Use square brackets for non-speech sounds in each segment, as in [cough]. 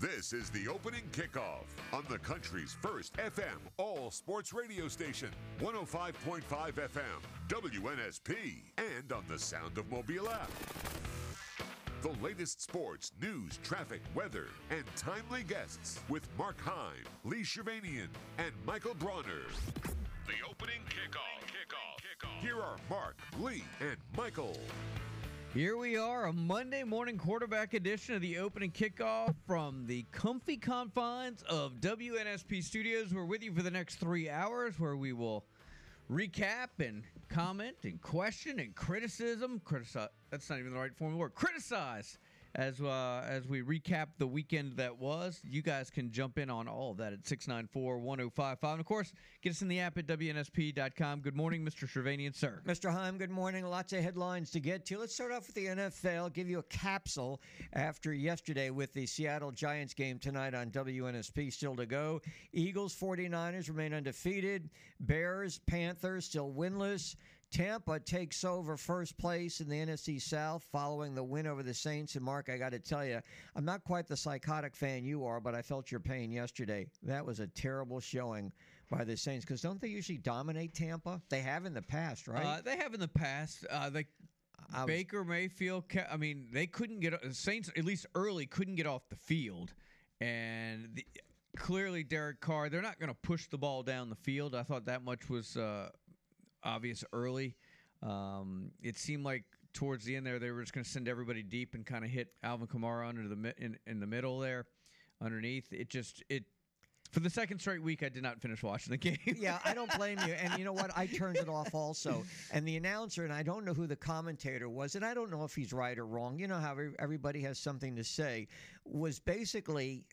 This is the opening kickoff on the country's first FM all sports radio station, 105.5 FM, WNSP, and on the Sound of Mobile app. The latest sports, news, traffic, weather, and timely guests with Mark Heim, Lee Shervanian, and Michael Bronner. The opening kickoff. Kickoff. Kickoff. Here are Mark, Lee, and Michael. Here we are, a Monday morning quarterback edition of the opening kickoff from the comfy confines of WNSP Studios. We're with you for the next three hours where we will recap and comment and question and criticism. That's not even the right form of the word. Criticize as uh, as we recap the weekend that was. You guys can jump in on all of that at 694-1055. And of course, get us in the app at WNSP.com. Good morning, Mr. Shervanian, sir. Mr. Heim, good morning. Lots of headlines to get to. Let's start off with the NFL. Give you a capsule after yesterday with the Seattle Giants game tonight on WNSP still to go. Eagles, 49ers remain undefeated. Bears, Panthers still winless. Tampa takes over first place in the NFC South following the win over the Saints. And Mark, I got to tell you, I'm not quite the psychotic fan you are, but I felt your pain yesterday. That was a terrible showing by the Saints because don't they usually dominate Tampa? They have in the past, right? Uh, they have in the past. Uh, they was- Baker Mayfield. I mean, they couldn't get the Saints at least early couldn't get off the field, and the, clearly Derek Carr. They're not going to push the ball down the field. I thought that much was uh, obvious early. Um, it seemed like towards the end there they were just going to send everybody deep and kind of hit Alvin Kamara under the in, in the middle there, underneath. It just it. For the second straight week, I did not finish watching the [laughs] game. yeah, I don't blame you. And you know what? I turned it off also. And the announcer, and I don't know who the commentator was, and I don't know if he's right or wrong. You know how everybody has something to say, was basically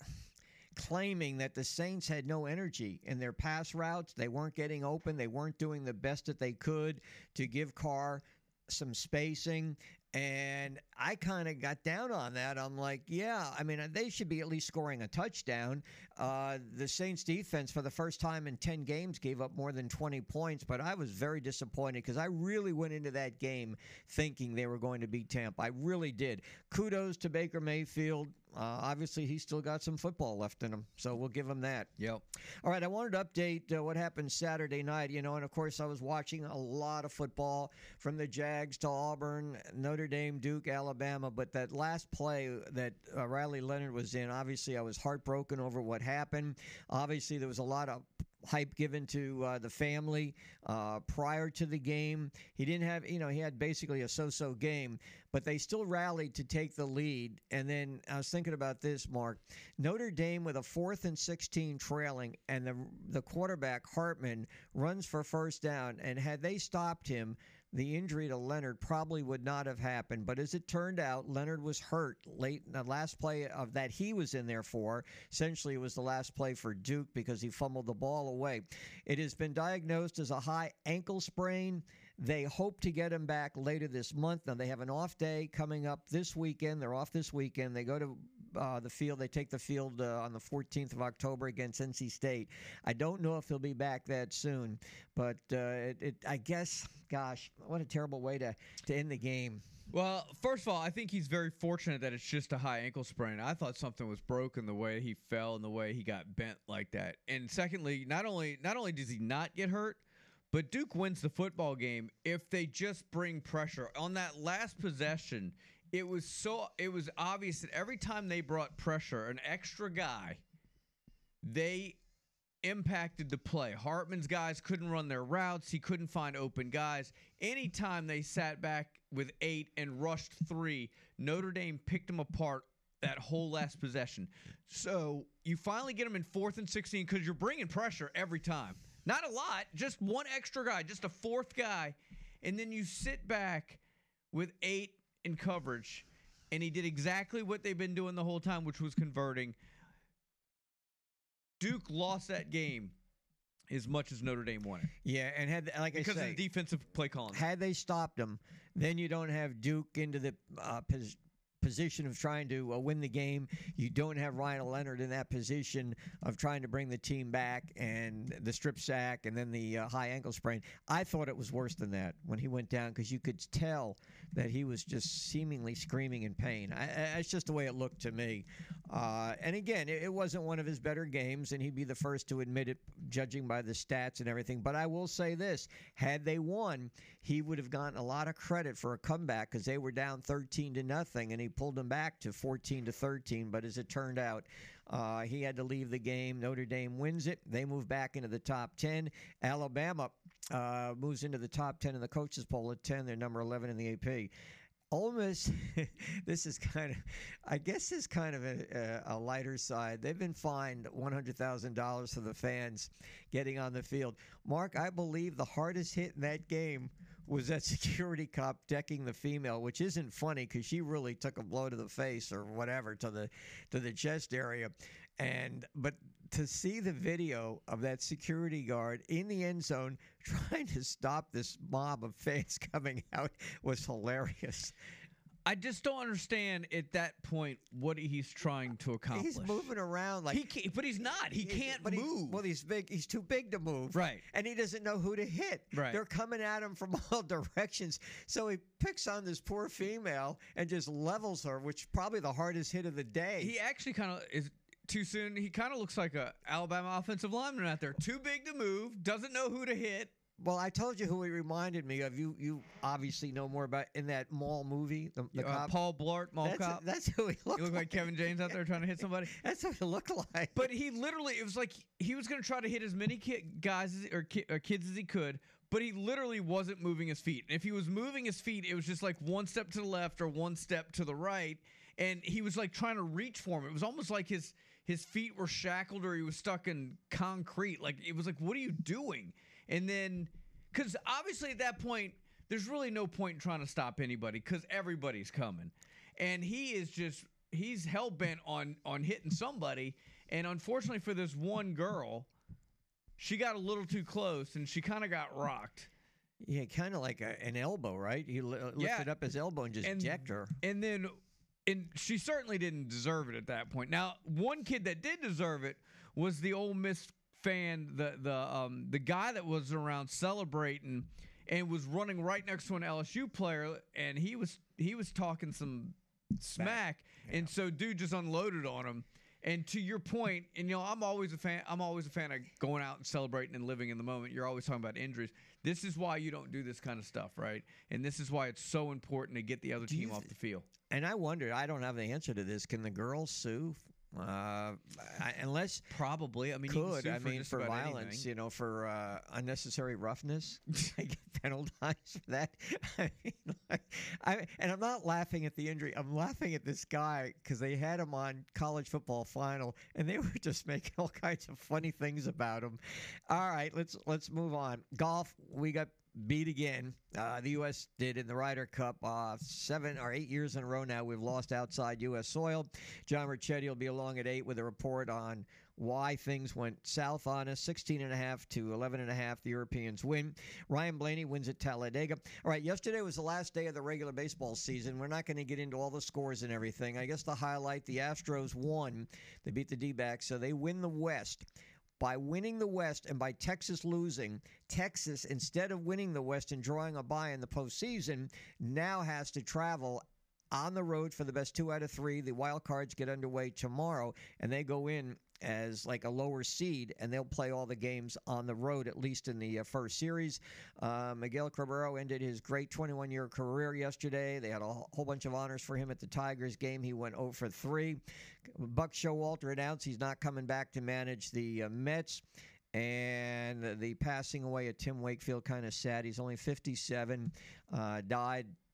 claiming that the Saints had no energy in their pass routes. They weren't getting open. They weren't doing the best that they could to give Carr some spacing. And I kind of got down on that. I'm like, yeah, I mean, they should be at least scoring a touchdown. Uh, the Saints defense, for the first time in 10 games, gave up more than 20 points, but I was very disappointed because I really went into that game thinking they were going to beat Tampa. I really did. Kudos to Baker Mayfield. Uh, obviously, he's still got some football left in him, so we'll give him that. Yep. All right, I wanted to update uh, what happened Saturday night, you know, and of course, I was watching a lot of football from the Jags to Auburn, Notre Dame, Duke, Alabama. But that last play that uh, Riley Leonard was in, obviously, I was heartbroken over what happened. Obviously, there was a lot of hype given to uh, the family uh, prior to the game. He didn't have, you know, he had basically a so so game, but they still rallied to take the lead. And then I was thinking about this, Mark. Notre Dame with a fourth and 16 trailing, and the, the quarterback, Hartman, runs for first down. And had they stopped him, the injury to Leonard probably would not have happened. But as it turned out, Leonard was hurt late in the last play of that he was in there for. Essentially, it was the last play for Duke because he fumbled the ball away. It has been diagnosed as a high ankle sprain. They hope to get him back later this month. Now, they have an off day coming up this weekend. They're off this weekend. They go to uh, the field. They take the field uh, on the 14th of October against NC State. I don't know if he'll be back that soon, but uh, it, it, I guess, gosh, what a terrible way to, to end the game. Well, first of all, I think he's very fortunate that it's just a high ankle sprain. I thought something was broken the way he fell and the way he got bent like that. And secondly, not only not only does he not get hurt, but Duke wins the football game if they just bring pressure. On that last possession, it was so it was obvious that every time they brought pressure, an extra guy, they impacted the play. Hartman's guys couldn't run their routes. He couldn't find open guys. Anytime they sat back with eight and rushed three, Notre Dame picked them apart that whole last possession. So you finally get them in fourth and 16 because you're bringing pressure every time. Not a lot, just one extra guy, just a fourth guy. And then you sit back with eight in coverage. And he did exactly what they've been doing the whole time, which was converting. Duke lost that game as much as Notre Dame won it Yeah, and had like because I say, of the defensive play calling. had they stopped him, then you don't have Duke into the uh, position of trying to uh, win the game. You don't have Ryan Leonard in that position of trying to bring the team back and the strip sack and then the uh, high ankle sprain. I thought it was worse than that when he went down because you could tell that he was just seemingly screaming in pain. I, I, it's just the way it looked to me. Uh, and again, it, it wasn't one of his better games, and he'd be the first to admit it, judging by the stats and everything. But I will say this: had they won, he would have gotten a lot of credit for a comeback because they were down 13 to nothing, and he pulled them back to 14 to 13. But as it turned out, uh, he had to leave the game. Notre Dame wins it. They move back into the top 10. Alabama uh, moves into the top 10 in the coaches poll at 10. They're number 11 in the AP. Ole Miss, [laughs] this is kind of, I guess, is kind of a, a, lighter side. They've been fined $100,000 for the fans getting on the field. Mark, I believe the hardest hit in that game was that [laughs] security cop decking the female, which isn't funny because she really took a blow to the face or whatever to the to the chest area, and but to see the video of that security guard in the end zone [laughs] trying to stop this mob of fans [laughs] coming out was hilarious. I just don't understand at that point what he's trying to accomplish. He's moving around like he can't, but he's not. He can't but move. He, well, he's big. He's too big to move. Right. And he doesn't know who to hit. Right. They're coming at him from [laughs] all directions. So he picks on this poor female and just levels her, which is probably the hardest hit of the day. He actually kind of is too soon. He kind of looks like a Alabama offensive lineman out there. Too big to move. Doesn't know who to hit. Well, I told you who he reminded me of. You you obviously know more about in that mall movie, the, the uh, cop. Paul Blart, Mall that's, Cop. That's who he looked You look like Kevin James out there trying to hit somebody. [laughs] That's what he looked like. But he literally, it was like he was going to try to hit as many ki- guys as, or, ki- or kids as he could, but he literally wasn't moving his feet. And if he was moving his feet, it was just like one step to the left or one step to the right, and he was like trying to reach for him. It was almost like his his feet were shackled or he was stuck in concrete. Like it was like, what are you doing? And then because obviously at that point, there's really no point in trying to stop anybody because everybody's coming, and he is just he's hell bent on on hitting somebody. And unfortunately for this one girl, she got a little too close and she kind of got rocked. yeah, kind of like a, an elbow, right? He li- Yeah. lifted up his elbow and just And- decked her. And then, and she certainly didn't deserve it at that point. Now, one kid that did deserve it was the Ole Miss fan, the the um the guy that was around celebrating and was running right next to an LSU player, and he was he was talking some smack, and so dude just unloaded on him. And to your point, and you know, I'm always a fan. I'm always a fan of going out and celebrating and living in the moment. You're always talking about injuries. This is why you don't do this kind of stuff, right? And this is why it's so important to get the other Do team off the field. And I wondered, I don't have the answer to this. Can the girls sue? Uh, unless Probably. I mean, could I for mean just for violence, anything. you know, for uh, unnecessary roughness, [laughs] I get penalized for that. [laughs] I mean, like, I and I'm not laughing at the injury. I'm laughing at this guy because they had him on college football final, and they [laughs] were just making all kinds of funny things about him. All right, let's let's move on. Golf, we got beat again. Uh, the U.S. did in the Ryder Cup. Uh, seven or eight years in a row now, we've lost outside U.S. soil. John Ricchetti will be along at eight with a report on why things went south on us. 16 and a half to 11 and a half. The Europeans win. Ryan Blaney wins at Talladega. All right, yesterday was the last day of the regular baseball season. We're not going to get into all the scores and everything. I guess the highlight: the Astros won. They beat the D-backs, so they win the West. By winning the West and by Texas losing, Texas, instead of winning the West and drawing a bye in the postseason, now has to travel on the road for the best two out of three. The wild cards get underway tomorrow, and they go in as like a lower seed, and they'll play all the games on the road, at least in the uh, first series. Uh, Miguel Cabrera ended his great 21 year career yesterday. They had a whole bunch of honors for him at the Tigers game. He went 0 for 3. Buck Showalter announced he's not coming back to manage the uh, Mets. And the passing away of Tim Wakefield kind of sad. He's only 57. Uh,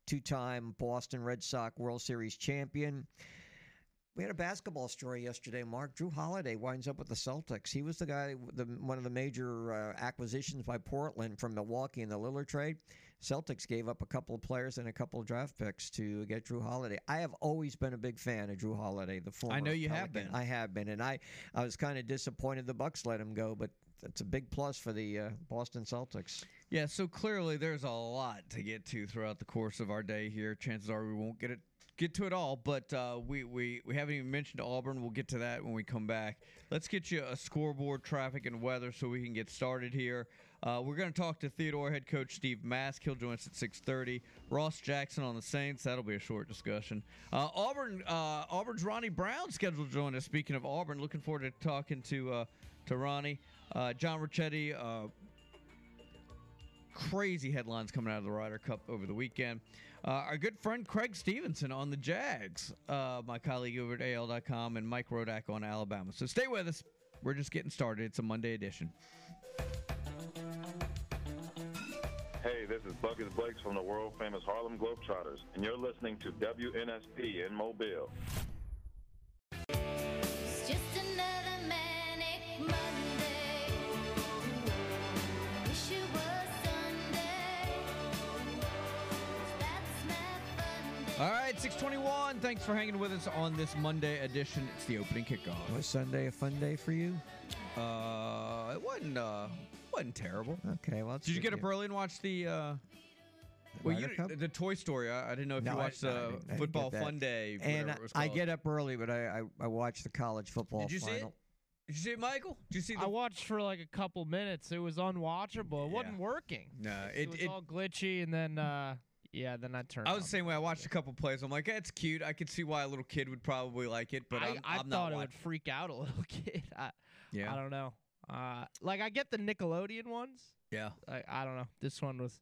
died two-time Boston Red Sox World Series champion. We had a basketball story yesterday, Mark. Jrue Holiday winds up with the Celtics. He was the guy, the, one of the major uh, acquisitions by Portland from Milwaukee in the Lillard trade. Celtics gave up a couple of players and a couple of draft picks to get Jrue Holiday. I have always been a big fan of Jrue Holiday, the former. I know you have been. I have been, and I, I was kind of disappointed the Bucks let him go, but it's a big plus for the uh, Boston Celtics. Yeah, so clearly there's a lot to get to throughout the course of our day here. Chances are we won't get it get to it all, but uh, we, we we haven't even mentioned Auburn. We'll get to that when we come back. Let's get you a scoreboard, traffic, and weather so we can get started here. Uh, we're going to talk to Theodore head coach Steve Mask. He'll join us at 6:30. Ross Jackson on the Saints. That'll be a short discussion. Uh, Auburn. Uh, Auburn's Ronnie Brown scheduled to join us. Speaking of Auburn, looking forward to talking to uh, to Ronnie. Uh, John Ricchetti. Uh, crazy headlines coming out of the Ryder Cup over the weekend. Uh, our good friend Craig Stevenson on the Jags, uh, my colleague over at AL.com, and Mike Rodak on Alabama. So stay with us. We're just getting started. It's a Monday edition. Hey, this is Buckets Blakes from the world famous Harlem Globetrotters, and you're listening to WNSP in Mobile. All right, 621. Thanks for hanging with us on this Monday edition. It's the opening kickoff. Was Sunday a fun day for you? Uh, it wasn't uh, wasn't terrible. Okay, well. Did you get up early and watch the? Uh, well, you, the Toy Story. I, I didn't know if No, you watched the didn't- I didn't Football. Fun Day. And it was I get up early, but I, I I watch the college football Did you see it? Did you see it, Michael? Did you see the? I watched for like a couple minutes. It was unwatchable. It Yeah. wasn't working. no, It, it. was it all glitchy, and then uh, yeah, then I turned. I was the same way. I watched a couple plays. I'm like, eh, it's cute. I could see why a little kid would probably like it, but I, I'm, I I'm thought it would freak out a [laughs] little kid. I, Yeah, I don't know. Uh, like I get the Nickelodeon ones. yeah. I, I don't know. This one was,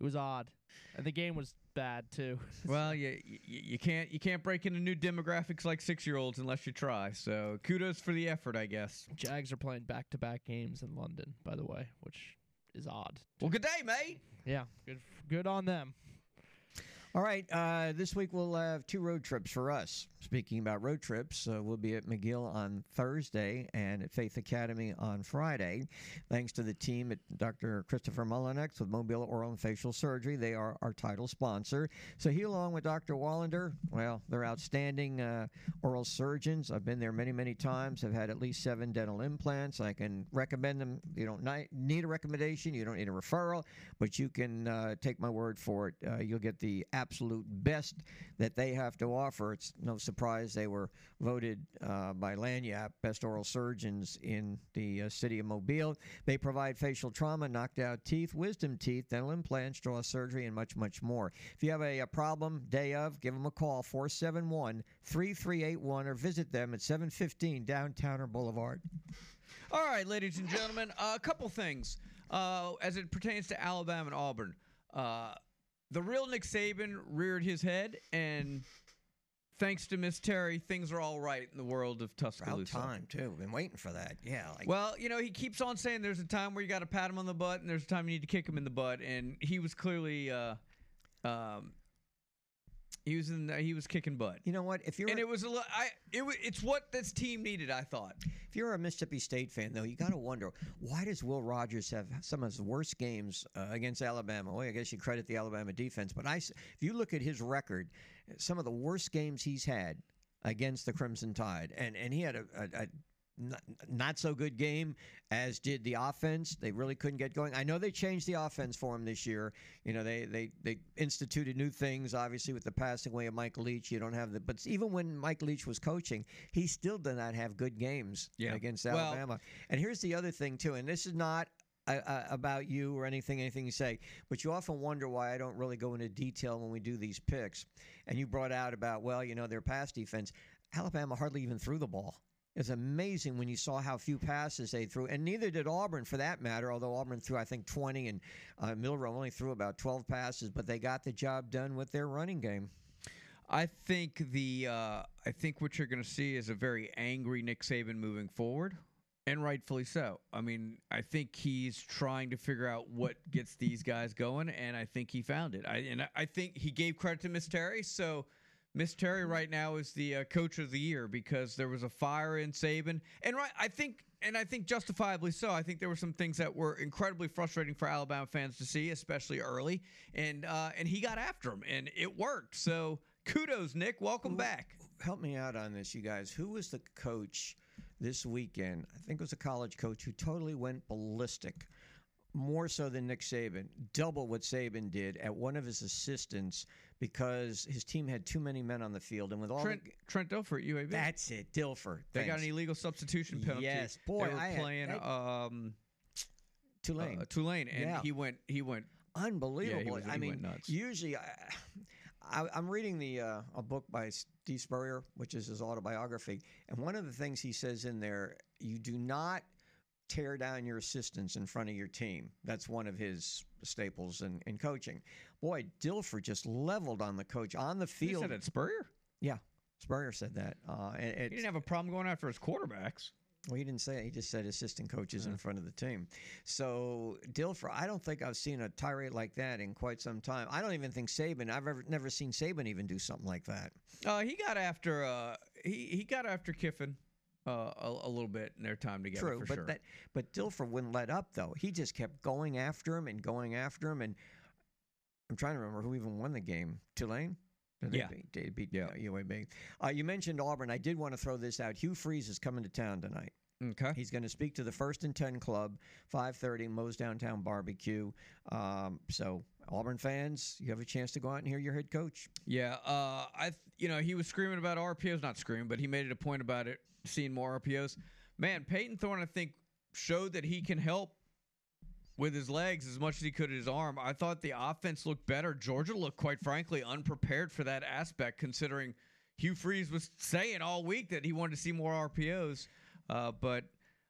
it was odd, and the game was bad too. [laughs] Well, you, you you can't you can't break into new demographics like six year olds unless you try. So kudos for the effort, I guess. Jags are playing back-to-back games in London, by the way, which is odd. Well, good day, mate. Yeah, good, good on them. All right, uh, this week we'll have two road trips for us. Speaking about road trips, uh, we'll be at McGill on Thursday and at Faith Academy on Friday. Thanks to the team at Dr. Christopher Mullinex with Mobile Oral and Facial Surgery. They are our title sponsor. So he, along with Dr. Wallander, well, they're outstanding uh, oral surgeons. I've been there many, many times. I've had at least seven dental implants. I can recommend them. You don't need a recommendation. You don't need a referral, but you can uh, take my word for it. Uh, you'll get the absolute best that they have to offer. It's no surprise they were voted uh, by Lagniappe best oral surgeons in the uh, city of Mobile. They provide facial trauma, knocked out teeth, wisdom teeth, dental implants, jaw surgery, and much, much more. If you have a, a problem day of, give them a call 471 3381 or visit them at 715 Downtowner Boulevard. All right, ladies and gentlemen, a couple things uh, as it pertains to Alabama and Auburn. Uh, the real Nick Saban reared his head, and thanks to Miss Terry, things are all right in the world of About Tuscaloosa. time, too. Been waiting for that. Yeah. Like, Well, you know, he keeps on saying there's a time where you got to pat him on the butt, and there's a time you need to kick him in the butt, and he was clearly, uh, um, he was in, he was kicking butt, you know what? If you're and a- it was a, I, it, it's what this team needed, I thought. If you're a Mississippi State fan, though, you got to wonder why does Will Rogers have some of his worst games uh, against Alabama? Well, I guess you credit the Alabama defense, but I. if you look at his record, some of the worst games he's had against the Crimson Tide, and and he had a, a, a not, not so good game as did the offense. They really couldn't get going. I know they changed the offense for him this year. You know, they they they instituted new things. Obviously, with the passing away of Mike Leach, you don't have the. But even when Mike Leach was coaching, he still did not have good games Yeah. against Well- Alabama. and here's the other thing too, and this is not. Uh, uh, about you or anything, anything you say, but you often wonder why I don't really go into detail when we do these picks. And you brought out about, well, you know, their pass defense. Alabama hardly even threw the ball. It's amazing when you saw how few passes they threw, and neither did Auburn for that matter. Although Auburn threw, I think, 20, and uh, Milroe only threw about 12 passes, but they got the job done with their running game. I think the uh, I think what you're going to see is a very angry Nick Saban moving forward, and rightfully so. I mean, I think he's trying to figure out what gets these guys going, and I think he found it. I and I think he gave credit to Miss Terry. So Miss Terry right now is the uh, coach of the year because there was a fire in Saban, and right, I think. And I think justifiably so. I think there were some things that were incredibly frustrating for Alabama fans to see, especially early. And uh, and he got after him, and it worked. So kudos, Nick. Welcome back. Help me out on this, you guys. Who was the coach this weekend? I think it was a college coach who totally went ballistic, more so than Nick Saban, double what Saban did at one of his assistants because his team had too many men on the field, and with all Trent the, Trent Dilfer at UAB. that's it, Dilfer. they got an illegal substitution penalty. Yes, boy, they were I had- playing. I- um, Tulane. uh, Tulane, and Yeah. he went he went Unbelievable. was- I mean, usually I, I, I'm reading the uh, a book by Steve Spurrier, which is his autobiography, and one of the things he says in there, you do not tear down your assistants in front of your team. That's one of his staples in, in coaching. Boy, Dilfer just leveled on the coach on the field. he said at Spurrier. Yeah, Spurrier said that. Uh, and He didn't have a problem going after his quarterbacks. well, he didn't say it. He just said assistant coaches in front of the team. So Dilfer, I don't think I've seen a tirade like that in quite some time. I don't even think Saban. I've ever, never seen Saban even do something like that. Uh, he got after uh, he he got after Kiffin uh, a, a little bit in their time together. True, for but sure. that but Dilfer wouldn't let up though. He just kept going after him and going after him. And I'm trying to remember who even won the game. Tulane. Did they Yeah. beat- They beat Yeah. uh, UAB. Uh, you mentioned Auburn. I did want to throw this out. Hugh Freeze is coming to town tonight. okay. He's going to speak to the First and Ten Club, 5:30, Moe's Downtown Barbecue. Um, so Auburn fans, you have a chance to go out and hear your head coach. Yeah, uh, I th- you know he was screaming about RPOs, not screaming, but he made it a point about it, seeing more RPOs. Man, Payton Thorne, I think, showed that he can help with his legs as much as he could his arm. I thought the offense looked better. Georgia looked, quite frankly, unprepared for that aspect, considering Hugh Freeze was saying all week that he wanted to see more RPOs. Uh, but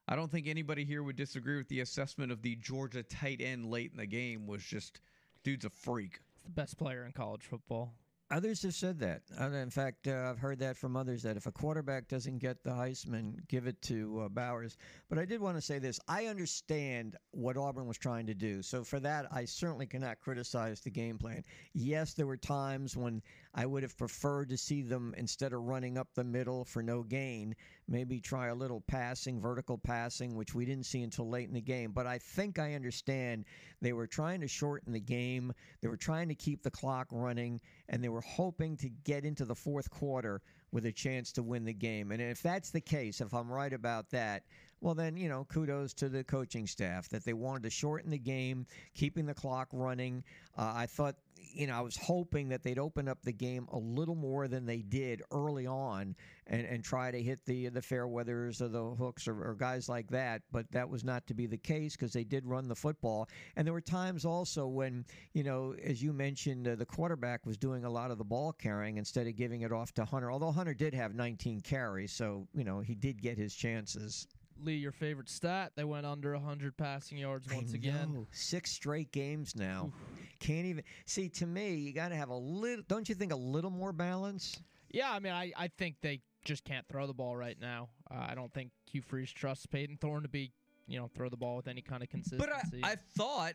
I don't think anybody here would disagree with the assessment of the Georgia tight end late in the game was just, dude's a freak. It's the best player in college football. Others have said that. Uh, In fact, uh, I've heard that from others that if a quarterback doesn't get the Heisman, give it to uh, Bowers. But I did want to say this. I understand what Auburn was trying to do. So for that, I certainly cannot criticize the game plan. Yes, there were times when I would have preferred to see them, instead of running up the middle for no gain, maybe try a little passing, vertical passing, which we didn't see until late in the game. But I think I understand they were trying to shorten the game. They were trying to keep the clock running, and they were hoping to get into the fourth quarter with a chance to win the game. And if that's the case, if I'm right about that, well, then, you know, kudos to the coaching staff that they wanted to shorten the game, keeping the clock running. Uh, I thought, you know, I was hoping that they'd open up the game a little more than they did early on and, and try to hit the the Fairweathers or the Hooks or, or guys like that. But that was not to be the case because they did run the football. And there were times also when, you know, as you mentioned, uh, the quarterback was doing a lot of the ball carrying instead of giving it off to Hunter. Although Hunter did have 19 carries, so, you know, he did get his chances. Lee, your favorite stat? They went under 100 passing yards once again. Six straight games now. Can't even see. To me, you got to have a little. Don't you think a little more balance? Yeah, I mean, I, I think they just can't throw the ball right now. Uh, I don't think Hugh Freeze trusts Payton Thorne to be, you know, throw the ball with any kind of consistency. But I, I thought,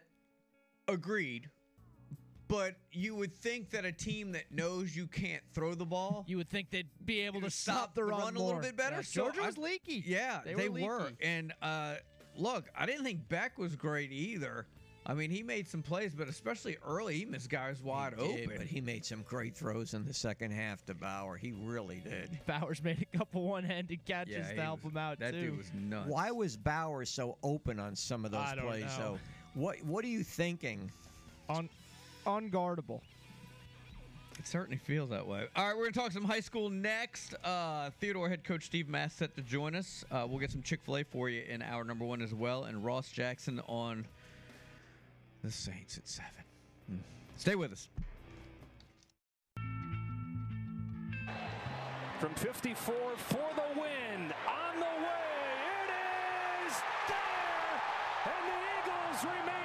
agreed. But you would think that a team that knows you can't throw the ball, you would think they'd be able to stop the run, a little bit better. Yeah, So Georgia I- was leaky. yeah, They they, were were. And uh, look, I didn't think Beck was great either. I mean, he made some plays, but especially early, he missed guys wide He did, open. but he made some great throws in the second half to Bauer. He really did. [laughs] Bowers made a couple one-handed catches yeah, to help was- him out That too. dude was nuts. Why was Bauer so open on some of those I don't plays? know. though? what What are you thinking? Un- unguardable. It certainly feels that way. All right, we're going to talk some high school next. Uh, Theodore head coach Steve Mask set to join us. Uh, we'll get some Chick fil A for you in hour number one as well, and Ross Jackson on the Saints at 7. Hmm. Stay with us. From 54 for the win. On the way. It is there. And the Eagles remain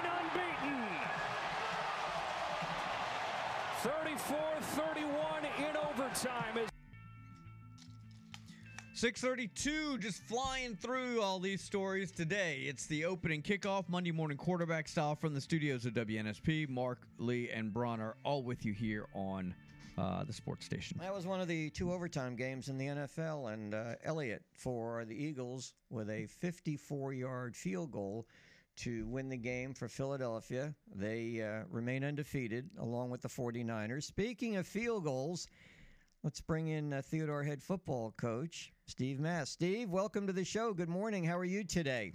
31 in overtime. As 632 just flying through all these stories today. It's the opening kickoff Monday morning quarterback style from the studios of WNSP. Mark, Lee, and Braun are all with you here on uh, the sports station. That was one of the two overtime games in the NFL, and uh, Elliott for the Eagles with a 54-yard field goal to win the game for Philadelphia. They uh, remain undefeated along with the 49ers. Speaking of field goals, let's bring in uh, Theodore head football coach Steve Mask. Steve, welcome to the show. Good morning. How are you today?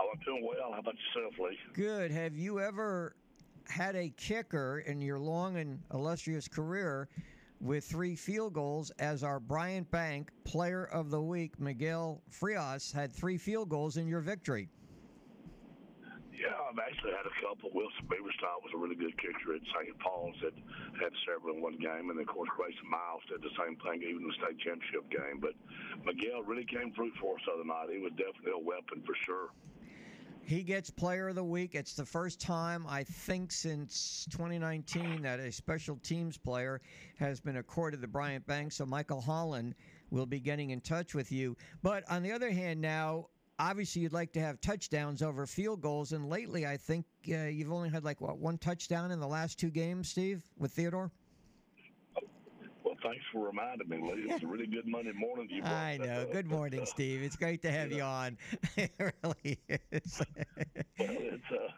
Oh, I'm doing well. How about yourself, Lee? Good. Have you ever had a kicker in your long and illustrious career with three field goals as our Bryant Bank Player of the Week, Miguel Frias, had three field goals in your victory? Yeah, I've actually had a couple. Wilson Beaverstock was a really good kicker at St. Paul's that had several in one game. And, of course, Grayson Miles did the same thing even in the state championship game. But Miguel really came through for us the other night. He was definitely a weapon for sure. He gets Player of the Week. It's the first time, I think, since 2019 that a special teams player has been accorded the Bryant Banks. So Michael Holland will be getting in touch with you. But on the other hand, now, obviously, you'd like to have touchdowns over field goals. And lately, I think uh, you've only had, like, what, one touchdown in the last two games, Steve, with Theodore? Thanks for reminding me, Lee. It was a really good Monday morning. You I know. up. Good morning, [laughs] Steve. It's great to have you on. [laughs] it really is. Well, it's uh,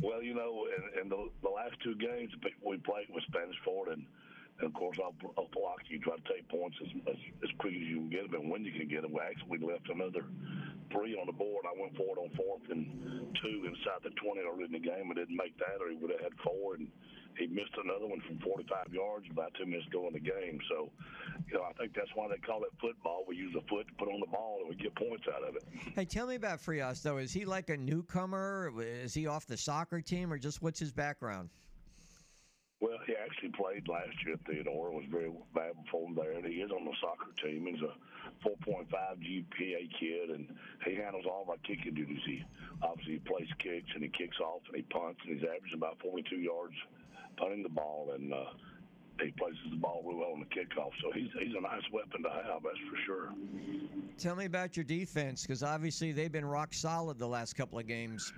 well, you know, in, in the, the last two games we played with Spanish Fort, and, and of course, I'll, I'll block you, try to take points as, as, as quick as you can get them, and when you can get them. We actually left another three on the board. I went for it on fourth and two inside the 20 early in the game. I didn't make that, or he would have had four, and he missed another one from 45 yards about two minutes to go in the game. So, you know, I think that's why they call it football. We use the foot to put on the ball, and we get points out of it. Hey, tell me about Frias, though. Is he like a newcomer? Is he off the soccer team, or just what's his background? Well, he actually played last year at Theodore. Was very valuable for him there. And he is on the soccer team. He's a 4.5 GPA kid, and he handles all of our kicking duties. He obviously he plays kicks and he kicks off and he punts, and he's averaging about 42 yards punting the ball, and uh, he places the ball real well on the kickoff. So he's he's a nice weapon to have, that's for sure. Tell me about your defense, because obviously they've been rock solid the last couple of games.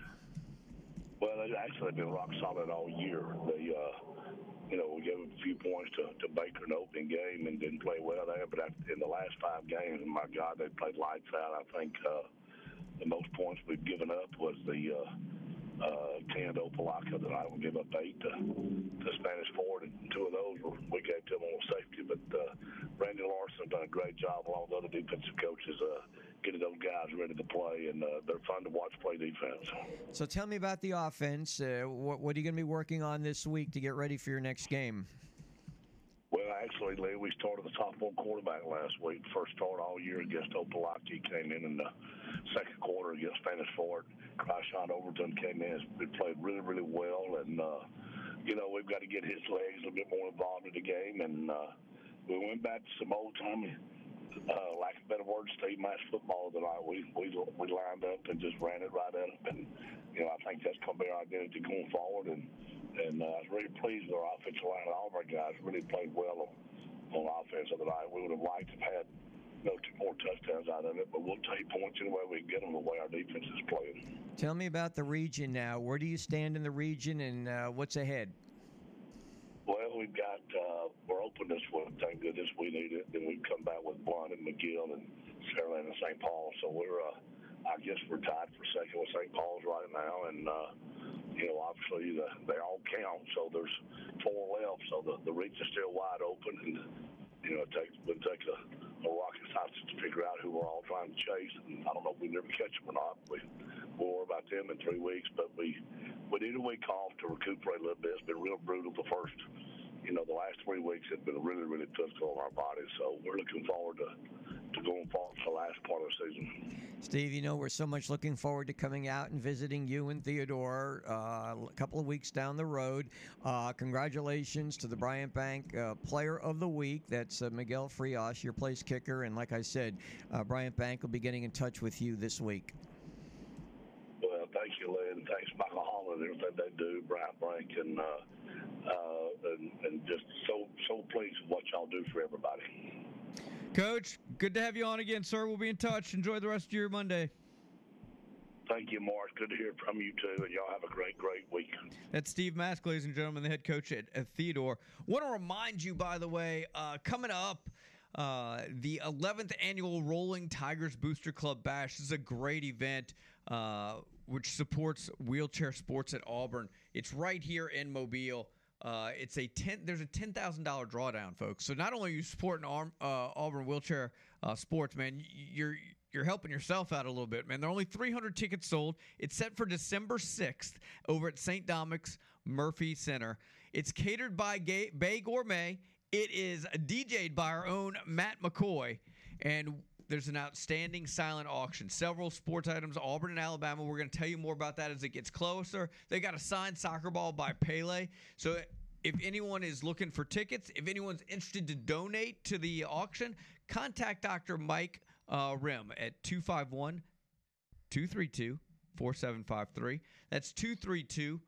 Well, they've actually been rock solid all year. They, uh, you know, we gave a few points to, to Baker in the opening game and didn't play well there. But I- in the last five games, my God, they played lights out. I think uh, the most points we've given up was the uh, uh, 10 to Opelika tonight. We gave up eight to, to Spanish Fort, and two of those were, we gave to them on safety. But uh, Randy Larson done a great job along with other defensive coaches uh, getting those guys ready to play, and uh, they're fun to watch play defense. So tell me about the offense. Uh, what, what are you going to be working on this week to get ready for your next game? Well, actually, Lee, we started the top one quarterback last week. First start all year against Opelika. Came in in the second quarter against Spanish Fort. Cryshawn Overton came in. He played really, really well. And, uh, you know, we've got to get his legs a little bit more involved in the game. And uh, we went back to some old time, uh, lack of better words, Steve match football tonight. We, we, we lined up and just ran it right at them. And, you know, I think that's going to be our identity going forward. And, and uh, I was really pleased with our offensive line. All of our guys really played well on, on offense the other night. We would have liked to have had you know, two more touchdowns out of it, but we'll take points any way we can get them the way our defense is playing. Tell me about the region now. Where do you stand in the region, and uh, what's ahead? Well, we've got uh, we're open this week. Thank goodness we need it. Then we've come back with Blount and McGill and Saraland and St. Paul. So we're uh, I guess we're tied for second with St. Paul's right now, and uh, you know obviously the, they all count. So there's four left. So the the reach is still wide open, and you know it takes would take a, a rocket scientist to figure out who we're all trying to chase. And I don't know if we never catch them or not. We we'll worry about them in three weeks, but we we need a week off to recuperate a little bit. It's been real brutal the first. You know, the last three weeks have been really, really difficult on our bodies. So we're looking forward to, to going forward to the last part of the season. Steve, you know, we're so much looking forward to coming out and visiting you and Theodore uh, a couple of weeks down the road. Uh, congratulations to the Bryant Bank uh, Player of the Week. That's uh, Miguel Frias, your place kicker. And like I said, uh, Bryant Bank will be getting in touch with you this week. Well, thank you, Lynn. Thanks, Michael Holland, and everything they do, Bryant Bank, and, uh, and and just so so pleased with what y'all do for everybody. Coach, good to have you on again, sir. We'll be in touch. Enjoy the rest of your Monday. Thank you, Mark. Good to hear from you too, and y'all have a great, great week. That's Steve Mask, ladies and gentlemen, the head coach at, at Theodore. Want to remind you, by the way, uh, coming up, uh, the 11th annual Rolling Tigers Booster Club Bash. This is a great event uh, which supports wheelchair sports at Auburn. It's right here in Mobile. Uh, it's a ten. There's a ten thousand dollar drawdown, folks. So not only are you supporting Arm, uh, Auburn wheelchair uh, sports, man, you're you're helping yourself out a little bit, man. There are only 300 tickets sold. It's set for December 6th over at St. Dominic's Murphy Center. It's catered by Ga- Bay Gourmet. It is DJ'd by our own Matt McCoy, and there's an outstanding silent auction. Several sports items, Auburn and Alabama. We're going to tell you more about that as it gets closer. They got a signed soccer ball by Pele. So if anyone is looking for tickets, if anyone's interested to donate to the auction, contact Dr. Mike uh, Rim at 251 232 4753. That's 232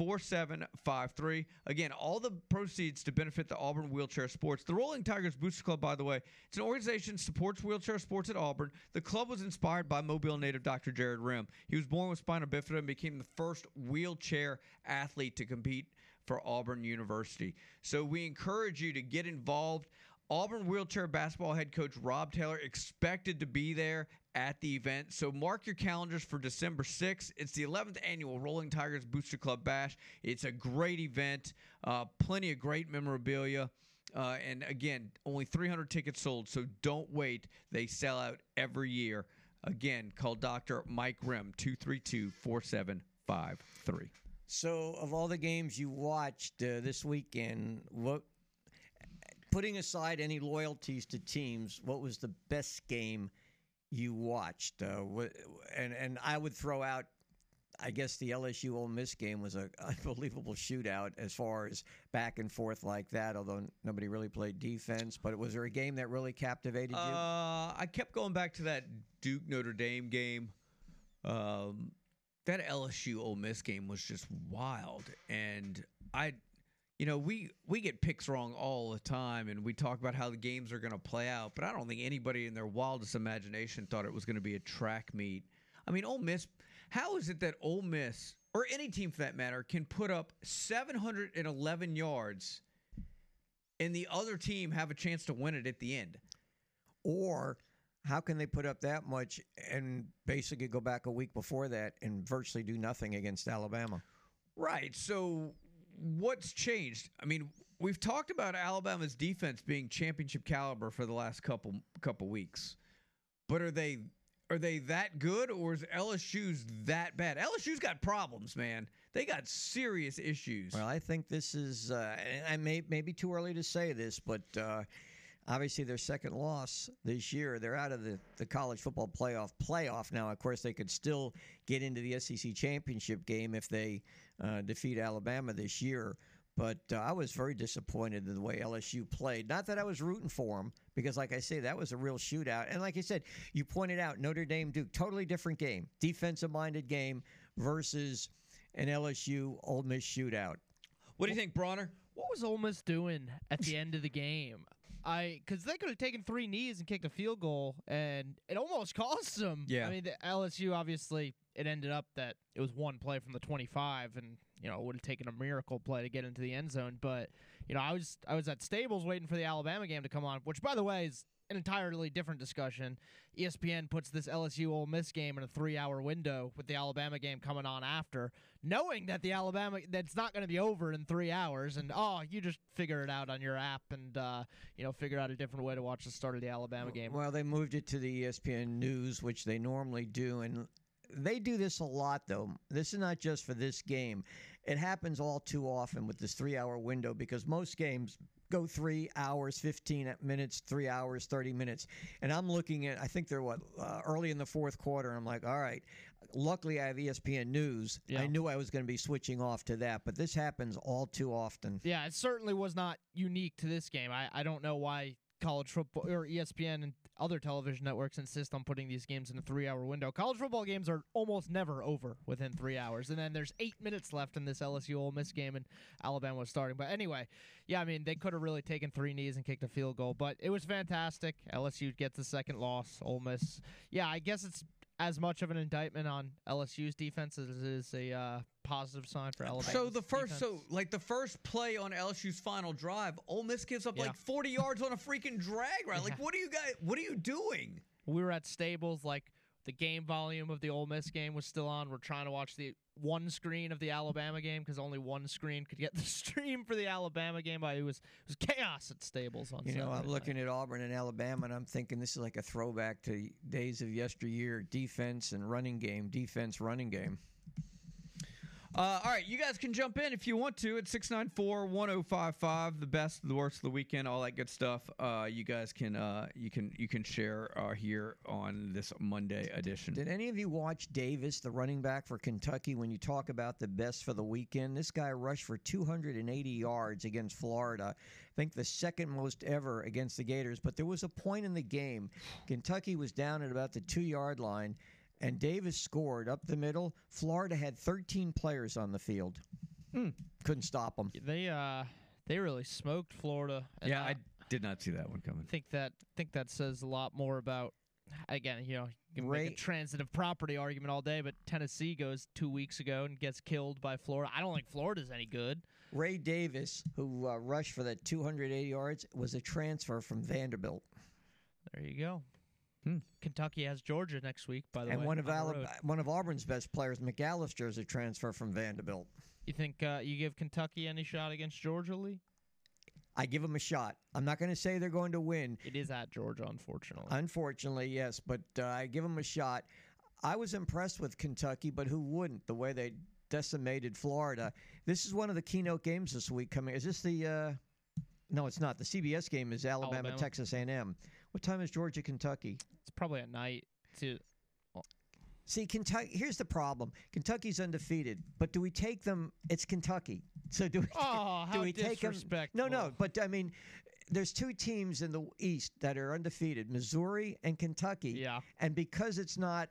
4753. Again, all the proceeds to benefit the Auburn Wheelchair Sports. The Rolling Tigers Booster Club, by the way, it's an organization that supports wheelchair sports at Auburn. The club was inspired by Mobile native Dr. Jared Rim. He was born with spina bifida and became the first wheelchair athlete to compete for Auburn University. So we encourage you to get involved. Auburn wheelchair basketball head coach Rob Taylor expected to be there at the event. So mark your calendars for December 6th. It's the 11th annual Rolling Tigers Booster Club Bash. It's a great event, uh, plenty of great memorabilia. Uh, and again, only 300 tickets sold, so don't wait. They sell out every year. Again, call Dr. Mike Rim, 232 4753. So, of all the games you watched uh, this weekend, what, putting aside any loyalties to teams, what was the best game you watched? Uh, and and I would throw out, I guess the LSU Ole Miss game was an [laughs] unbelievable shootout as far as back and forth like that. Although nobody really played defense, but was there a game that really captivated you? Uh, I kept going back to that Duke Notre Dame game. Um, that LSU Ole Miss game was just wild, and I, you know, we we get picks wrong all the time, and we talk about how the games are going to play out, but I don't think anybody in their wildest imagination thought it was going to be a track meet. I mean, Ole Miss. How is it that Ole Miss or any team for that matter can put up 711 yards, and the other team have a chance to win it at the end? or how can they put up that much and basically go back a week before that and virtually do nothing against Alabama? Right. So what's changed? I mean, we've talked about Alabama's defense being championship caliber for the last couple couple weeks. But are they are they that good or is LSU's that bad? LSU's got problems, man. They got serious issues. Well, I think this is, uh, I may maybe too early to say this, but uh, obviously their second loss this year. They're out of the, the college football playoff playoff now. Of course, they could still get into the SEC championship game if they uh, defeat Alabama this year. But uh, I was very disappointed in the way LSU played. Not that I was rooting for them, because, like I say, that was a real shootout. And like I said, you pointed out Notre Dame Duke, totally different game, defensive minded game versus an LSU Ole Miss shootout. What do you think, Bronner? What was Ole Miss doing at the [laughs] end of the game? I because they could have taken three knees and kicked a field goal, and it almost [laughs] cost them. Yeah. I mean, the LSU obviously it ended up that it was one play from the 25, and you know it would have taken a miracle play to get into the end zone. But you know, I was I was at Stables waiting for the Alabama game to come on, which by the way is an entirely different discussion. ESPN puts this LSU Ole Miss game in a three-hour window with the Alabama game coming on after, knowing that the Alabama that's not going to be over in three hours, and oh, you just figure it out on your app and uh, you know figure out a different way to watch the start of the Alabama game. Well, they moved it to the ESPN News, which they normally do, and they do this a lot. Though this is not just for this game; it happens all too often with this three-hour window because most games go three hours, fifteen minutes, three hours, thirty minutes, and I'm looking at. I think they're what uh, early in the fourth quarter. I'm like, all right. Luckily, I have ESPN News. Yeah. I knew I was going to be switching off to that, but this happens all too often. Yeah, it certainly was not unique to this game. I, I don't know why college football or ESPN and other television networks insist on putting these games in a three hour window. College football games are almost never over within three hours. And then there's eight minutes left in this LSU Ole Miss game and Alabama was starting. But anyway, yeah, I mean, they could have really taken three knees and kicked a field goal, but it was fantastic. LSU gets the second loss. Ole Miss, yeah, I guess it's as much of an indictment on LSU's defense as it is a uh, positive sign for Alabama. So the first, so like the first play on LSU's final drive, Ole Miss gives up Yeah. like 40 yards on a freaking drag route. Like, what are you guys? What are you doing? we were at Stables, like the game volume of the Ole Miss game was still on. We're trying to watch the one screen of the Alabama game because only one screen could get the [laughs] stream for the Alabama game. But it was it was chaos at Stables on. You know, I'm Saturday looking at Auburn and Alabama, and I'm thinking this is like a throwback to days of yesteryear defense and running game, defense, running game. Uh, all right, you guys can jump in if you want to at 694 1055, the best, the worst of the weekend, all that good stuff. Uh, you guys can uh, you can you can share uh, here on this Monday edition. Did any of you watch Davis, the running back for Kentucky, when you talk about the best for the weekend? This guy rushed for 280 yards against Florida. I think the second most ever against the Gators. But there was a point in the game, Kentucky was down at about the two yard line, and Davis scored up the middle. Florida had 13 players on the field. Couldn't stop them. They uh they really smoked Florida. yeah, uh, I did not see that one coming. think that think that says a lot more about again, you know, you can Ray- make a transitive property argument all day, but Tennessee goes two weeks ago and gets killed by Florida. I don't think Florida's any good. Ray Davis, who uh, rushed for that 280 yards, was a transfer from Vanderbilt. There you go. Hmm. Kentucky has Georgia next week, by the And way. And one of Alab- one of Auburn's best players, McAllister, is a transfer from Vanderbilt. You think uh, you give Kentucky any shot against Georgia, Lee? I give them a shot. I'm not going to say they're going to win. It is at Georgia, unfortunately. Unfortunately, yes, but uh, I give them a shot. I was impressed with Kentucky, but who wouldn't? The way they decimated Florida. This is one of the keynote games this week. Coming is this the? Uh, no, it's not. The CBS game is Alabama, Alabama. Texas A&M. What time is Georgia Kentucky? it's probably at night. Too. See, Kentucky. Here's the problem. Kentucky's undefeated, but do we take them? It's Kentucky. So do we? Oh, [laughs] do how we take them? No, no. But I mean, there's two teams in the East that are undefeated: Missouri and Kentucky. Yeah. And because it's not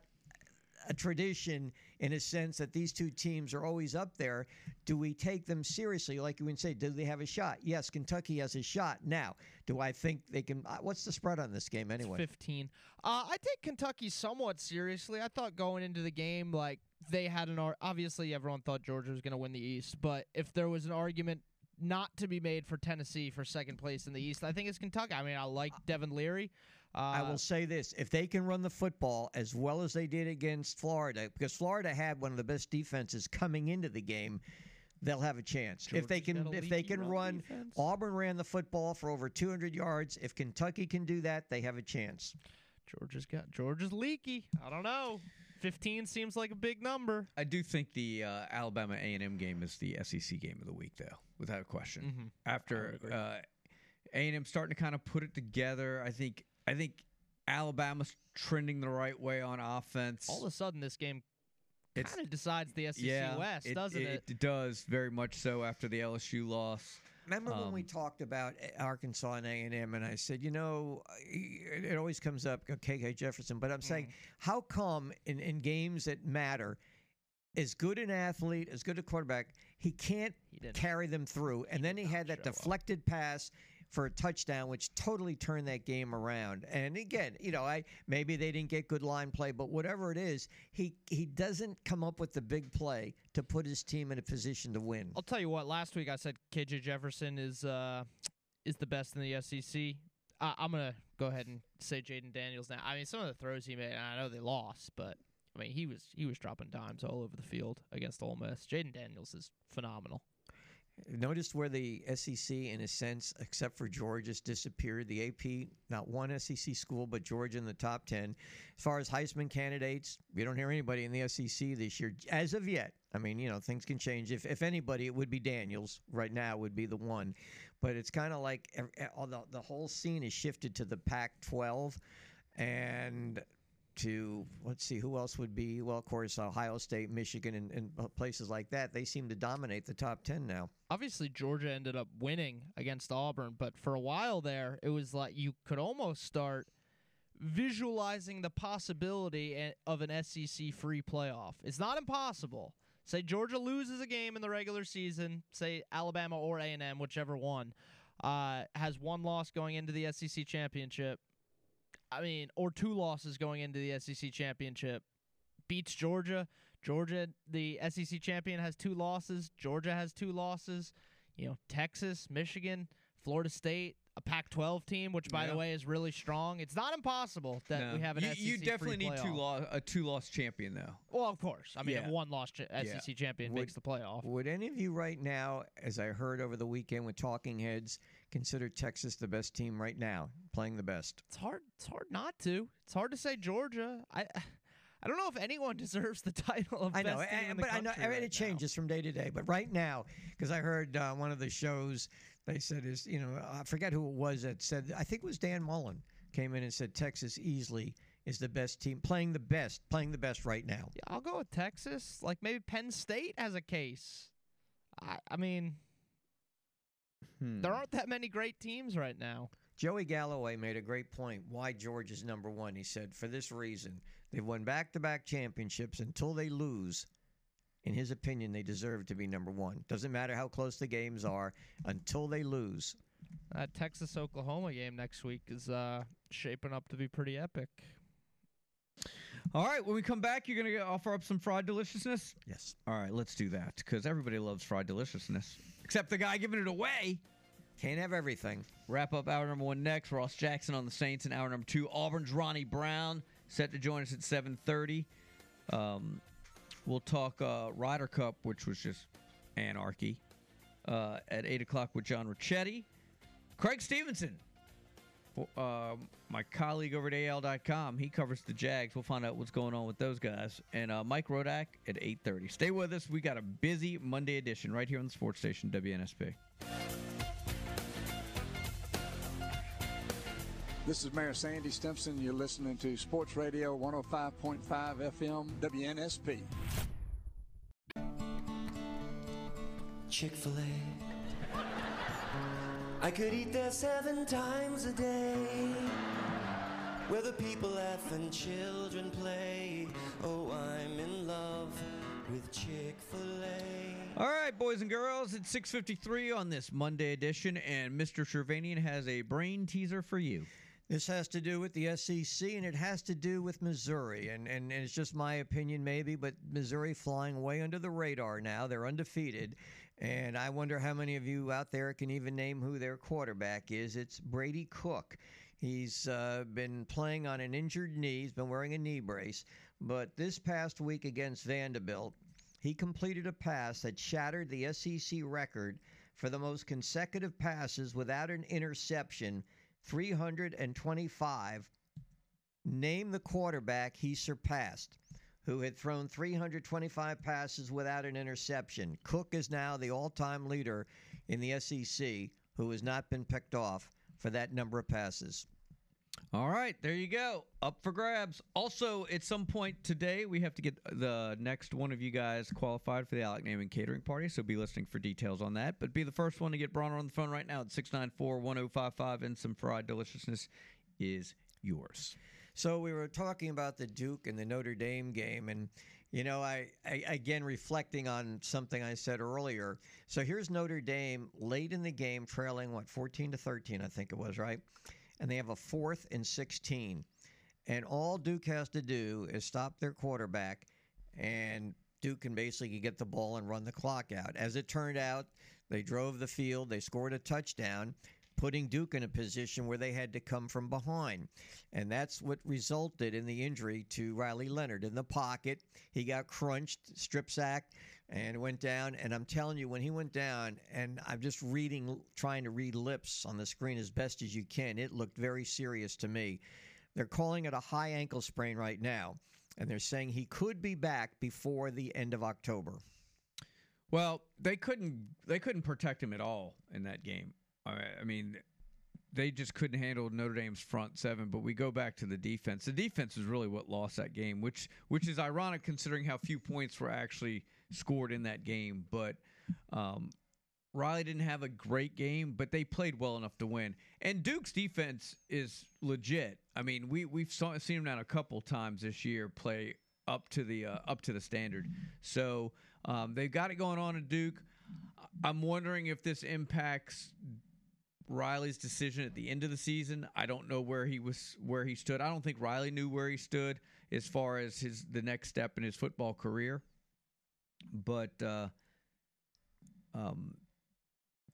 a tradition in a sense that these two teams are always up there, do we take them seriously? Like you would say, do they have a shot? Yes, Kentucky has a shot. Now, do I think they can? uh, What's the spread on this game anyway? 15. Uh, I take Kentucky somewhat seriously. I thought going into the game, like, they had an ar- obviously everyone thought Georgia was going to win the East, but if there was an argument not to be made for Tennessee for second place in the East, I think it's Kentucky. I mean, I like Devin Leary. Uh, I will say this: if they can run the football as well as they did against Florida, because Florida had one of the best defenses coming into the game, they'll have a chance. if they can, if they can run run, defense. Auburn ran the football for over 200 yards. If Kentucky can do that, they have a chance. Georgia's got Georgia's leaky. I don't know. 15 seems like a big number. I do think the uh, Alabama A&M game is the SEC game of the week, though, without a question. Mhm. After uh, A&M starting to kind of put it together, I think I think Alabama's trending the right way on offense. All of a sudden, this game It's- kind of decides the SEC yeah, West, it, doesn't it? it? does very much so after the LSU loss. Remember when we Um, talked about Arkansas and A and M, and I said, you know, it it always comes up, KJ Jefferson, but I'm saying, Mm-hmm. how come in, in games that matter, as good an athlete, as good a quarterback, he can't He carry them through, and then he had that show up. deflected pass for a touchdown, which totally turned that game around. And again, you know, I maybe they didn't get good line play, but whatever it is, he he doesn't come up with the big play to put his team in a position to win. I'll tell you what. Last week I said KJ Jefferson is uh, is the best in the SEC. I, I'm gonna go ahead and say Jayden Daniels now. I mean, some of the throws he made, I know they lost, but I mean he was he was dropping dimes all over the field against Ole Miss. Jayden Daniels is phenomenal. Noticed where the SEC, in a sense, except for Georgia's disappeared. The AP, not one SEC school, but Georgia in the top 10. As far as Heisman candidates, we don't hear anybody in the SEC this year, as of yet. I mean, you know, things can change. If, if anybody, it would be Daniels right now, would be the one. But it's kind of like the, the whole scene is shifted to the Pac 12 and to, let's see, who else would be? Well, of course, Ohio State, Michigan, and, and uh, places like that. They seem to dominate the top 10 now. Obviously, Georgia ended up winning against Auburn, but for a while there, it was like you could almost start visualizing the possibility of an SEC free playoff. It's not impossible. Say Georgia loses a game in the regular season, say Alabama or A&M, whichever one, uh, has one loss going into the SEC championship. I mean, or two losses going into the SEC championship. Beats Georgia. Georgia, the SEC champion, has two losses. Georgia has two losses. You know, Texas, Michigan, Florida State, a Pac-12 team, which by Yeah. the way is really strong. It's not impossible that No. we have an you, SEC you definitely free need two playoff. lo- a two loss champion though. Well, of course. I mean, Yeah. one-loss ch- SEC champion Would- makes the playoff. Would any of you right now, as I heard over the weekend with Talking Heads, consider Texas the best team right now, playing the best? It's hard. It's hard not to. It's hard to say Georgia. I, I don't know if anyone [laughs] deserves the title of I know, best team and- in the but I know right it changes from day to day. But right now, because I heard uh, one of the shows, they said is you know I forget who it was that said I think it was Dan Mullen came in and said Texas easily is the best team playing the best playing the best right now. Yeah, I'll go with Texas. Like maybe Penn State has a case. I, I mean, Hmm. there aren't that many great teams right now. Joey Galloway made a great point. Why George is number one? He said for this reason they've won back to back championships until they lose. In his opinion, they deserve to be number one. Doesn't matter how close the games are until they lose. That Texas Oklahoma game next week is uh, shaping up to be pretty epic. All right, when we come back, you're going to offer up some fried deliciousness? Yes. All right, let's do that because everybody loves fried deliciousness, except the guy giving it away. Can't have everything. Wrap up hour number one next. Ross Jackson on the Saints in hour number two. Auburn's Ronnie Brown set to join us at 7:30. Um, we'll talk uh, Ryder Cup, which was just anarchy, uh, at eight o'clock with John Ricchetti. Craig Stevenson, uh, my colleague over at AL.com, he covers the Jags. We'll find out what's going on with those guys. And uh, Mike Rodak at 8:30. Stay with us. We got a busy Monday edition right here on the sports station WNSP. This is Mayor Sandy Stimson. You're listening to Sports Radio 105.5 FM WNSP. Chick fil A. I could eat there seven times a day. Where the people laugh and children play. Oh, I'm in love with Chick fil A. All right, boys and girls, it's 6:53 on this Monday edition, and Mr. Shervanian has a brain teaser for you. This has to do with the SEC and it has to do with Missouri. And, and, and it's just my opinion, maybe, but Missouri flying way under the radar now. They're undefeated. And I wonder how many of you out there can even name who their quarterback is. It's Brady Cook. He's uh, been playing on an injured knee, he's been wearing a knee brace. But this past week against Vanderbilt, he completed a pass that shattered the SEC record for the most consecutive passes without an interception 325. Name the quarterback he surpassed who had thrown 325 passes without an interception. Cook is now the all time leader in the SEC who has not been picked off for that number of passes. All right, there you go. Up for grabs. Also, at some point today, we have to get the next one of you guys qualified for the Alec Naaman Catering Party, so be listening for details on that. But be the first one to get Bronner on the phone right now at 694 1055, and some fried deliciousness is yours. So we were talking about the Duke and the Notre Dame game, and you know, I, I again reflecting on something I said earlier. So here's Notre Dame late in the game, trailing what 14 to 13, I think it was, right? And they have a fourth and 16, and all Duke has to do is stop their quarterback, and Duke can basically get the ball and run the clock out. As it turned out, they drove the field, they scored a touchdown putting Duke in a position where they had to come from behind. And that's what resulted in the injury to Riley Leonard in the pocket. He got crunched, strip sacked, and went down. And I'm telling you, when he went down, and I'm just reading, trying to read lips on the screen as best as you can, it looked very serious to me. They're calling it a high ankle sprain right now. And they're saying he could be back before the end of October. Well, they couldn't they couldn't protect him at all in that game. I mean, they just couldn't handle Notre Dame's front seven. But we go back to the defense. The defense is really what lost that game, which which is ironic considering how few points were actually scored in that game. But um, Riley didn't have a great game, but they played well enough to win. And Duke's defense is legit. I mean, we we've saw, seen them now a couple times this year play up to the uh, up to the standard. So um, they've got it going on at Duke. I'm wondering if this impacts Riley's decision at the end of the season. I don't know where he was where he stood. I don't think Riley knew where he stood as far as his the next step in his football career. But uh, um,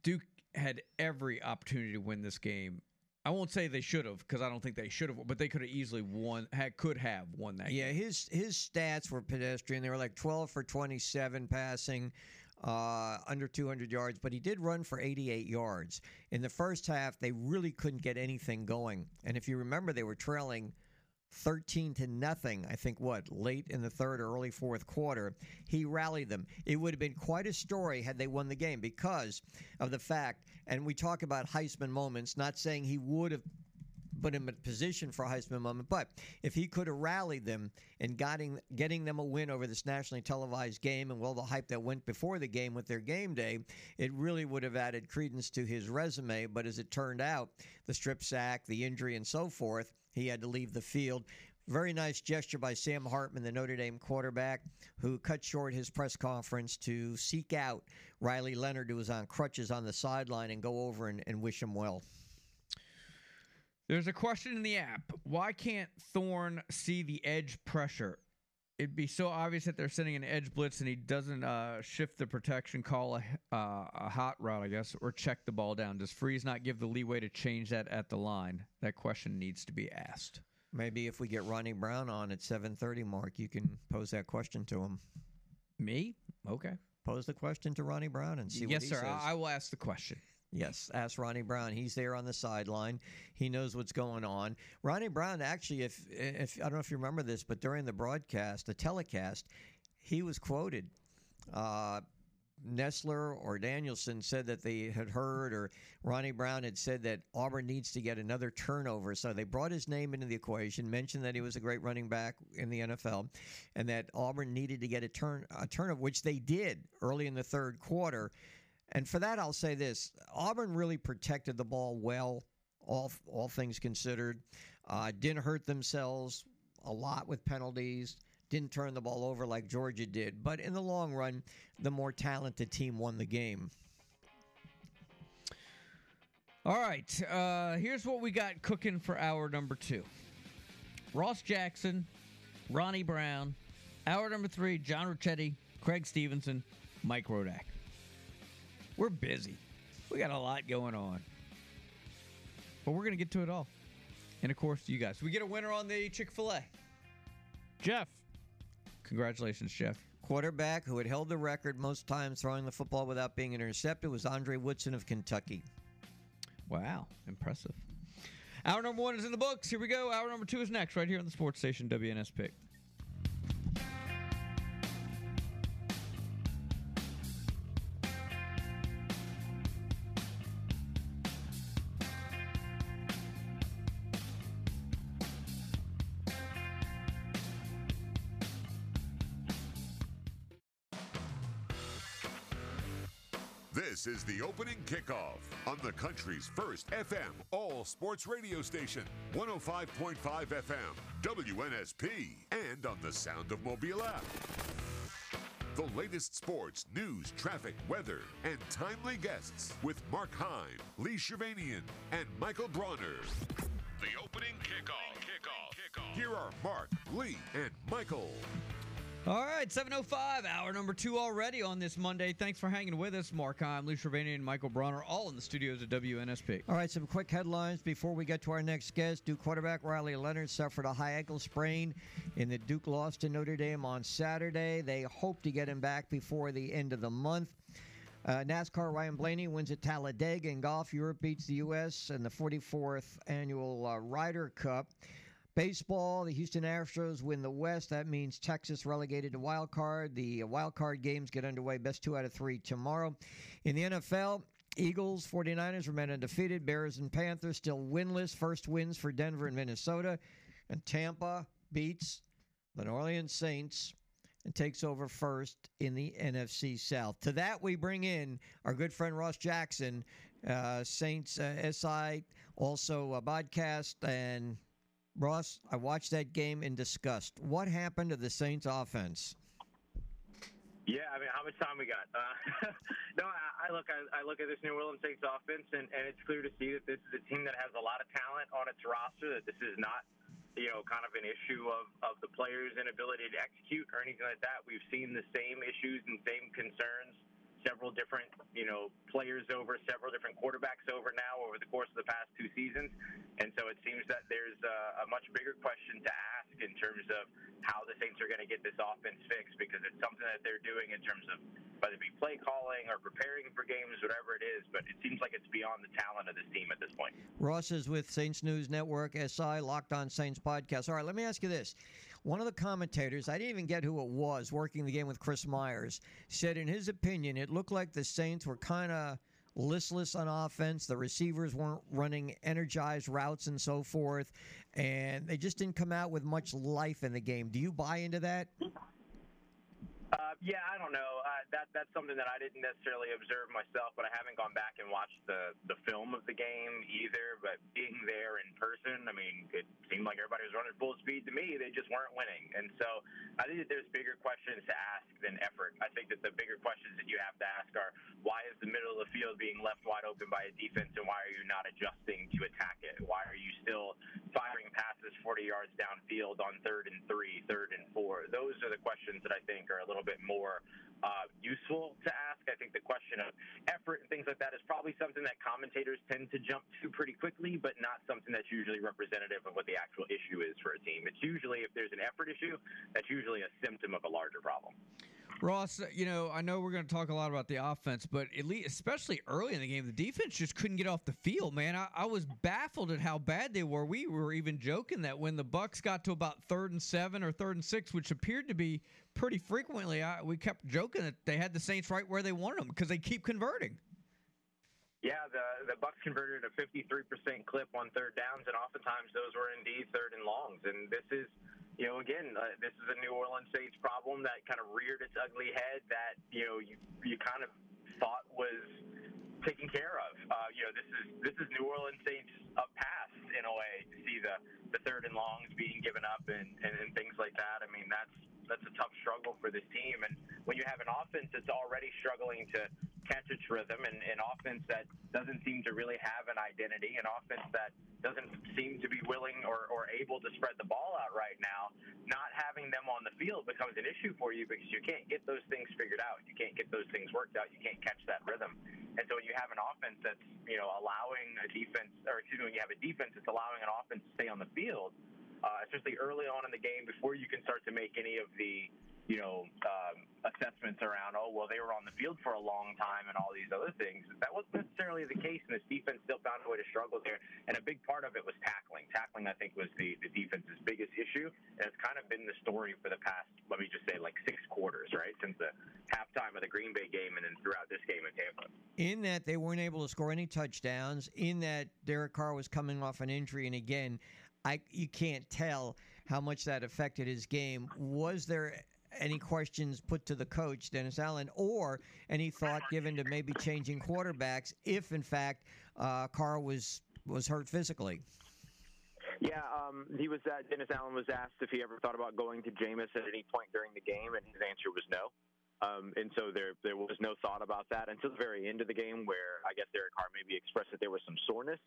Duke had every opportunity to win this game. I won't say they should have because I don't think they should have, but they could have easily won. Had, could have won that. Yeah, game. his his stats were pedestrian. They were like 12 for 27 passing, uh, under 200 yards, but he did run for 88 yards. In the first half, they really couldn't get anything going. And if you remember, they were trailing 13 to nothing, I think what, late in the third or early fourth quarter, he rallied them. It would have been quite a story had they won the game because of the fact, and we talk about Heisman moments, not saying he would have put him in a position for a Heisman moment. But if he could have rallied them and getting getting them a win over this nationally televised game and well the hype that went before the game with their game day, it really would have added credence to his resume. But as it turned out, the strip sack, the injury, and so forth, he had to leave the field. Very nice gesture by Sam Hartman, the Notre Dame quarterback, who cut short his press conference to seek out Riley Leonard, who was on crutches on the sideline, and go over and, and wish him well. There's a question in the app. Why can't Thorne see the edge pressure? It'd be so obvious that they're sending an edge blitz and he doesn't uh, shift the protection, call a, uh, a hot route, I guess, or check the ball down. Does Freeze not give the leeway to change that at the line? That question needs to be asked. Maybe if we get Ronnie Brown on at 7:30, Mark, you can pose that question to him. Me? Okay. Pose the question to Ronnie Brown and see what he sir. says. I I will ask the question. Yes, ask Ronnie Brown. He's there on the sideline. He knows what's going on. Ronnie Brown, actually, if if I don't know if you remember this, but during the broadcast, the telecast, he was quoted. Uh, Nessler or Danielson said that they had heard, or Ronnie Brown had said that Auburn needs to get another turnover. So they brought his name into the equation, mentioned that he was a great running back in the NFL, and that Auburn needed to get a turn a turnover, which they did early in the third quarter. And for that, I'll say this: Auburn really protected the ball well, all all things considered. Uh, didn't hurt themselves a lot with penalties. Didn't turn the ball over like Georgia did. But in the long run, the more talented team won the game. All right. Uh, here's what we got cooking for hour number two Ross Jackson, Ronnie Brown. Hour number three, John Ricchetti, Craig Stevenson, Mike Rodak. We're busy. We got a lot going on. But we're going to get to it all. And of course, you guys. We get a winner on the Chick fil A. Jeff. Congratulations, Jeff. Quarterback who had held the record most times throwing the football without being intercepted was Andre Woodson of Kentucky. Wow. Impressive. Hour number one is in the books. Here we go. Hour number two is next, right here on the sports station WNSP. The opening kickoff on the country's first FM all sports radio station, 105.5 FM, WNSP, and on the Sound of Mobile app. The latest sports, news, traffic, weather, and timely guests with Mark Heim, Lee Shervanian, and Michael Bronner. The opening kickoff. kickoff. kickoff. Here are Mark, Lee, and Michael. All right, 7.05, hour number two already on this Monday. Thanks for hanging with us. Mark Heim, Lee Shervanian, and Michael Bronner, all in the studios at WNSP. All right, some quick headlines before we get to our next guest. Duke quarterback Riley Leonard suffered a high ankle sprain in the Duke loss to Notre Dame on Saturday. They hope to get him back before the end of the month. Uh, NASCAR Ryan Blaney wins at Talladega in golf. Europe beats the U.S. in the 44th annual uh, Ryder Cup. Baseball, the Houston Astros win the West. That means Texas relegated to wild card. The wild card games get underway best two out of three tomorrow. In the NFL, Eagles, 49ers remain undefeated. Bears and Panthers still winless. First wins for Denver and Minnesota. And Tampa beats the New Orleans Saints and takes over first in the NFC South. To that, we bring in our good friend Ross Jackson, uh, Saints uh, SI, also a podcast. And Ross, I watched that game in disgust. What happened to the Saints offense? Yeah, I mean, how much time we got? Uh, [laughs] no, I, I look, I, I look at this New Orleans Saints offense, and, and it's clear to see that this is a team that has a lot of talent on its roster. That this is not, you know, kind of an issue of of the players' inability to execute or anything like that. We've seen the same issues and same concerns several different, you know, players over, several different quarterbacks over now over the course of the past two seasons, and so it seems that there's a, a much bigger question to ask in terms of how the Saints are going to get this offense fixed because it's something that they're doing in terms of whether it be play calling or preparing for games, whatever it is. But it seems like it's beyond the talent of this team at this point. Ross is with Saints News Network, SI, Locked On Saints podcast. All right, let me ask you this. One of the commentators, I didn't even get who it was, working the game with Chris Myers, said in his opinion, it looked like the Saints were kind of listless on offense. The receivers weren't running energized routes and so forth, and they just didn't come out with much life in the game. Do you buy into that? Uh, yeah, I don't know. Uh, that that's something that I didn't necessarily observe myself, but I haven't gone back and watched the the film of the game either. But being there in person, I mean, it seemed like everybody was running full speed to me. They just weren't winning, and so I think that there's bigger questions to ask than effort. I think that the bigger questions that you have to ask are why is the middle of the field being left wide open by a defense, and why are you not adjusting to attack it? Why are you still firing passes 40 yards downfield on third and three, third and four? Those are the questions that I think are a little bit more uh, Uh, useful to ask. I think the question of effort and things like that is probably something that commentators tend to jump to pretty quickly, but not something that's usually representative of what the actual issue is for a team. It's usually, if there's an effort issue, that's usually a symptom of a larger problem. Ross, you know, I know we're going to talk a lot about the offense, but at least, especially early in the game, the defense just couldn't get off the field. Man, I, I was baffled at how bad they were. We were even joking that when the Bucs got to about third and seven or third and six, which appeared to be pretty frequently, I, we kept joking that they had the Saints right where they wanted them because they keep converting. Yeah, the the Bucs converted a 53% clip on third downs, and oftentimes those were indeed third and longs. And this is, you know, again, uh, this is a New Orleans Saints problem that kind of reared its ugly head that you know you you kind of thought was taken care of. Uh, you know, this is this is New Orleans Saints up past in a way to see the the third and longs being given up and, and and things like that. I mean, that's that's a tough struggle for this team. And when you have an offense that's already struggling to catch its rhythm, and an offense that doesn't seem to really have an identity, an offense that doesn't seem to be willing or, or able to spread the ball out right now, not having them on the field becomes an issue for you because you can't get those things figured out. You can't get those things worked out. You can't catch that rhythm. And so when you have an offense that's you know allowing a defense, or excuse me, when you have a defense that's allowing an offense to stay on the field, uh, especially early on in the game before you can start to make any of the you know um, assessments around oh well they were on the field for a long time and all these other things. That wasn't necessarily the case and this defense still found a way to struggle there. And a big part of it was tackling. Tackling I think was the the defense's biggest issue. And it's kind of been the story for the past let me just say like six quarters right since the halftime of the Green Bay game and then throughout this game in Tampa. In that they weren't able to score any touchdowns. In that Derek Carr was coming off an injury, and again, I you can't tell how much that affected his game. Was there any questions put to the coach Dennis Allen, or any thought given to maybe changing quarterbacks if, in fact, uh, Carr was was hurt physically? Yeah, um, he was. Uh, Dennis Allen was asked if he ever thought about going to Jameis at any point during the game, and his answer was no. Um, and so there there was no thought about that until the very end of the game, where I guess Derek Carr maybe expressed that there was some soreness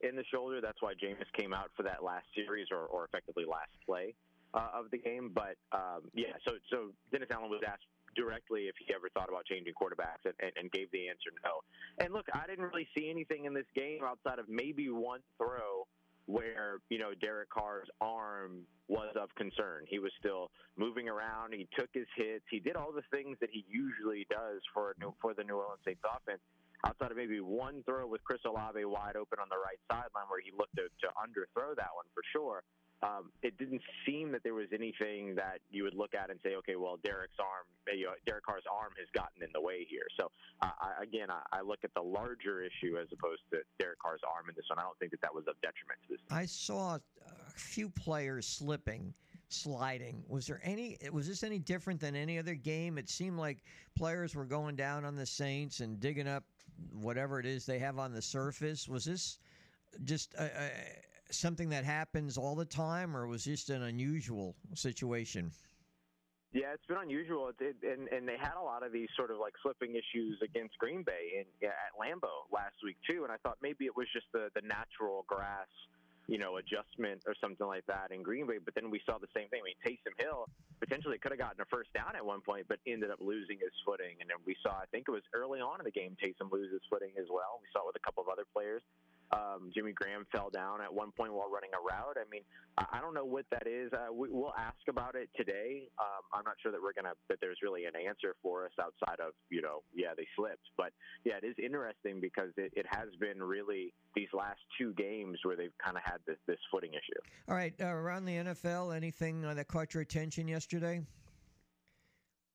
in the shoulder. That's why Jameis came out for that last series, or, or effectively last play uh, of the game. But um, yeah, so so Dennis Allen was asked directly if he ever thought about changing quarterbacks and, and, and gave the answer no. And look, I didn't really see anything in this game outside of maybe one throw where you know Derek Carr's arm was of concern. He was still moving around. He took his hits. He did all the things that he usually does for for the New Orleans Saints offense. Outside of maybe one throw with Chris Olave wide open on the right sideline, where he looked to, to underthrow that one for sure. Um, it didn't seem that there was anything that you would look at and say, okay, well, Derek's arm, you know, Derek Carr's arm has gotten in the way here. So uh, I, again, I, I look at the larger issue as opposed to Derek Carr's arm in this one. I don't think that that was of detriment to this. I saw a few players slipping, sliding. Was there any? Was this any different than any other game? It seemed like players were going down on the Saints and digging up whatever it is they have on the surface. Was this just a, a, something that happens all the time, or was just an unusual situation? Yeah, it's been unusual, it, and and they had a lot of these sort of like slipping issues against Green Bay and at Lambeau last week too. And I thought maybe it was just the the natural grass you know, adjustment or something like that in Green Bay. But then we saw the same thing. I mean, Taysom Hill potentially could have gotten a first down at one point, but ended up losing his footing. And then we saw, I think it was early on in the game, Taysom lose his footing as well. We saw it with a couple of other players. Um, Jimmy Graham fell down at one point while running a route. I mean, I don't know what that is. Uh, we, we'll ask about it today. Um, I'm not sure that we're gonna that there's really an answer for us outside of you know, yeah, they slipped. But yeah, it is interesting because it, it has been really these last two games where they've kind of had this this footing issue. All right, uh, around the NFL, anything uh, that caught your attention yesterday?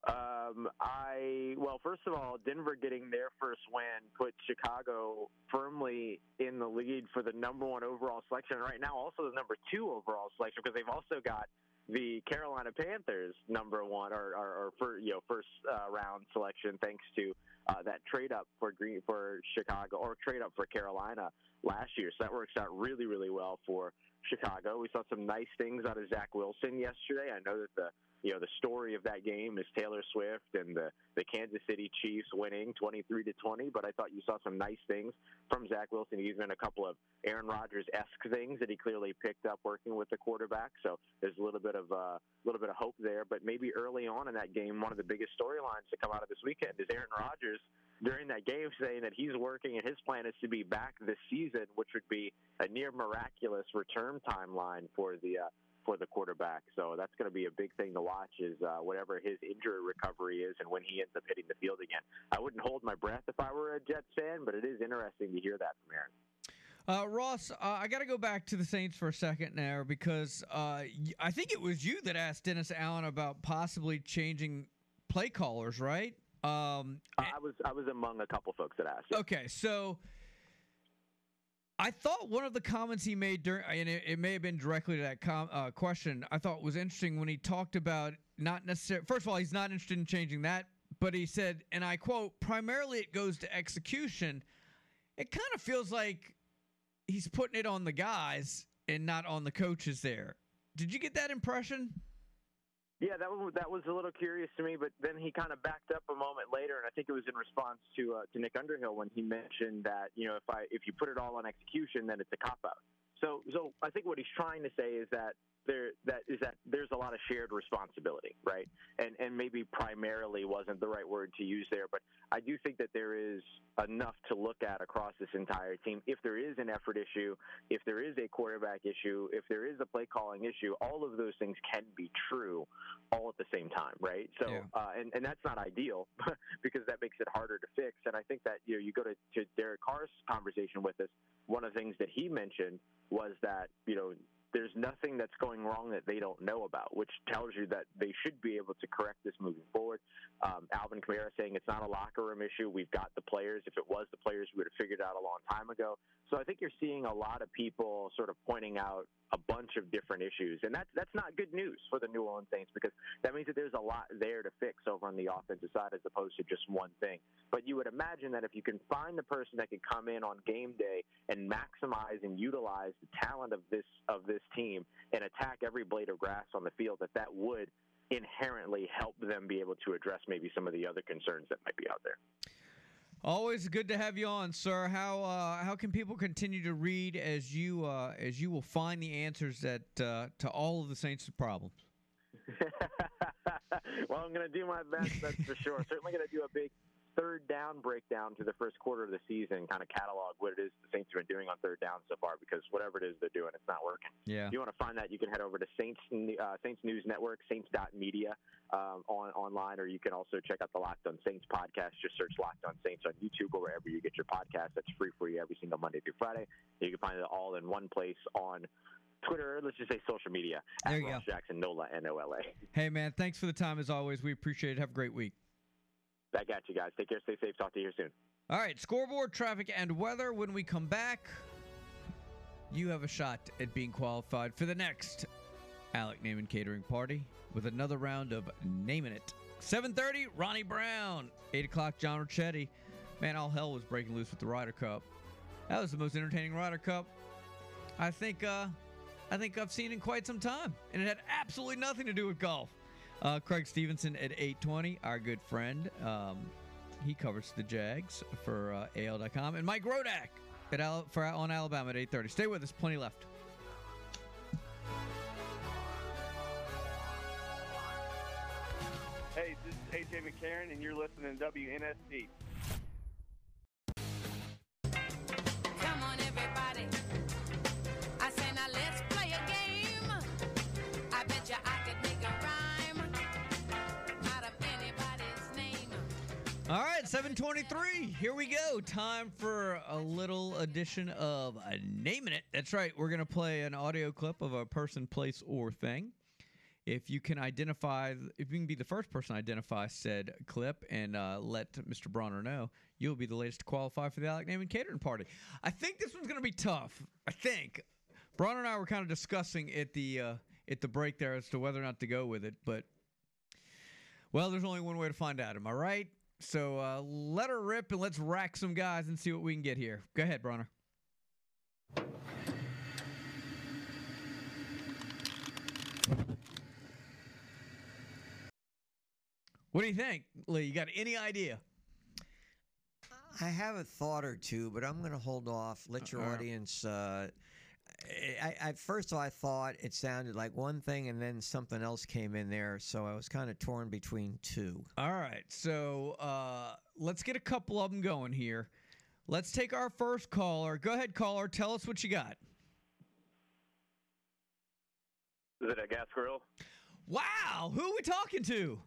Um, I well, first of all, Denver getting their first win put Chicago firmly in the lead for the number one overall selection. Right now, also the number two overall selection because they've also got the Carolina Panthers number one or, or, or for you know first uh, round selection thanks to uh, that trade up for Green for Chicago or trade up for Carolina last year. So that works out really really well for Chicago. We saw some nice things out of Zach Wilson yesterday. I know that the you know the story of that game is Taylor Swift and the the Kansas City Chiefs winning 23 to 20. But I thought you saw some nice things from Zach Wilson. Even a couple of Aaron Rodgers esque things that he clearly picked up working with the quarterback. So there's a little bit of a uh, little bit of hope there. But maybe early on in that game, one of the biggest storylines to come out of this weekend is Aaron Rodgers during that game saying that he's working and his plan is to be back this season, which would be a near miraculous return timeline for the uh, for the quarterback. So that's going to be a big thing to watch is uh, whatever his injury recovery is and when he ends up hitting the field again. I wouldn't hold my breath if I were a Jets fan, but it is interesting to hear that from Aaron. Uh, Ross, uh, I got to go back to the Saints for a second there because uh, I think it was you that asked Dennis Allen about possibly changing play callers, right? Um, I was I was among a couple folks that asked. Okay, so I thought one of the comments he made during, and it, it may have been directly to that com, uh, question, I thought was interesting when he talked about not necessarily, first of all, he's not interested in changing that, but he said, and I quote, primarily it goes to execution. It kind of feels like he's putting it on the guys and not on the coaches there. Did you get that impression? Yeah, that was that was a little curious to me, but then he kind of backed up a moment later, and I think it was in response to uh, to Nick Underhill when he mentioned that you know if I if you put it all on execution, then it's a cop out. So so I think what he's trying to say is that there that is that there's a lot of shared responsibility, right? And and maybe primarily wasn't the right word to use there, but I do think that there is enough to look at across this entire team. If there is an effort issue, if there is a quarterback issue, if there is a play calling issue, all of those things can be true all at the same time, right? So Yeah. uh, and and that's not ideal [laughs] because that makes it harder to fix. And I think that you know you go to to Derek Carr's conversation with us. One of the things that he mentioned was that you know there's nothing that's going wrong that they don't know about, which tells you that they should be able to correct this moving forward. Um, Alvin Kamara saying it's not a locker room issue. We've got the players. If it was the players, we would have figured it out a long time ago. So I think you're seeing a lot of people sort of pointing out a bunch of different issues, and that's that's not good news for the New Orleans Saints because that means that there's a lot there to fix over on the offensive side as opposed to just one thing. But you would imagine that if you can find the person that can come in on game day and maximize and utilize the talent of this of this team and attack every blade of grass on the field, that that would inherently help them be able to address maybe some of the other concerns that might be out there. Always good to have you on, sir. How uh, how can people continue to read as you uh, as you will find the answers that uh, to all of the Saints' problems? [laughs] well, I'm going to do my best, that's for sure. [laughs] Certainly going to do a big third down breakdown to the first quarter of the season, kind of catalog what it is the Saints have been doing on third down so far because whatever it is they're doing, it's not working. Yeah. If you want to find that, you can head over to Saints uh, Saints News Network, Saints.media um, on online, or you can also check out the Locked On Saints podcast. Just search Locked On Saints on YouTube or wherever you get your podcast. That's free for you every single Monday through Friday. You can find it all in one place on Twitter, let's just say social media. There at you Ross Jackson, NOLA, N-O-L-A. Hey man, thanks for the time as always. We appreciate it. Have a great week. I got you guys. Take care, stay safe. Talk to you here soon. All right, scoreboard, traffic, and weather. When we come back, you have a shot at being qualified for the next Alec Naaman Catering Party with another round of Naming It. 7.30, Ronnie Brown. 8 o'clock, John Ricchetti. Man, all hell was breaking loose with the Ryder Cup. That was the most entertaining Ryder Cup I think uh, I think I've seen in quite some time, and it had absolutely nothing to do with golf. Uh, Craig Stevenson at 820, our good friend. Um, he covers the Jags for uh, AL.com. And Mike Rodak at Al- for, on Alabama at 830. Stay with us. Plenty left. Hey, this is AJ McCarron, and you're listening to WNSC. All right, 723. Here we go. Time for a little edition of Naming It. That's right. We're going to play an audio clip of a person, place, or thing. If you can identify, if you can be the first person to identify said clip and uh, let Mr. Bronner know, you'll be the latest to qualify for the Alec Naaman Catering Party. I think this one's going to be tough. I think. Bronner and I were kind of discussing at the uh, at the break there as to whether or not to go with it, but well, there's only one way to find out. Am I right? So uh, let her rip and let's rack some guys and see what we can get here. Go ahead, Bronner. What do you think, Lee? You got any idea? I have a thought or two, but I'm going to hold off. Let your all right. audience. Uh, I, I first of all, I thought it sounded like one thing, and then something else came in there, so I was kind of torn between two. All right, so uh, let's get a couple of them going here. Let's take our first caller. Go ahead, caller. Tell us what you got. Is it a gas grill? Wow, who are we talking to?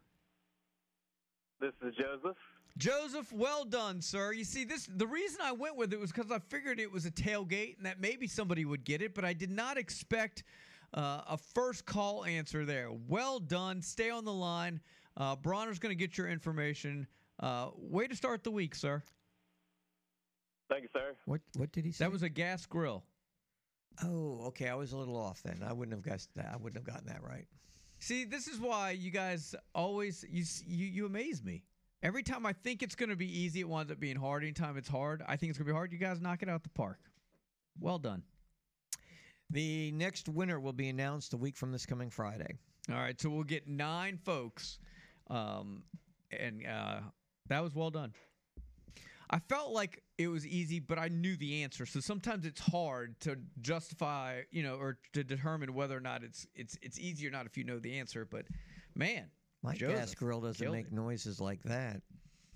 This is Joseph. Joseph, well done, sir. You see, this the reason I went with it was because I figured it was a tailgate and that maybe somebody would get it, but I did not expect uh, a first call answer there. Well done. Stay on the line. Uh, Bronner's going to get your information. Uh, way to start the week, sir. Thank you, sir. What What did he say? That was a gas grill. Oh, okay. I was a little off then. I wouldn't have guessed that. I wouldn't have gotten that right. See, this is why you guys always you you, you amaze me. Every time I think it's going to be easy, it winds up being hard. Anytime it's hard, I think it's going to be hard. You guys knock it out the park. Well done. The next winner will be announced a week from this coming Friday. All right, so we'll get nine folks, um, and uh, that was well done. I felt like it was easy, but I knew the answer. So sometimes it's hard to justify, you know, or to determine whether or not it's it's it's easy or not if you know the answer. But man, My gas grill doesn't make it. noises like that.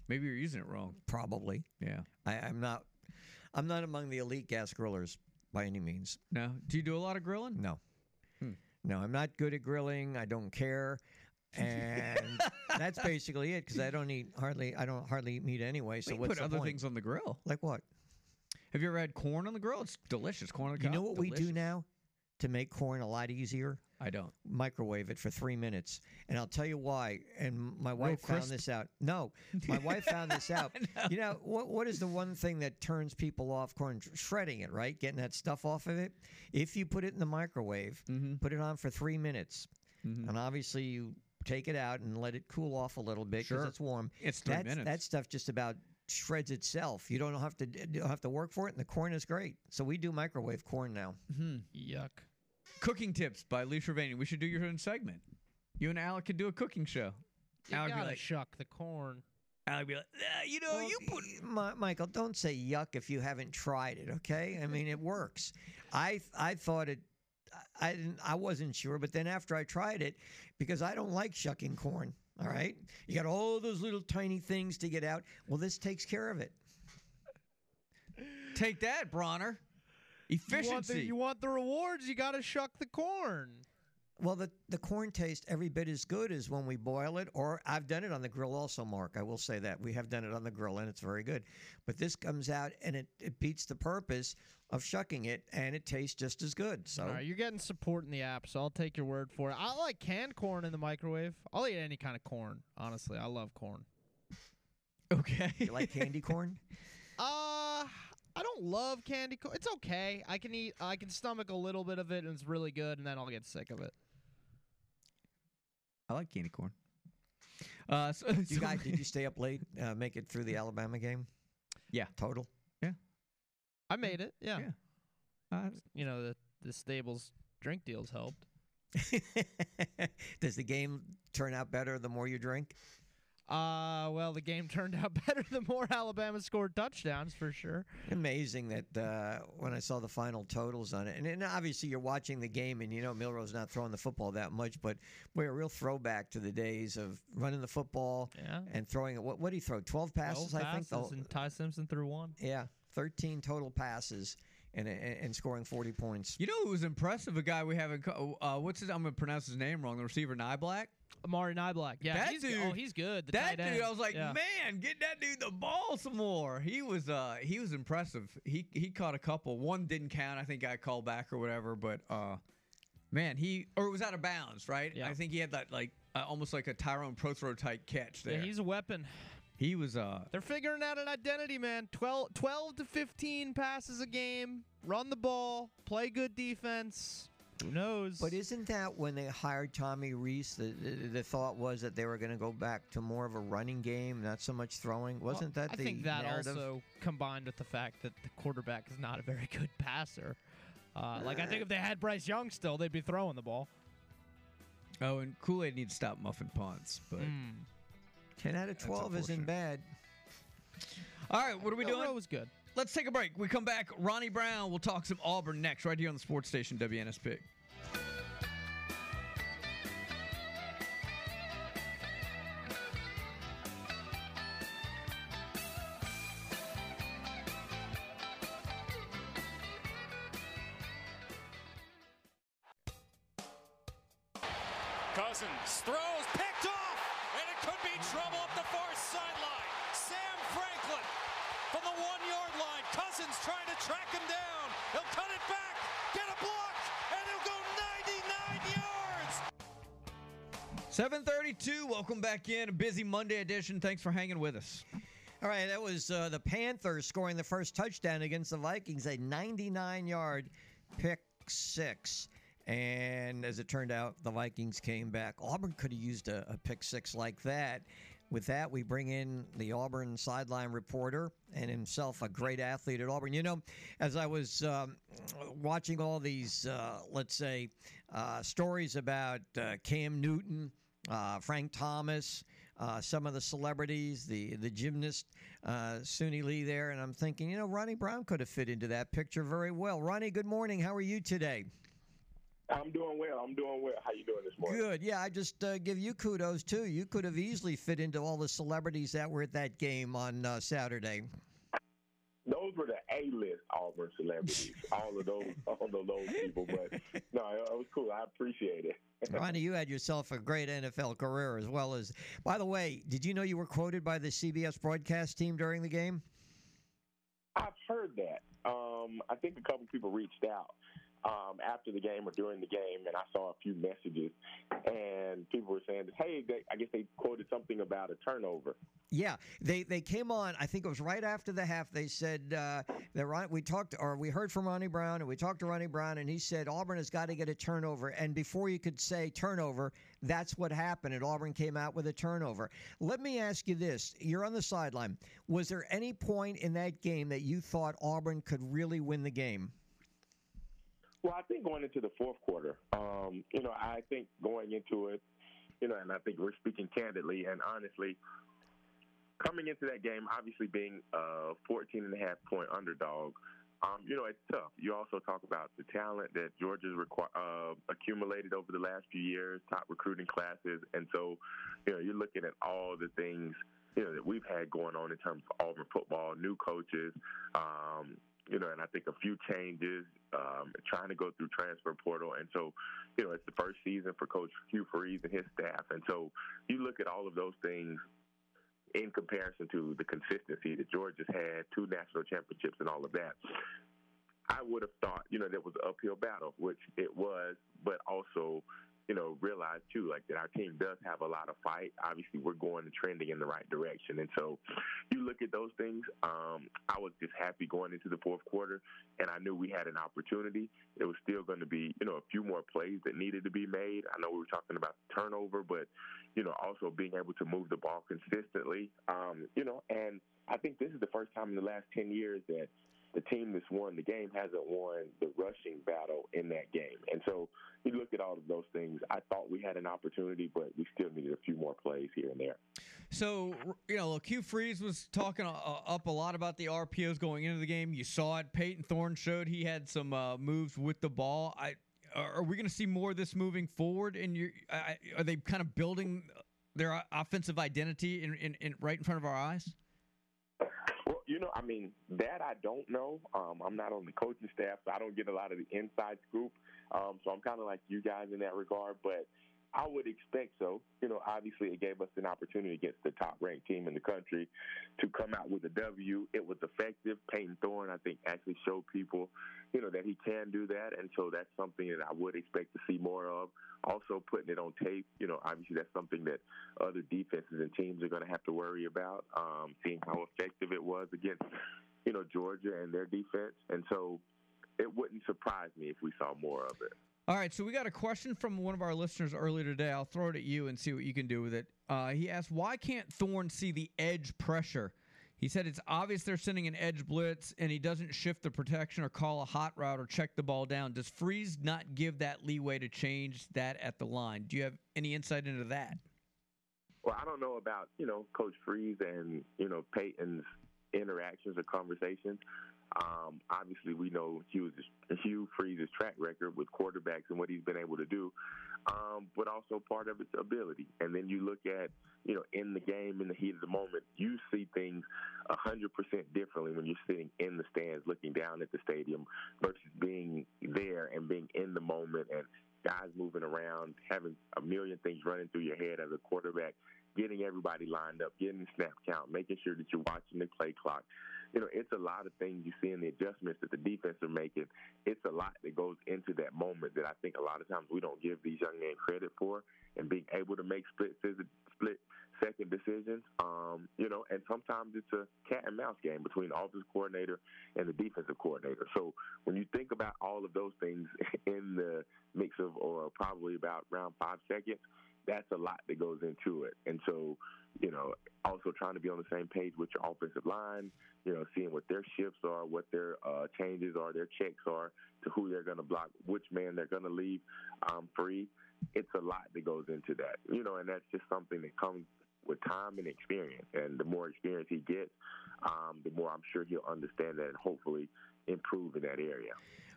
Maybe you're using it wrong. Probably. Yeah. I, I'm not. I'm not among the elite gas grillers by any means. No. Do you do a lot of grilling? No. Hmm. No, I'm not good at grilling. I don't care. And [laughs] that's basically it because I don't eat hardly. I don't hardly eat meat anyway. So we what's put the other point? things on the grill. Like what? Have you ever had corn on the grill? It's delicious. Corn on the grill. You know what we do now to make corn a lot easier? I don't. Microwave it for three minutes, and I'll tell you why. And my wife found this out. No, my wife found this [laughs] out. You know what? What is the one thing that turns people off corn? Shredding it, right? Getting that stuff off of it. If you put it in the microwave, Mm-hmm. put it on for three minutes, and obviously you take it out and let it cool off a little bit because Sure. it's warm. It's three That's- minutes. That stuff just about shreds itself. You don't have to you don't have to work for it, and the corn is great. So we do microwave corn now. Hmm. Yuck. Cooking tips by Lee Shervanian. We should do your own segment. You and Alec could do a cooking show. You Alec would be gotta like, shuck the corn. Alec would be like, "Ah, you know, you put. Mi- Michael, don't say yuck if you haven't tried it. Okay, I mean it works. I I thought it. I- I didn't. I wasn't sure, but then after I tried it, because I don't like shucking corn. All right, you got all those little tiny things to get out. Well, this takes care of it. Take that, Bronner. You want, the, Efficiency. you want the rewards, you gotta shuck the corn. Well, the the corn tastes every bit as good as when we boil it, or I've done it on the grill also, Mark. I will say that we have done it on the grill, and it's very good. But this comes out and it, it beats the purpose of shucking it, and it tastes just as good. So All right, you're getting support in the app, so I'll take your word for it. I like canned corn in the microwave. I'll eat any kind of corn. Honestly, I love corn. Okay. you like candy corn? [laughs] Uh, I don't love candy corn. It's okay. I can eat. I can stomach a little bit of it, and it's really good, and then I'll get sick of it. I like candy corn. Uh, [laughs] so, you so- guys, did you stay up late, uh, make it through the Alabama game? Yeah. Total. Yeah, I made it. Yeah. Uh, You know the the stables drink deals helped. [laughs] Does the game turn out better the more you drink? Uh, well, the game [laughs] turned out better the more Alabama scored touchdowns for sure. Amazing that uh, when I saw the final totals on it, and, and obviously you're watching the game, and you know Milroe's not throwing the football that much, but boy, a real throwback to the days of running the football Yeah. and throwing it. What what did he throw? Twelve passes, 12 I think. passes, The- and Ty Simpson threw one. yeah, thirteen total passes, and and, and scoring forty points. You know who was impressive? A guy we haven't. Uh, what's his? I'm gonna pronounce his name wrong. The receiver, Niblack. Amari Niblack. Yeah, that he's, dude. Oh, he's good. That dude. I was like, Yeah. man, get that dude the ball some more. He was, uh, he was impressive. He he caught a couple. One didn't count. I think I called back or whatever. But uh, man, he or it was out of bounds, right? Yeah. I think he had that like uh, almost like a Tyrone Prothro type catch there. Yeah, he's a weapon. he was uh. They're figuring out an identity, man. 12, 12 to 15 passes a game, run the ball, play good defense. Who knows? But isn't that when they hired Tommy Rees? The, the, the thought was that they were going to go back to more of a running game, not so much throwing. Wasn't that I the think that narrative? also combined with the fact that the quarterback is not a very good passer. Uh, like I think if they had Bryce Young still, they'd be throwing the ball. Oh, and Kool Aid needs to stop muffing punts. But Mm. Ten out of twelve isn't bad. all right, what are we doing? Rowe was good. Let's take a break. We come back. Ronnie Brown. We'll talk some Auburn next, right here on the sports station WNSP. Back in. A busy Monday edition. Thanks for hanging with us. All right, that was uh, the Panthers scoring the first touchdown against the Vikings, a 99-yard pick six. And as it turned out, the Vikings came back. Auburn could have used a, a pick six like that. With that, we bring in the Auburn sideline reporter and himself a great athlete at Auburn. You know, as I was um, watching all these, uh, let's say, uh, stories about uh, Cam Newton, uh, Frank Thomas, uh, some of the celebrities, the the gymnast uh, Suni Lee there, and I'm thinking, you know, Ronnie Brown could have fit into that picture very well. Ronnie, good morning. How are you today? I'm doing well. I'm doing well. How you doing this morning? Good. Yeah, I just uh, give you kudos too. You could have easily fit into all the celebrities that were at that game on uh, Saturday. Those were the A-list Auburn celebrities. [laughs] all of those, all of those people. But no, it was cool. I appreciate it. [laughs] Ronnie, you had yourself a great NFL career as well as. By the way, did you know you were quoted by the CBS broadcast team during the game? I've heard that. Um, I think a couple people reached out um, after the game or during the game, and I saw a few messages, and people were saying, "Hey, they, I guess they quoted something about a turnover." Yeah, they they came on. I think it was right after the half. They said uh, that Ron, we talked or we heard from Ronnie Brown and we talked to Ronnie Brown and he said Auburn has got to get a turnover. And before you could say turnover, that's what happened. And Auburn came out with a turnover. Let me ask you this: You're on the sideline. Was there any point in that game that you thought Auburn could really win the game? Well, I think going into the fourth quarter, um, you know, I think going into it, you know, and I think we're speaking candidly and honestly, coming into that game, obviously being a 14 and a half point underdog, um, you know, it's tough. You also talk about the talent that Georgia's requ- uh, accumulated over the last few years, top recruiting classes, and so, you know, you're looking at all the things you know that we've had going on in terms of Auburn football, new coaches, um, you know, and I think a few changes, um, trying to go through transfer portal, and so, you know, it's the first season for Coach Hugh Freeze and his staff, and so you look at all of those things in comparison to the consistency that Georgia's had, two national championships, and all of that. I would have thought, you know, there was an uphill battle, which it was, but also, you know, realize too, like that our team does have a lot of fight. Obviously, we're going and trending in the right direction, and so you look at those things. Um, I was just happy going into the fourth quarter, and I knew we had an opportunity. It was still going to be, you know, a few more plays that needed to be made. I know we were talking about turnover, but you know, also being able to move the ball consistently. Um, you know, and I think this is the first time in the last ten years that the team that's won the game hasn't won the rushing battle in that game. And so you look at all of those things. I thought we had an opportunity, but we still needed a few more plays here and there. So, you know, look, Hugh Freeze was talking uh, up a lot about the RPOs going into the game. You saw it. Payton Thorne showed he had some uh, moves with the ball. I are we going to see more of this moving forward? And are they kind of building their offensive identity in, in, in right in front of our eyes? Know, I mean, that I don't know. Um, I'm not on the coaching staff, so I don't get a lot of the inside scoop. Um, so I'm kind of like you guys in that regard. But I would expect so. You know, obviously it gave us an opportunity against the top ranked team in the country to come out with a W. It was effective. Payton Thorne, I think, actually showed people, you know, that he can do that. And so that's something that I would expect to see more of. Also putting it on tape, you know, obviously that's something that other defenses and teams are going to have to worry about. Um, seeing how effective it was against, you know, Georgia and their defense. And so it wouldn't surprise me if we saw more of it. All right, so we got a question from one of our listeners earlier today. I'll throw it at you and see what you can do with it. Uh, he asked, "Why can't Thorne see the edge pressure?" He said it's obvious they're sending an edge blitz, and he doesn't shift the protection or call a hot route or check the ball down. Does Freeze not give that leeway to change that at the line? Do you have any insight into that? Well, I don't know about you know Coach Freeze and you know Payton's interactions or conversations. Um, obviously, we know Hugh, Hugh Freeze's track record with quarterbacks and what he's been able to do, um, but also part of its ability. And then you look at, you know, in the game, in the heat of the moment, you see things a hundred percent differently when you're sitting in the stands, looking down at the stadium, versus being there and being in the moment and guys moving around, having a million things running through your head as a quarterback, getting everybody lined up, getting the snap count, making sure that you're watching the play clock. You know, it's a lot of things you see in the adjustments that the defense are making. It's a lot that goes into that moment that I think a lot of times we don't give these young men credit for, and being able to make split split second decisions. Um, you know, and sometimes it's a cat and mouse game between offensive coordinator and the defensive coordinator. So when you think about all of those things [laughs] in the mix of, or probably about around five seconds, that's a lot that goes into it. And so, you know, also trying to be on the same page with your offensive line, you know, seeing what their shifts are, what their uh, changes are, their checks are to who they're going to block, which man they're going to leave um, free. It's a lot that goes into that, you know, and that's just something that comes with time and experience. And the more experience he gets, um, the more I'm sure he'll understand that and hopefully improve in that area.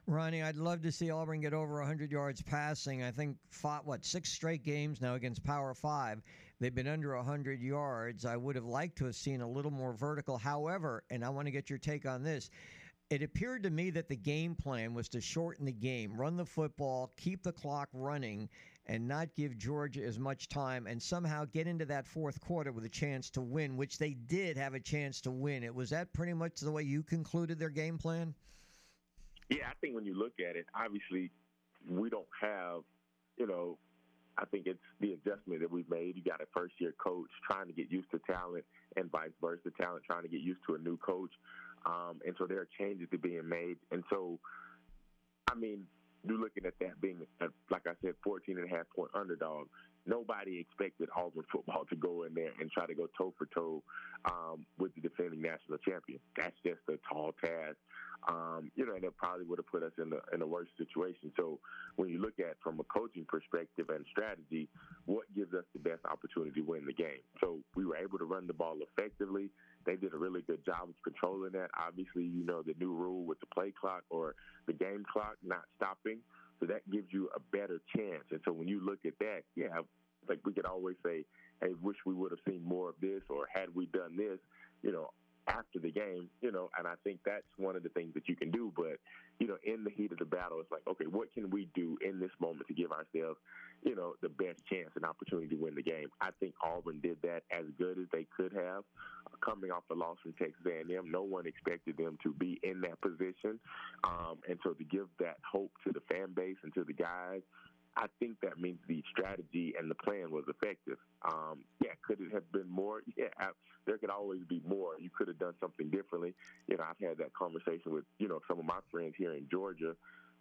Ronnie, I'd love to see Auburn get over 100 yards passing. I think fought what six straight games now against Power Five. They've been under 100 yards. I would have liked to have seen a little more vertical. However, and I want to get your take on this. It appeared to me that the game plan was to shorten the game, run the football, keep the clock running, and not give Georgia as much time, and somehow get into that fourth quarter with a chance to win, which they did have a chance to win. It was that pretty much the way you concluded their game plan. Yeah, I think when you look at it, obviously we don't have, you know, I think it's the adjustment that we've made. You got a first year coach trying to get used to talent and vice versa, talent trying to get used to a new coach. Um, and so there are changes to being made. And so, I mean, you're looking at that being, a, like I said, 14 and a half point underdog. Nobody expected Auburn football to go in there and try to go toe for toe um, with the defending national champion. That's just a tall task. Um, you know, and it probably would have put us in a in a worse situation. So when you look at from a coaching perspective and strategy, what gives us the best opportunity to win the game? So we were able to run the ball effectively. They did a really good job of controlling that. Obviously, you know the new rule with the play clock or the game clock not stopping, so that gives you a better chance. And so when you look at that, yeah, like we could always say, "Hey, wish we would have seen more of this," or "Had we done this," you know, after the game, you know, and I think that's one of the things that you can do. But, you know, in the heat of the battle, it's like, okay, what can we do in this moment to give ourselves, you know, the best chance and opportunity to win the game? I think Auburn did that as good as they could have. Coming off the loss from Texas A&M, no one expected them to be in that position, um, and so to give that hope to the fan base and to the guys. I think that means the strategy and the plan was effective. Um, yeah, could it have been more? [laughs] Yeah, I, there could always be more. You could have done something differently. You know, I've had that conversation with you know some of my friends here in Georgia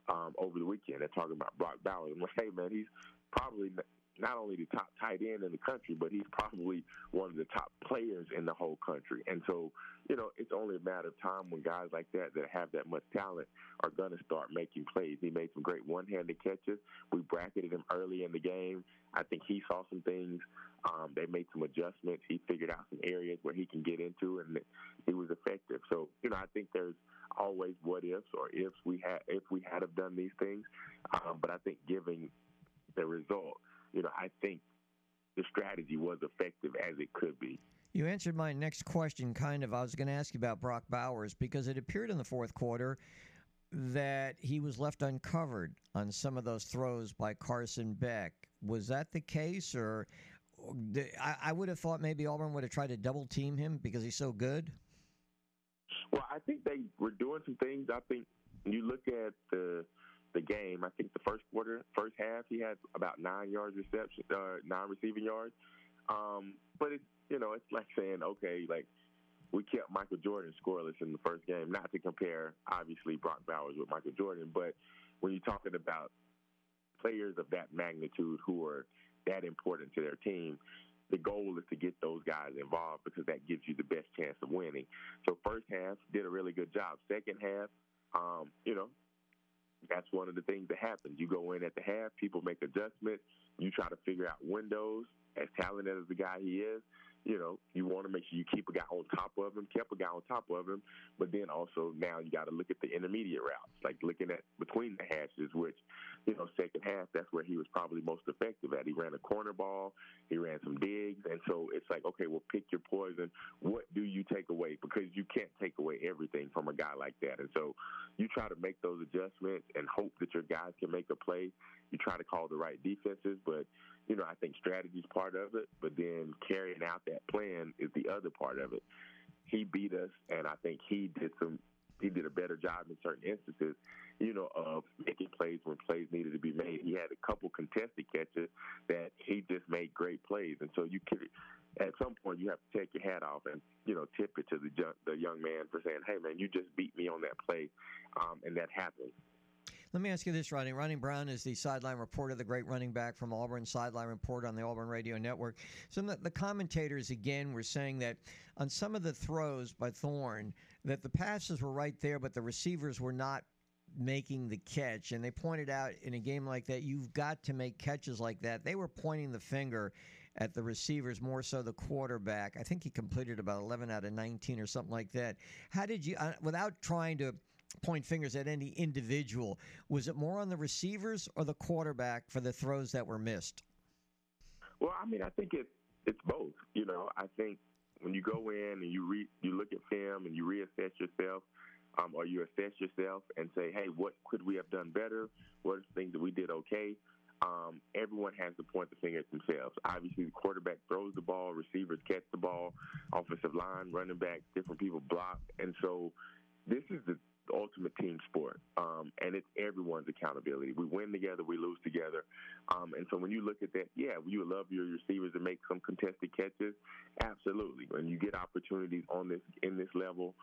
um, over the weekend. They're talking about Brock Ballard. I'm like, hey man, he's probably not only the top tight end in the country, but he's probably one of the top players in the whole country. And so, you know, it's only a matter of time when guys like that that have that much talent are going to start making plays. He made some great one-handed catches. We bracketed him early in the game. I think he saw some things. Um, they made some adjustments. He figured out some areas where he can get into, and he was effective. So, you know, I think there's always what ifs or ifs we had if we had have done these things. Um, but I think giving the result, you know, I think the strategy was effective as it could be. You answered my next question, kind of. I was going to ask you about Brock Bowers because it appeared in the fourth quarter that he was left uncovered on some of those throws by Carson Beck. Was that the case, or I, I would have thought maybe Auburn would have tried to double team him because he's so good? Well, I think they were doing some things. I think when you look at the the game, I think the first quarter, first half, he had about nine yards reception, uh, nine receiving yards. Um, but it's you know, it's like saying, okay, like we kept Michael Jordan scoreless in the first game. Not to compare, obviously, Brock Bowers with Michael Jordan, but when you're talking about players of that magnitude who are that important to their team, the goal is to get those guys involved because that gives you the best chance of winning. So first half did a really good job. Second half, um, you know, that's one of the things that happens. You go in at the half, people make adjustments, you try to figure out windows. As talented as the guy he is, you know, you want to make sure you keep a guy on top of him, kept a guy on top of him, but then also now you got to look at the intermediate routes, like looking at between the hashes, which, you know, second half, that's where he was probably most effective at. He ran a corner ball, he ran some digs, and so it's like, okay, well, pick your poison. What do you take away? Because you can't take away everything from a guy like that. And so you try to make those adjustments and hope that your guys can make a play. You try to call the right defenses, but you know, I think strategy is part of it, but then carrying out that plan is the other part of it. He beat us, and I think he did some. He did a better job in certain instances, you know, of making plays when plays needed to be made. He had a couple contested catches that he just made great plays, and so you could, at some point, you have to take your hat off and you know tip it to the the young man for saying, "Hey, man, you just beat me on that play," um, and that happened. Let me ask you this, Ronnie. Ronnie Brown is the sideline reporter, the great running back from Auburn, sideline report on the Auburn Radio Network. Some of the commentators, again, were saying that on some of the throws by Thorne, that the passes were right there, but the receivers were not making the catch. And they pointed out in a game like that, you've got to make catches like that. They were pointing the finger at the receivers more so the quarterback. I think he completed about 11 out of 19 or something like that. How did you, uh, without trying to point fingers at any individual. Was it more on the receivers or the quarterback for the throws that were missed? Well, I mean, I think it it's both. You know, I think when you go in and you re, you look at film and you reassess yourself, um, or you assess yourself and say, hey, what could we have done better? What are the things that we did okay? Um, everyone has to point the finger at themselves. Obviously, the quarterback throws the ball, receivers catch the ball, offensive line, running back, different people block, and so this is the ultimate team sport, um, and it's everyone's accountability. We win together, we lose together, um, and so when you look at that, yeah, you love your receivers to make some contested catches. Absolutely, when you get opportunities on this in this level,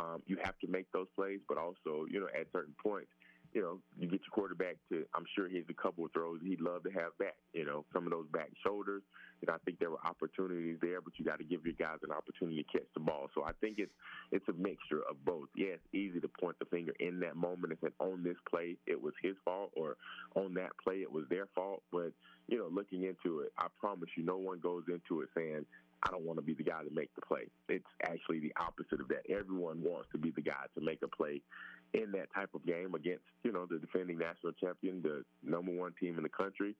um, you have to make those plays. But also, you know, at certain points, you know, you get your quarterback to, I'm sure he has a couple of throws he'd love to have back. You know, some of those back shoulders. Know, I think there were opportunities there, but you got to give your guys an opportunity to catch the ball. So I think it's it's a mixture of both. Yeah, it's easy to point the finger in that moment and say, on this play, it was his fault, or on that play, it was their fault. But, you know, looking into it, I promise you, no one goes into it saying, I don't want to be the guy to make the play. It's actually the opposite of that. Everyone wants to be the guy to make a play in that type of game against, you know, the defending national champion, the number one team in the country.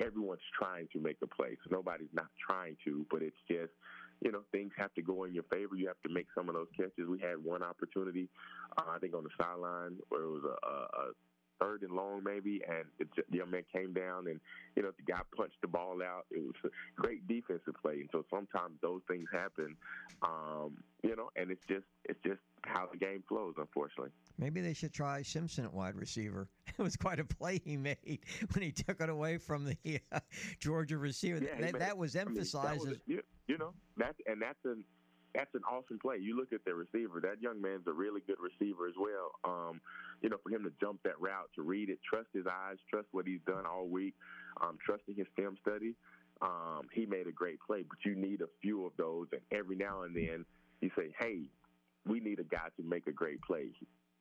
Everyone's trying to make a play. So nobody's not trying to, but it's just, you know, things have to go in your favor. You have to make some of those catches. We had one opportunity, uh, I think, on the sideline where it was a, a, a third and long maybe, and the young man came down and you know the guy punched the ball out. It was a great defensive play, and so sometimes those things happen, um, you know, and it's just it's just how the game flows, unfortunately. Maybe they should try Simpson at wide receiver. [laughs] It was quite a play he made [laughs] when he took it away from the uh, Georgia receiver. Yeah, that, that was I mean, that emphasized. was- as- you, you know, that's and that's an that's an awesome play. You look at the receiver. That young man's a really good receiver as well. Um, you know, for him to jump that route, to read it, trust his eyes, trust what he's done all week, um, trusting his film study. Um, he made a great play, but you need a few of those, and every now and then you say, "Hey, we need a guy to make a great play."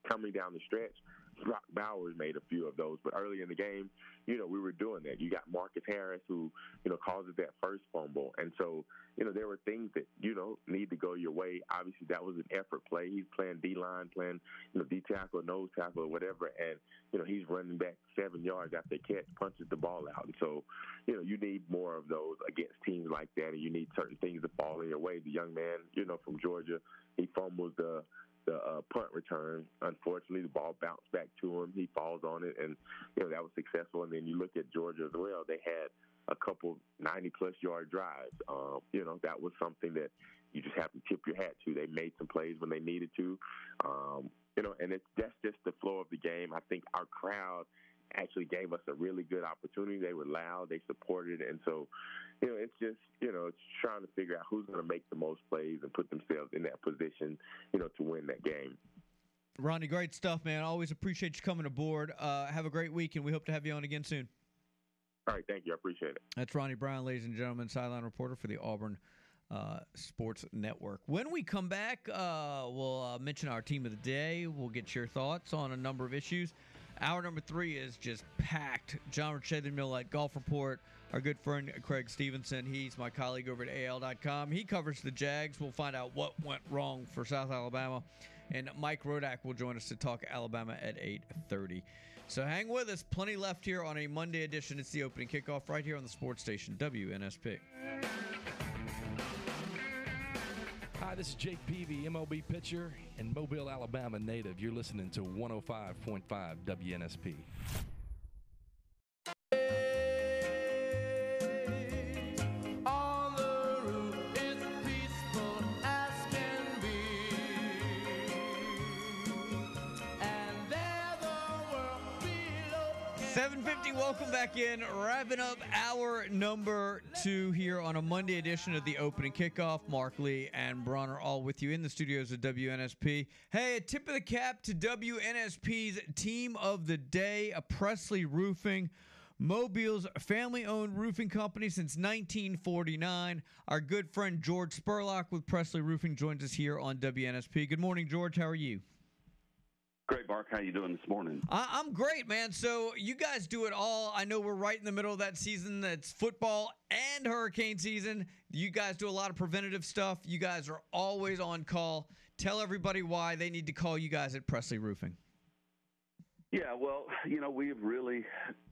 Coming down the stretch, Brock Bowers made a few of those, but early in the game, you know, we were doing that. You got Marcus Harris who, you know, causes that first fumble. And so, you know, there were things that, you know, need to go your way. Obviously, that was an effort play. He's playing D line, playing, you know, D tackle, nose tackle, or whatever. And, you know, he's running back seven yards after catch, punches the ball out. And so, you know, you need more of those against teams like that. And you need certain things to fall in your way. The young man, you know, from Georgia, he fumbles the, the uh, punt return. Unfortunately, the ball bounced back to him. He falls on it, and you know that was successful. And then you look at Georgia as well; they had a couple 90 plus yard drives. Um, you know that was something that you just have to tip your hat to. They made some plays when they needed to. Um, you know, and it's that's just the flow of the game. I think our crowd actually gave us a really good opportunity. They were loud, they supported, and so you know, it's just you know, it's trying to figure out who's going to make the most plays and put themselves in that position, you know, to win that game. Ronnie, great stuff, man. Always appreciate you coming aboard. Uh, have a great week, and we hope to have you on again soon. All right, thank you. I appreciate it. That's Ronnie Brown, ladies and gentlemen, sideline reporter for the Auburn uh, Sports Network. When we come back, uh, we'll uh, mention our team of the day. We'll get your thoughts on a number of issues. Hour number three is just packed. John Richether Millette Golf Report. Our good friend Craig Stevenson. He's my colleague over at AL.com. He covers the Jags. We'll find out what went wrong for South Alabama. And Mike Rodak will join us to talk Alabama at 8:30. So hang with us. Plenty left here on a Monday edition. It's the opening kickoff right here on the sports station WNSP. Hi, this is Jake Peavy, MLB pitcher and Mobile, Alabama native. You're listening to 105.5 WNSP. 750, welcome back in. Wrapping up hour number two here on a Monday edition of the opening kickoff. Mark Lee and Bronner are all with you in the studios of WNSP. Hey, a tip of the cap to WNSP's team of the day, a Presley Roofing. Mobile's family owned roofing company since 1949. Our good friend George Spurlock with Presley Roofing joins us here on WNSP. Good morning, George. How are you? Great, Mark. How you doing this morning? I- I'm great, man. So you guys do it all. I know we're right in the middle of that season. That's football and hurricane season. You guys do a lot of preventative stuff. You guys are always on call. Tell everybody why they need to call you guys at Presley Roofing. Yeah, well, you know, we've really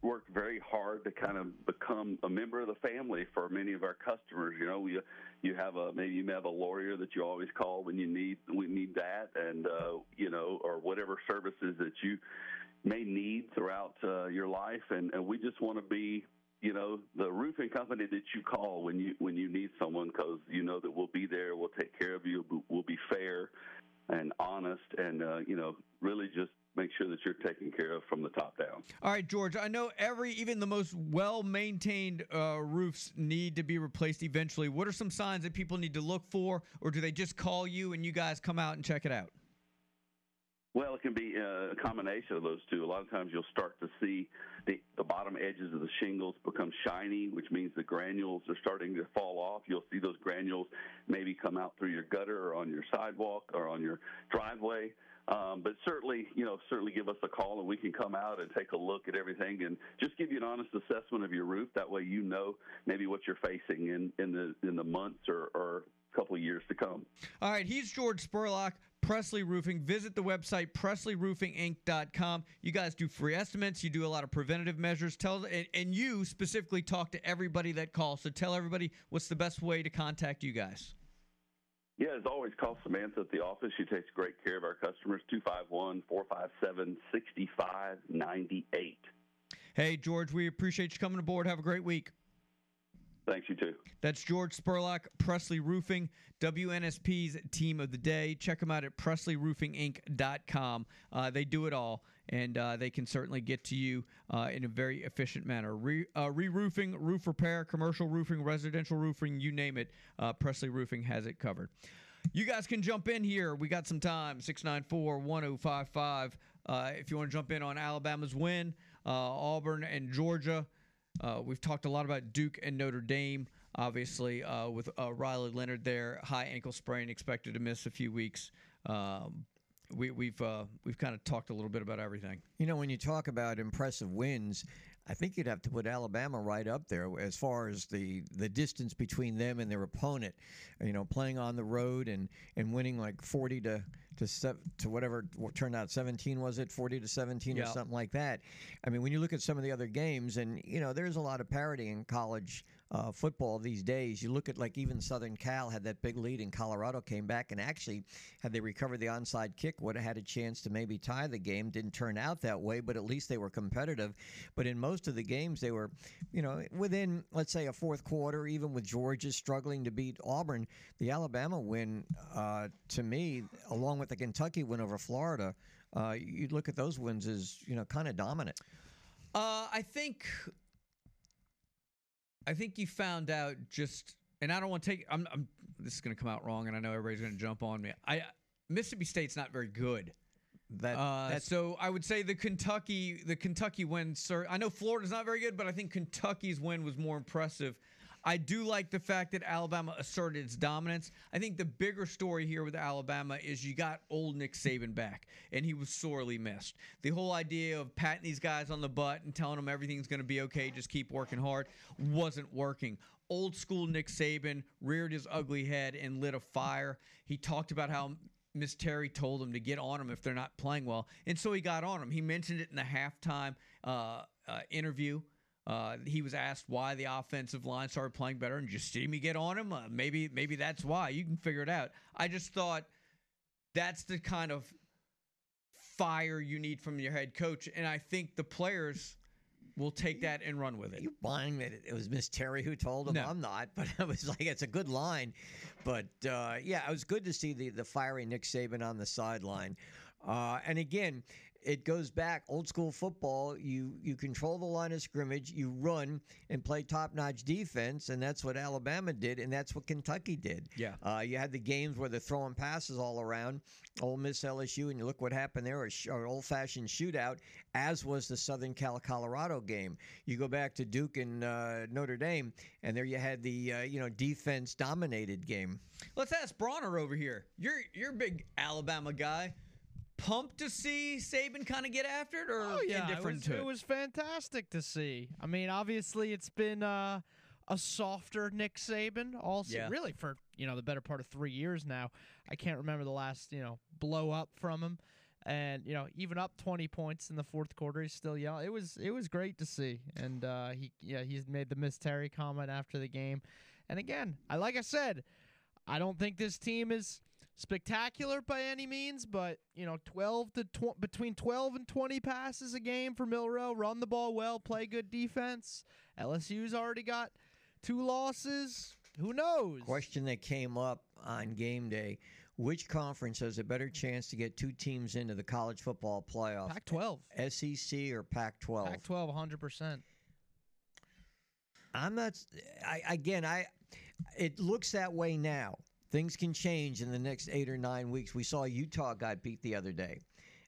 worked very hard to kind of become a member of the family for many of our customers. You know, we you have a maybe you may have a lawyer that you always call when you need we need that, and uh, you know, or whatever services that you may need throughout uh, your life, and, and we just want to be you know the roofing company that you call when you when you need someone because you know that we'll be there we'll take care of you we'll be fair and honest and uh, you know really just make sure that you're taken care of from the top down All right, George. I know every, even the most well maintained uh, roofs need to be replaced eventually. What are some signs that people need to look for, or do they just call you and you guys come out and check it out? Well, it can be uh, a combination of those two. A lot of times you'll start to see the, the bottom edges of the shingles become shiny, which means the granules are starting to fall off. You'll see those granules maybe come out through your gutter or on your sidewalk or on your driveway. Um, but certainly, you know, certainly give us a call and we can come out and take a look at everything and just give you an honest assessment of your roof. That way, you know maybe what you're facing in, in the in the months or, or couple of years to come. All right, he's George Spurlock, Presley Roofing. Visit the website presleyroofing.inc.com. You guys do free estimates. You do a lot of preventative measures. Tell and, and you specifically talk to everybody that calls. So tell everybody what's the best way to contact you guys. Yeah, as always, call Samantha at the office. She takes great care of our customers. 251 457 6598. Hey, George, we appreciate you coming aboard. Have a great week. Thanks, you too. That's George Spurlock, Presley Roofing, WNSP's team of the day. Check them out at PresleyRoofingInc.com. Uh, they do it all, and uh, they can certainly get to you uh, in a very efficient manner. Re, uh, re-roofing, roof repair, commercial roofing, residential roofing, you name it, uh, Presley Roofing has it covered. You guys can jump in here. We got some time. 694 1055. Uh, if you want to jump in on Alabama's win, Auburn and Georgia. We've talked a lot about Duke and Notre Dame, obviously, uh, with uh, Riley Leonard there, high ankle sprain, expected to miss a few weeks. Um, we, we've uh, we've kind of talked a little bit about everything. You know, when you talk about impressive wins, I think you'd have to put Alabama right up there as far as the, the distance between them and their opponent. You know, playing on the road and, and winning like forty to to sev- to whatever what turned out seventeen was it forty to seventeen or something like that. I mean, when you look at some of the other games, and you know, there's a lot of parity in college uh, football these days. You look at like even Southern Cal had that big lead, and Colorado came back and actually, had they recovered the onside kick, would have had a chance to maybe tie the game. Didn't turn out that way, but at least they were competitive. But in most of the games, they were, you know, within let's say a fourth quarter, even with Georgia struggling to beat Auburn, the Alabama win, uh, to me, along with the Kentucky win over Florida. Uh, you look at those wins as you know kind of dominant. Uh, I think I think you found out just, and I don't want to take. I'm, I'm. This is going to come out wrong, and I know everybody's going to jump on me. I Mississippi State's not very good. That Uh, so I would say the Kentucky the Kentucky win. Sir, I know Florida's not very good, but I think Kentucky's win was more impressive. I do like the fact that Alabama asserted its dominance. I think the bigger story here with Alabama is you got old Nick Saban back, and he was sorely missed. The whole idea of patting these guys on the butt and telling them everything's going to be okay, just keep working hard, wasn't working. Old school Nick Saban reared his ugly head and lit a fire. He talked about how Miss Terry told him to get on them if they're not playing well, and so he got on them. He mentioned it in the halftime uh, uh, interview. Uh, he was asked why the offensive line started playing better, and just see me get on him. Uh, maybe, maybe that's why. You can figure it out. I just thought that's the kind of fire you need from your head coach, and I think the players will take that and run with it. you buying that it was Miss Terry who told him? No. I'm not, but [laughs] I was like, it's a good line. But uh, yeah, it was good to see the the fiery Nick Saban on the sideline. Uh, and again, it goes back old school football. You you control the line of scrimmage, you run and play top notch defense, and that's what Alabama did, and that's what Kentucky did. Yeah. Uh, you had the games where they're throwing passes all around, Ole Miss, LSU, and you look what happened there, a sh- an old-fashioned shootout, as was the Southern Cal Colorado game. You go back to Duke and uh, Notre Dame, and there you had the uh, you know defense-dominated game. Let's ask Bronner over here. You're you're a big Alabama guy. Pumped to see Saban kind of get after it, or Oh yeah, it was, to it was fantastic to see. I mean, obviously it's been uh, a softer Nick Saban, also Yeah. really for you know the better part of three years now. I can't remember the last you know blow up from him, and you know even up twenty points in the fourth quarter, he's still yelling. It was it was great to see, and uh, he yeah he's made the Miss Terry comment after the game, and again, I like I said, I don't think this team is spectacular by any means, but you know, 12 to tw- between 12 and 20 passes a game for Milroe, run the ball well, play good defense. LSU's already got two losses. Who knows? Question that came up on game day: Which conference has a better chance to get two teams into the college football playoff? Pac-12, SEC or Pac-12? Pac-12, 100%. I'm not. I again, I. It looks that way now. Things can change in the next eight or nine weeks. We saw Utah got beat the other day,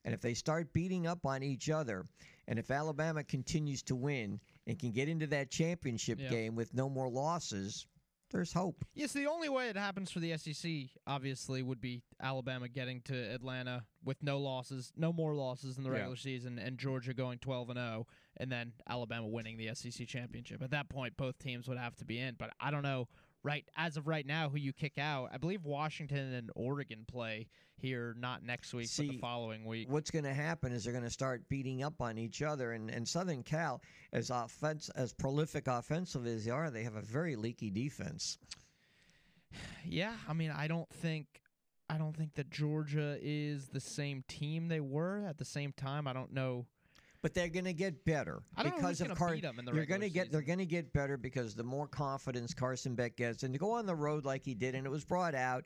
and if they start beating up on each other, and if Alabama continues to win and can get into that championship Yeah. game with no more losses, there's hope. Yes, the only way it happens for the SEC, obviously, would be Alabama getting to Atlanta with no losses, no more losses in the Yeah. regular season, and Georgia going 12 and 0, and then Alabama winning the SEC championship. At that point, both teams would have to be in. But I don't know right as of right now who you kick out. I believe Washington and Oregon play here, not next week, but the following week. What's going to happen is they're going to start beating up on each other. And, and Southern Cal, as offense, as prolific offensive as they are, they have a very leaky defense. [sighs] Yeah, I mean, I don't think I don't think that Georgia is the same team they were at the same time. I don't know but they're going to get better I don't know because of gonna Car- beat 'em in the You're gonna get they're going to get better because the more confidence Carson Beck gets, and to go on the road like he did, and it was brought out,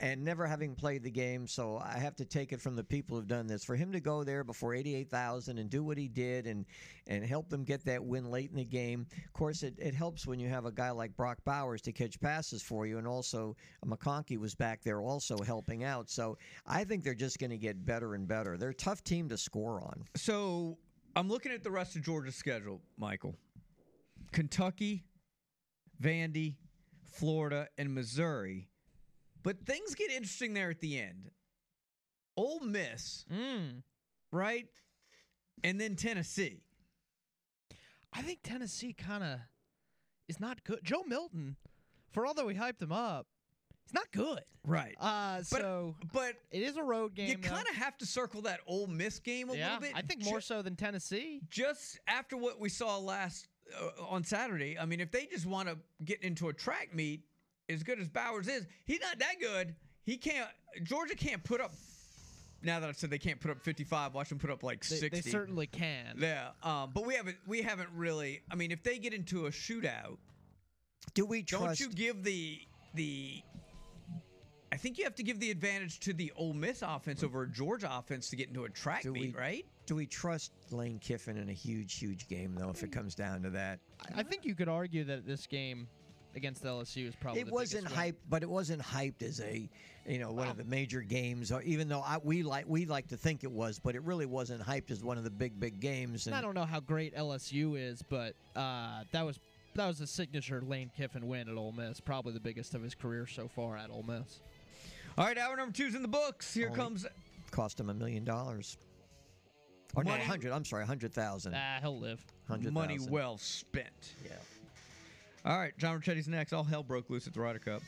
and never having played the game, so I have to take it from the people who've done this. For him to go there before eighty eight thousand and do what he did, and and help them get that win late in the game. Of course, it, it helps when you have a guy like Brock Bowers to catch passes for you, and also McConkey was back there also helping out. So I think they're just going to get better and better. They're a tough team to score on. So I'm looking at the rest of Georgia's schedule, Michael. Kentucky, Vandy, Florida, and Missouri. But things get interesting there at the end. Ole Miss, mm. right? And then Tennessee. I think Tennessee kind of is not good. Joe Milton, for all that we hyped him up, he's not good. Right. Uh, so, but it is a road game. You though. kind of have to circle that Ole Miss game a yeah, little bit. I think more Ju- so than Tennessee. just after what we saw last uh, on Saturday, I mean, if they just want to get into a track meet, as good as Bowers is, he's not that good. He can't. Georgia can't put up. Now that I've said they can't put up 55, watch them put up like They, 60. they certainly can. Yeah, um, but we haven't. We haven't really. I mean, if they get into a shootout, do we don't you give the the? I think you have to give the advantage to the Ole Miss offense over a Georgia offense to get into a track do meet, we, right? Do we trust Lane Kiffin in a huge, huge game though? If it comes down to that, I think you could argue that this game against LSU is probably it the wasn't hyped, but it wasn't hyped as a, you know, one of the major games. Or even though I, we like we like to think it was, but it really wasn't hyped as one of the big, big games. And I don't know how great LSU is, but uh, that was that was a signature Lane Kiffin win at Ole Miss, probably the biggest of his career so far at Ole Miss. All right, hour number two's in the books. Here Only comes cost him a million dollars. Or no, hundred. I'm sorry, hundred thousand. Ah, he'll live. Hundred money thousand. well spent. Yeah. All right, John Ricchetti's next. All hell broke loose at the Ryder Cup.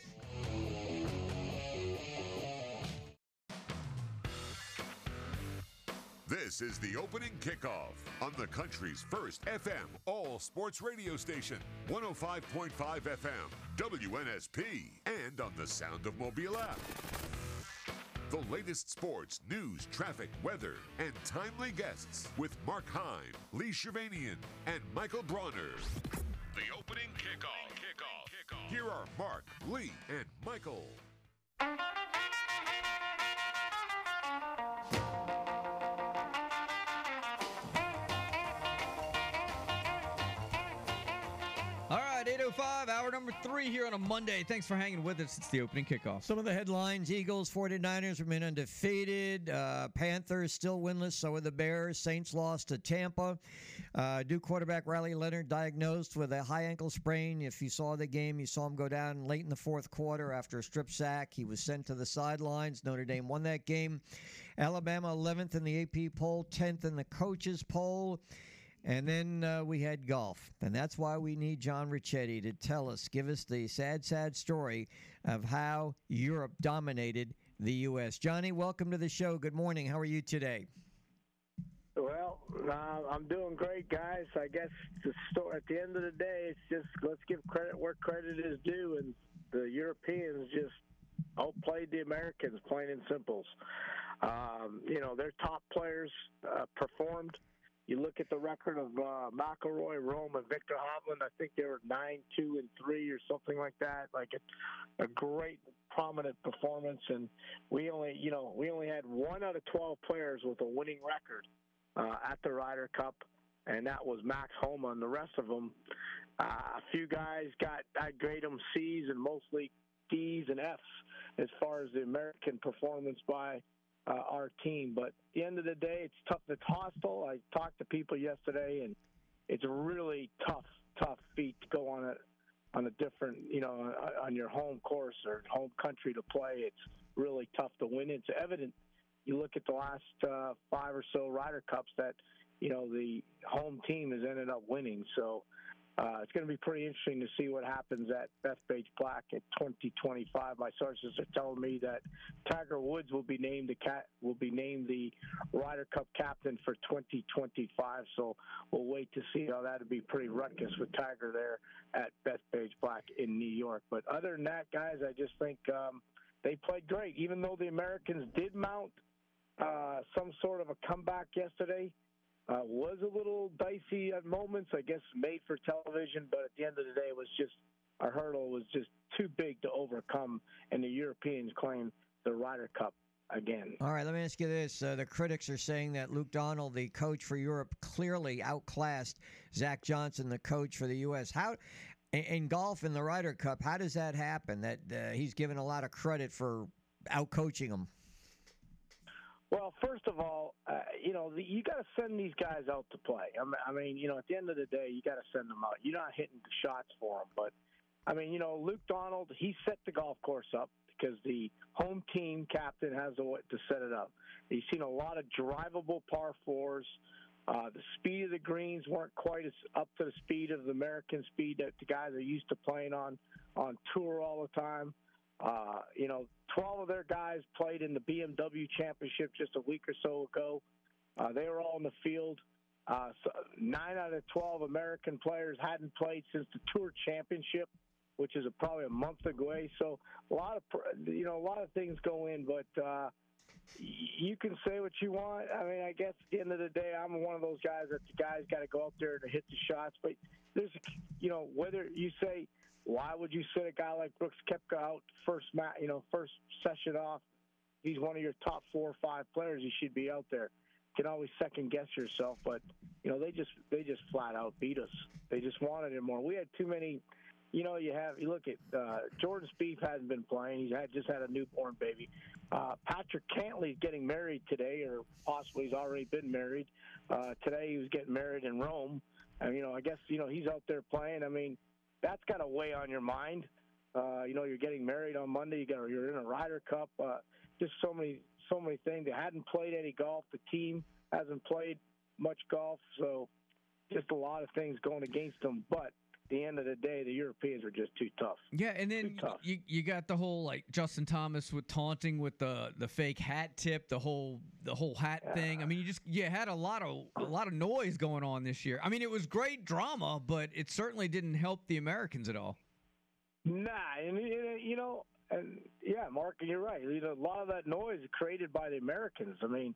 This is the opening kickoff on the country's first FM all sports radio station, 105.5 FM, WNSP, and on the Sound of Mobile app. The latest sports, news, traffic, weather, and timely guests with Mark Heim, Lee Shervanian, and Michael Bronner. The opening kickoff. kickoff. Here are Mark, Lee, and Michael. Hour number three here on a Monday. Thanks for hanging with us. It's the opening kickoff. Some of the headlines Eagles, 49ers remain undefeated. Uh, Panthers still winless. So are the Bears. Saints lost to Tampa. Uh, Duke quarterback Riley Leonard diagnosed with a high ankle sprain. If you saw the game, you saw him go down late in the fourth quarter after a strip sack. He was sent to the sidelines. Notre Dame won that game. Alabama 11th in the AP poll, 10th in the coaches poll. And then uh, we had golf. And that's why we need John Ricchetti to tell us, give us the sad, sad story of how Europe dominated the U.S. Johnny, welcome to the show. Good morning. How are you today? Well, uh, I'm doing great, guys. I guess the sto- at the end of the day, it's just let's give credit where credit is due, and the Europeans just outplayed the Americans, plain and simples. Um, you know, their top players uh, performed. You look at the record of uh, McIlroy, Rahm, and Viktor Hovland. I think they were nine, two, and three, or something like that. Like a, a great, prominent performance. And we only, you know, we only had one out of twelve players with a winning record uh, at the Ryder Cup, and that was Max Homa. And the rest of them, uh, a few guys got I'd grade them C's and mostly D's and F's as far as the American performance by uh, our team. But at the end of the day, it's tough. It's hostile. I talked to people yesterday, and it's a really tough, tough feat to go on a on a different, you know, on your home course or home country to play. It's really tough to win. It's evident. You look at the last uh, five or so Ryder Cups that you know the home team has ended up winning. So uh, it's going to be pretty interesting to see what happens at Bethpage Black at 2025. My sources are telling me that Tiger Woods will be named the cat will be named the Ryder Cup captain for 2025. So we'll wait to see how that'll be pretty ruckus with Tiger there at Bethpage Black in New York. But other than that, guys, I just think um, they played great. Even though the Americans did mount uh, some sort of a comeback yesterday, uh, was a little dicey at moments. I guess made for television, but at the end of the day, it was just our hurdle was just too big to overcome, and the Europeans claim the Ryder Cup again. All right, let me ask you this. Uh, the critics are saying that Luke Donald, the coach for Europe, clearly outclassed Zach Johnson, the coach for the U.S. How, in, golf in the Ryder Cup, how does that happen? That uh, he's given a lot of credit for outcoaching him. Well, first of all, uh, you know the, you got to send these guys out to play. I mean, you know, at the end of the day, you got to send them out. You're not hitting the shots for them, but I mean, you know, Luke Donald, he set the golf course up because the home team captain has way to set it up. He's seen a lot of drivable par fours. Uh, the speed of the greens weren't quite as up to the speed of the American speed that the guys are used to playing on on tour all the time. Uh, you know, 12 of their guys played in the BMW Championship just a week or so ago. Uh, they were all in the field. Uh, so nine out of 12 American players hadn't played since the Tour Championship, which is a, probably a month away. So a lot of you know a lot of things go in, but uh, you can say what you want. I mean, I guess at the end of the day, I'm one of those guys that the guys got to go out there to hit the shots. But there's, you know, whether you say why would you sit a guy like Brooks Koepka out first ma- you know first session off? He's one of your top four or five players. He should be out there. You can always second guess yourself, but you know they just they just flat out beat us. They just wanted it more. We had too many. You know, you have you look at uh, Jordan Spieth hasn't been playing. He's had just had a newborn baby. Uh, Patrick Cantlay's getting married today, or possibly he's already been married. Uh, today he was getting married in Rome, and you know I guess you know he's out there playing. I mean, that's got to weigh on your mind. Uh, you know, you're getting married on Monday. You got you're in a Ryder Cup. Uh, just so many so many things. They hadn't played any golf. The team hasn't played much golf, so just a lot of things going against them. But the end of the day, the Europeans are just too tough. Yeah, and then you you got the whole like Justin Thomas with taunting with the the fake hat tip, the whole the whole hat thing. I mean, you just you had a lot of a lot of noise going on this year. I mean, it was great drama, but it certainly didn't help the Americans at all. Nah, and you know, and yeah, Mark, you're right. You know, a lot of that noise created by the Americans. I mean,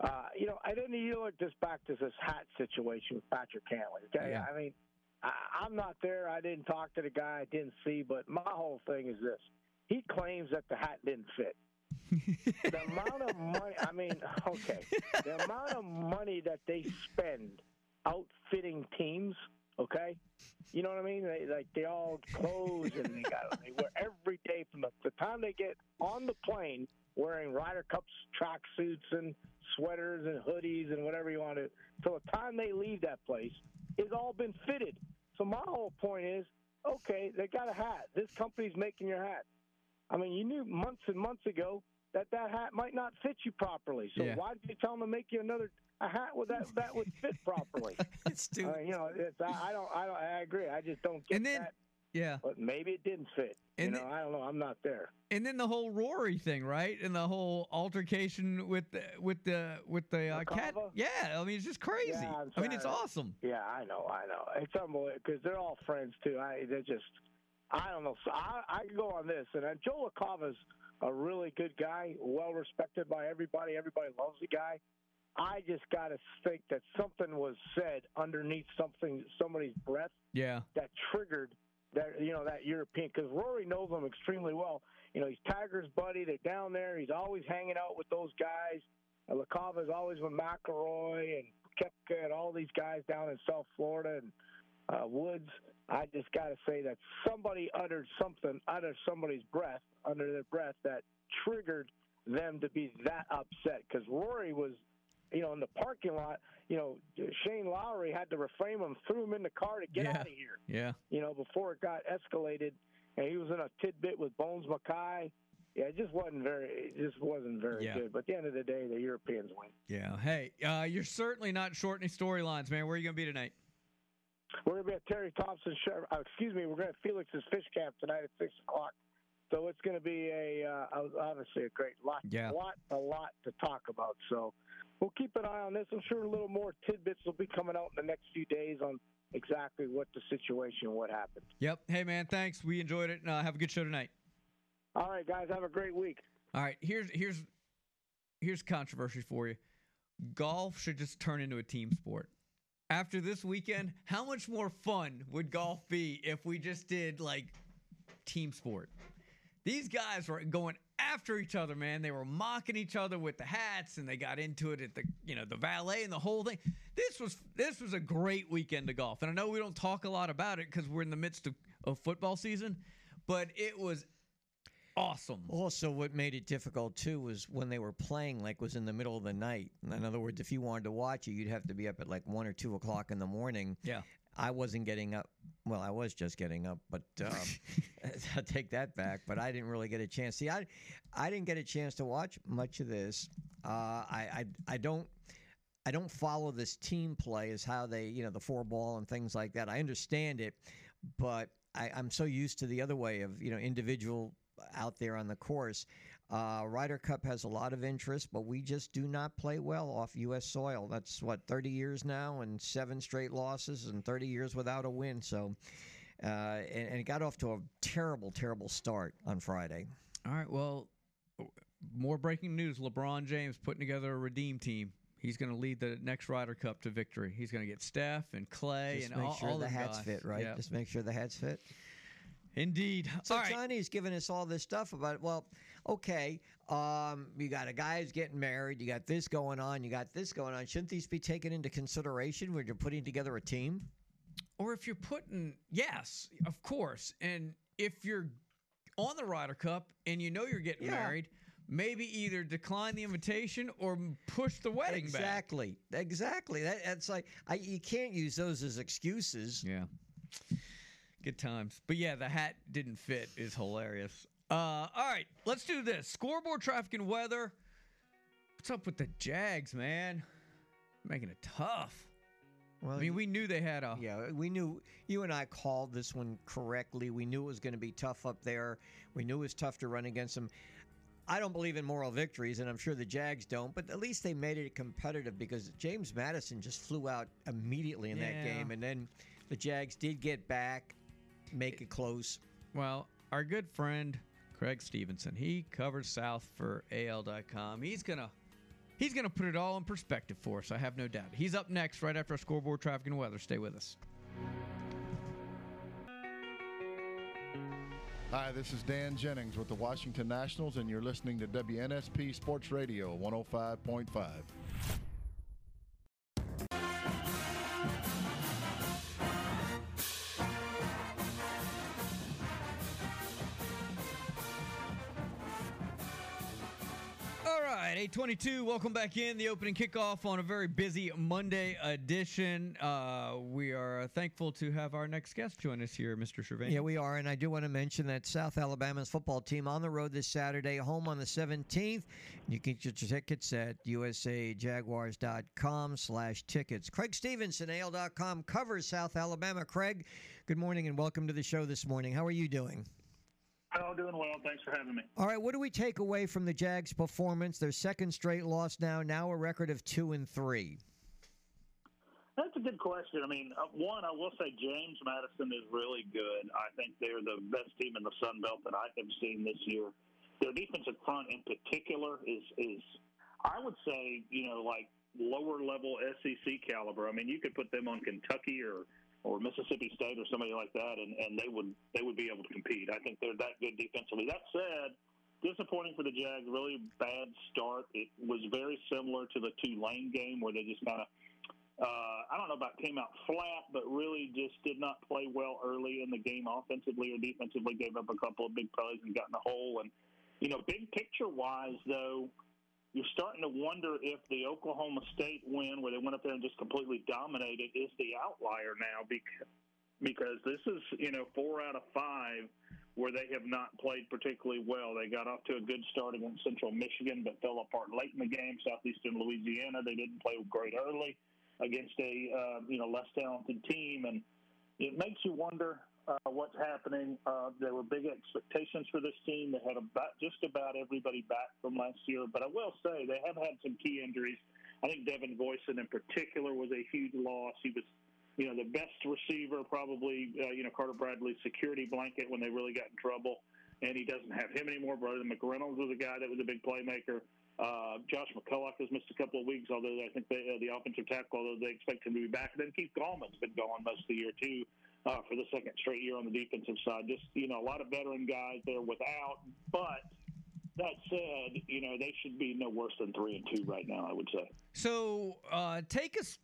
uh, you know, I didn't you look this back to this hat situation with Patrick Cantlay. Okay, Yeah. I mean, I, I'm not there. I didn't talk to the guy. I didn't see. But my whole thing is this: he claims that the hat didn't fit. [laughs] the amount of money. I mean, okay, the amount of money that they spend outfitting teams. Okay, you know what I mean? They like they all clothes and they got they wear every day from the, the time they get on the plane wearing Ryder Cups track suits and sweaters and hoodies and whatever you want to. Time they leave that place, it's all been fitted. So my whole point is, okay, they got a hat. This company's making your hat. I mean, you knew months and months ago that that hat might not fit you properly. So Yeah. why did you tell them to make you another a hat with that that would fit properly? [laughs] it's too. Uh, you know, it's, I, I don't. I don't. I agree. I just don't get And then- that. Yeah. But maybe it didn't fit. You And know, I don't know. I'm not there. And then the whole Rory thing, right? And the whole altercation with the, with the with the uh, cat. Yeah, I mean it's just crazy. Yeah, I'm mean it's awesome. Yeah, I know, I know. It's unbelievable because they're all friends too. I they're just, I don't know. So I I can go on this, and uh, Joe LaCava's a really good guy, well respected by everybody. Everybody loves the guy. I just got to think that something was said underneath something somebody's breath Yeah. that triggered that you know that European because Rory knows them extremely well. You know, he's Tiger's buddy. They're down there. He's always hanging out with those guys. And LaCava's always with McIlroy and Koepka and all these guys down in South Florida and uh, Woods. I just got to say that somebody uttered something under somebody's breath, under their breath, that triggered them to be that upset because Rory was you know, in the parking lot, you know, Shane Lowry had to reframe him, threw him in the car to get Yeah. out of here. Yeah. You know, before it got escalated, and he was in a tidbit with Bones Mackay. Yeah, it just wasn't very. It just wasn't very Yeah. good. But at the end of the day, the Europeans win. Yeah. Hey, uh, you're certainly not short any storylines, man. Where are you gonna be tonight? We're gonna be at Terry Thompson. Show, uh, excuse me. We're gonna have Felix's Fish Camp tonight at six o'clock. So it's going to be a uh, obviously a great lot, Yeah. lot, a lot to talk about. So we'll keep an eye on this. I'm sure a little more tidbits will be coming out in the next few days on exactly what the situation, what happened. Yep. Hey, man. Thanks. We enjoyed it. Uh, have a good show tonight. All right, guys, have a great week. All right. Here's here's here's controversy for you. golf should just turn into a team sport. After this weekend, how much more fun would golf be if we just did like team sport? These guys were going after each other, man. They were mocking each other with the hats, and they got into it at the you know the valet and the whole thing. This was this was a great weekend of golf, and I know we don't talk a lot about it because we're in the midst of, of football season, but it was awesome. Also, what made it difficult too was when they were playing, like was in the middle of the night. In other words, if you wanted to watch it, you'd have to be up at like one or two o'clock in the morning. Yeah. I wasn't getting up. Well, I was just getting up, but [laughs] um, [laughs] I'll take that back. But I didn't really get a chance. See, I, I didn't get a chance to watch much of this. Uh, I, I, I don't. I don't follow this team play as how they, you know, the four ball and things like that. I understand it, but I, I'm so used to the other way of, you know, individual out there on the course. Uh, Ryder Cup has a lot of interest, but we just do not play well off U.S. soil. That's what 30 years now, and seven straight losses, and 30 years without a win. So, uh, and, and it got off to a terrible, terrible start on Friday. All right. Well, more breaking news: LeBron James putting together a redeem team. He's going to lead the next Ryder Cup to victory. He's going to get Steph and Clay Just and make all, sure all the hats guys. fit, right? Yep. Just make sure the hats fit. Indeed. So All right. Johnny's giving us all this stuff about well, okay, um, you got a guy who's getting married, you got this going on, you got this going on. Shouldn't these be taken into consideration when you're putting together a team? Or if you're putting, yes, of course. And if you're on the Ryder Cup and you know you're getting Yeah. married, maybe either decline the invitation or push the wedding back. Exactly, exactly. That, that's like I, you can't use those as excuses. Yeah. Good times. But yeah, the hat didn't fit is hilarious. Uh, all right, let's do this. Scoreboard traffic and weather. What's up with the Jags, man? Making it tough. Well, I mean, we knew they had a Yeah, we knew you and I called this one correctly. We knew it was going to be tough up there. We knew it was tough to run against them. I don't believe in moral victories, and I'm sure the Jags don't, but at least they made it competitive because James Madison just flew out immediately in that game, and then the Jags did get back, make it close. Well, our good friend Creg Stephenson, he covers South for AL.com. He's gonna he's gonna put it all in perspective for us. I have no doubt. He's up next, right after our scoreboard traffic and weather. Stay with us. Hi, this is Dan Jennings with the Washington Nationals, and you're listening to WNSP Sports Radio 105.5. 22. Welcome back in the opening kickoff on a very busy Monday edition. Uh, we are uh, thankful to have our next guest join us here, Mr. Shervain. Yeah, we are. And I do want to mention that South Alabama's football team on the road this Saturday, home on the 17th. You can get your tickets at usajaguars.com slash tickets. Creg Stephenson, AL.com, covers South Alabama. Creg, good morning and welcome to the show this morning. How are you doing? Oh, doing well. Thanks for having me. All right, what do we take away from the Jags' performance? Their second straight loss now, now a record of two and three. That's a good question. I mean, uh, one, I will say James Madison is really good. I think they're the best team in the Sun Belt that I have seen this year. Their defensive front, in particular, is is I would say you know like lower level SEC caliber. I mean, you could put them on Kentucky or or Mississippi State or somebody like that, and, and they would they would be able to compete. I think they're that good defensively. That said, disappointing for the Jags. Really bad start. It was very similar to the Tulane game where they just kind of uh, I don't know about came out flat, but really just did not play well early in the game, offensively or defensively. Gave up a couple of big plays and got in a hole. And you know, big picture wise, though, you're starting to wonder if the Oklahoma State win, where they went up there and just completely dominated, is the outlier now because because this is you know four out of five where they have not played particularly well. They got off to a good start against Central Michigan, but fell apart late in the game. Southeastern Louisiana, they didn't play great early against a uh, you know less talented team, and it makes you wonder uh, what's happening. Uh, there were big expectations for this team. They had about just about everybody back from last year, but I will say they have had some key injuries. I think Devin Voisin in particular was a huge loss. He was, you know, the best receiver, probably, uh, you know, Carter Bradley's security blanket when they really got in trouble. And he doesn't have him anymore. Braylon McReynolds was a guy that was a big playmaker. Uh, Josh McCulloch has missed a couple of weeks, although I think they, uh, the offensive tackle, although they expect him to be back. And then Keith Gallman's been gone most of the year too, uh, for the second straight year on the defensive side. Just you know, a lot of veteran guys there without. But that said, you know, they should be no worse than three and two right now. I would say. So uh, take us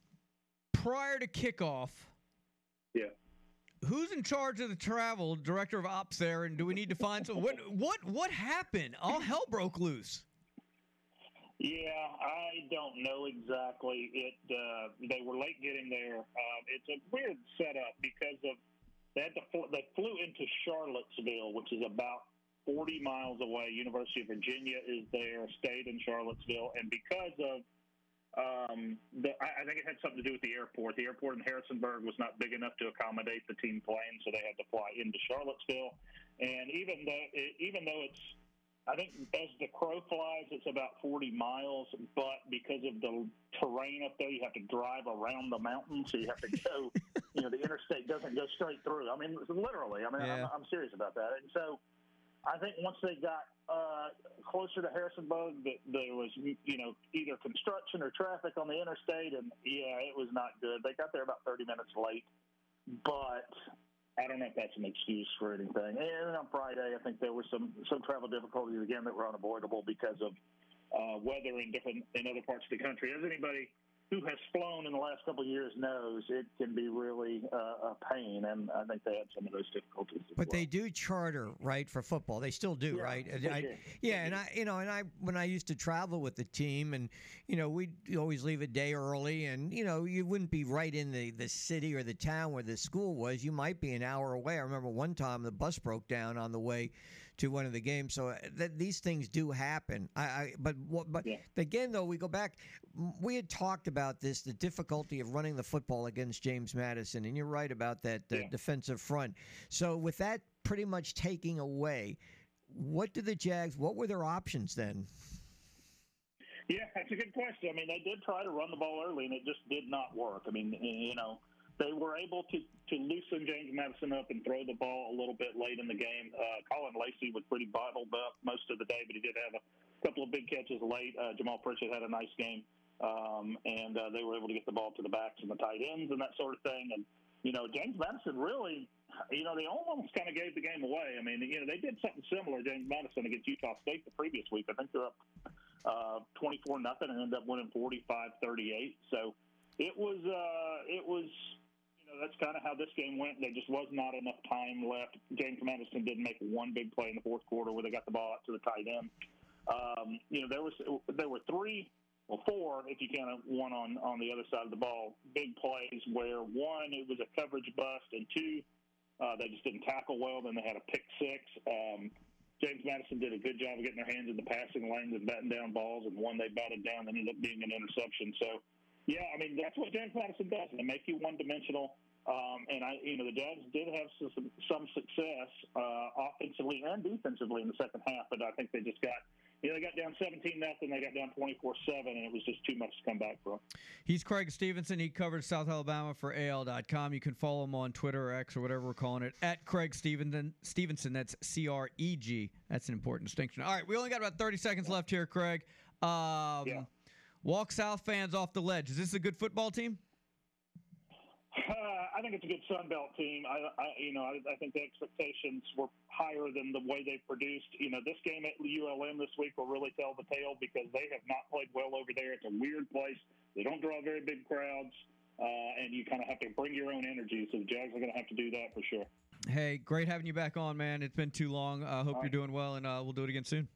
prior to kickoff. Yeah. Who's in charge of the travel, director of ops there, and do we need to find some? What what what happened? All hell broke loose. Yeah, I don't know exactly. It uh, they were late getting there. Um, it's a weird setup because of they had to fl- they flew into Charlottesville, which is about 40 miles away. University of Virginia is there, stayed in Charlottesville, and because of um, the, I I think it had something to do with the airport. The airport in Harrisonburg was not big enough to accommodate the team plane, so they had to fly into Charlottesville. And even though even though it's I think as the crow flies, it's about 40 miles, but because of the terrain up there, you have to drive around the mountain. So you have to go, [laughs] you know, the interstate doesn't go straight through. I mean, literally. I mean, Yeah. I'm, I'm serious about that. And so I think once they got uh, closer to Harrisonburg, that there was, you know, either construction or traffic on the interstate. And yeah, it was not good. They got there about 30 minutes late, but I don't know if that's an excuse for anything. And on Friday, I think there were some some travel difficulties again that were unavoidable because of uh, weather in different in other parts of the country. As anybody who has flown in the last couple of years knows, it can be really uh, a pain, and I think they had some of those difficulties. But well. they do charter, right, for football. They still do, Yeah, right? I- yeah, and I, you know, and I when I used to travel with the team, and you know, we'd always leave a day early, and you know, you wouldn't be right in the the city or the town where the school was. You might be an hour away. I remember one time the bus broke down on the way to one of the games. So uh, th- these things do happen. I, I but what, but again though, we go back. We had talked about this, the difficulty of running the football against James Madison, and you're right about that uh, defensive front. So with that pretty much taking away, what did the Jags? What were their options then? Yeah, that's a good question. I mean, they did try to run the ball early, and it just did not work. I mean, you know, they were able to to loosen James Madison up and throw the ball a little bit late in the game. Uh, Caullin Lacy was pretty bottled up most of the day, but he did have a couple of big catches late. Uh, Jamaal Pritchett had a nice game, um, and uh, they were able to get the ball to the backs and the tight ends and that sort of thing. And you know, James Madison really, you know, they almost kind of gave the game away. I mean, you know, they did something similar, James Madison against Utah State the previous week. I think they're up uh, 24 nothing and ended up winning 45-38. So it was, uh, it was, know, that's kind of how this game went. There just was not enough time left. James Madison didn't make one big play in the fourth quarter where they got the ball out to the tight end. Um, you know, there was there were three, well, four if you count one on on the other side of the ball, big plays where one it was a coverage bust and two uh, they just didn't tackle well. Then they had a pick six. Um, James Madison did a good job of getting their hands in the passing lanes and batting down balls, and one they batted down that ended up being an interception. So, yeah, I mean that's what James Madison does. They make you one dimensional. Um, and I, you know, the Jags did have some, some success uh, offensively and defensively in the second half, but I think they just got, you know, they got down 17 nothing, they got down 24 seven, and it was just too much to come back from. He's Creg Stephenson. He covers South Alabama for AL.com. You can follow him on Twitter or X or whatever we're calling it at Creg Stephenson. Stephenson. That's C R E G. That's an important distinction. All right, we only got about 30 seconds left here, Creg. Um, Walk South fans off the ledge. Is this a good football team? Uh, I think it's a good Sun Belt team. I, I you know, I, I think the expectations were higher than the way they produced. You know, this game at ULM this week will really tell the tale because they have not played well over there. It's a weird place. They don't draw very big crowds, uh, and you kind of have to bring your own energy. So the Jags are going to have to do that for sure. Hey, great having you back on, man. It's been too long. I hope All you're right. doing well, and uh, we'll do it again soon.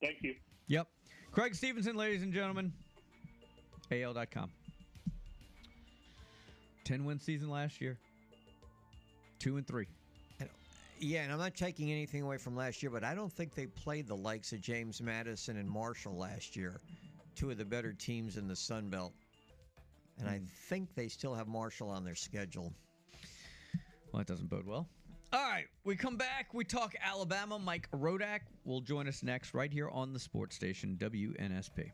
Thank you. Yep. Creg Stephenson, ladies and gentlemen. AL.com. 10 win season last year. Two and three. Yeah, and I'm not taking anything away from last year, but I don't think they played the likes of James Madison and Marshall last year, two of the better teams in the Sun Belt. And I hmm. think they still have Marshall on their schedule. Well, that doesn't bode well. All right, we come back. We talk Alabama. Mike Rodak will join us next right here on the sports station WNSP.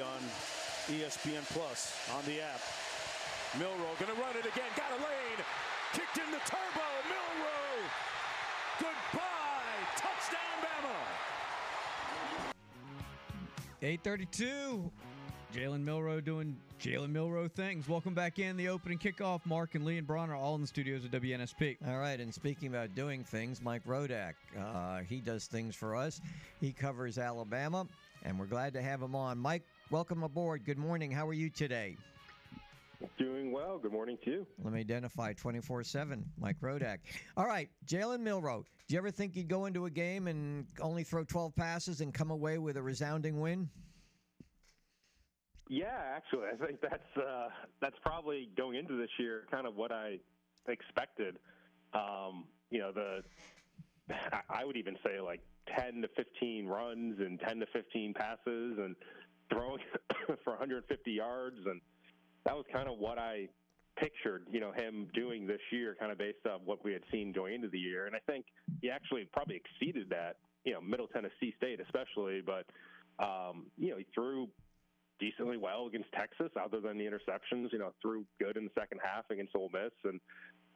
on ESPN Plus on the app. Milroe going to run it again. Got a lane. Kicked in the turbo. Milroe. Goodbye. Touchdown, Bama. 832. Jalen Milroe doing Jalen Milroe things. Welcome back in. The opening kickoff. Mark and Lee and Braun are all in the studios at WNSP. All right, and speaking about doing things, Mike Rodak, uh, he does things for us. He covers Alabama, and we're glad to have him on. Mike, welcome aboard. Good morning. How are you today? Doing well. Good morning to you. Let me identify 24 7, Mike Rodak. All right, Jalen Milroe. Do you ever think you'd go into a game and only throw 12 passes and come away with a resounding win? Yeah, actually, [laughs] I think that's uh, that's probably going into this year kind of what I expected. Um, you know, the I- would even say like 10 to 15 runs and 10 to 15 passes and throwing [coughs] for 150 yards, and that was kind of what I pictured. You know, him doing this year, kind of based on what we had seen going into the year, and I think he actually probably exceeded that. You know, Middle Tennessee State especially, but um, you know, he threw decently well against Texas, other than the interceptions. You know, threw good in the second half against Ole Miss, and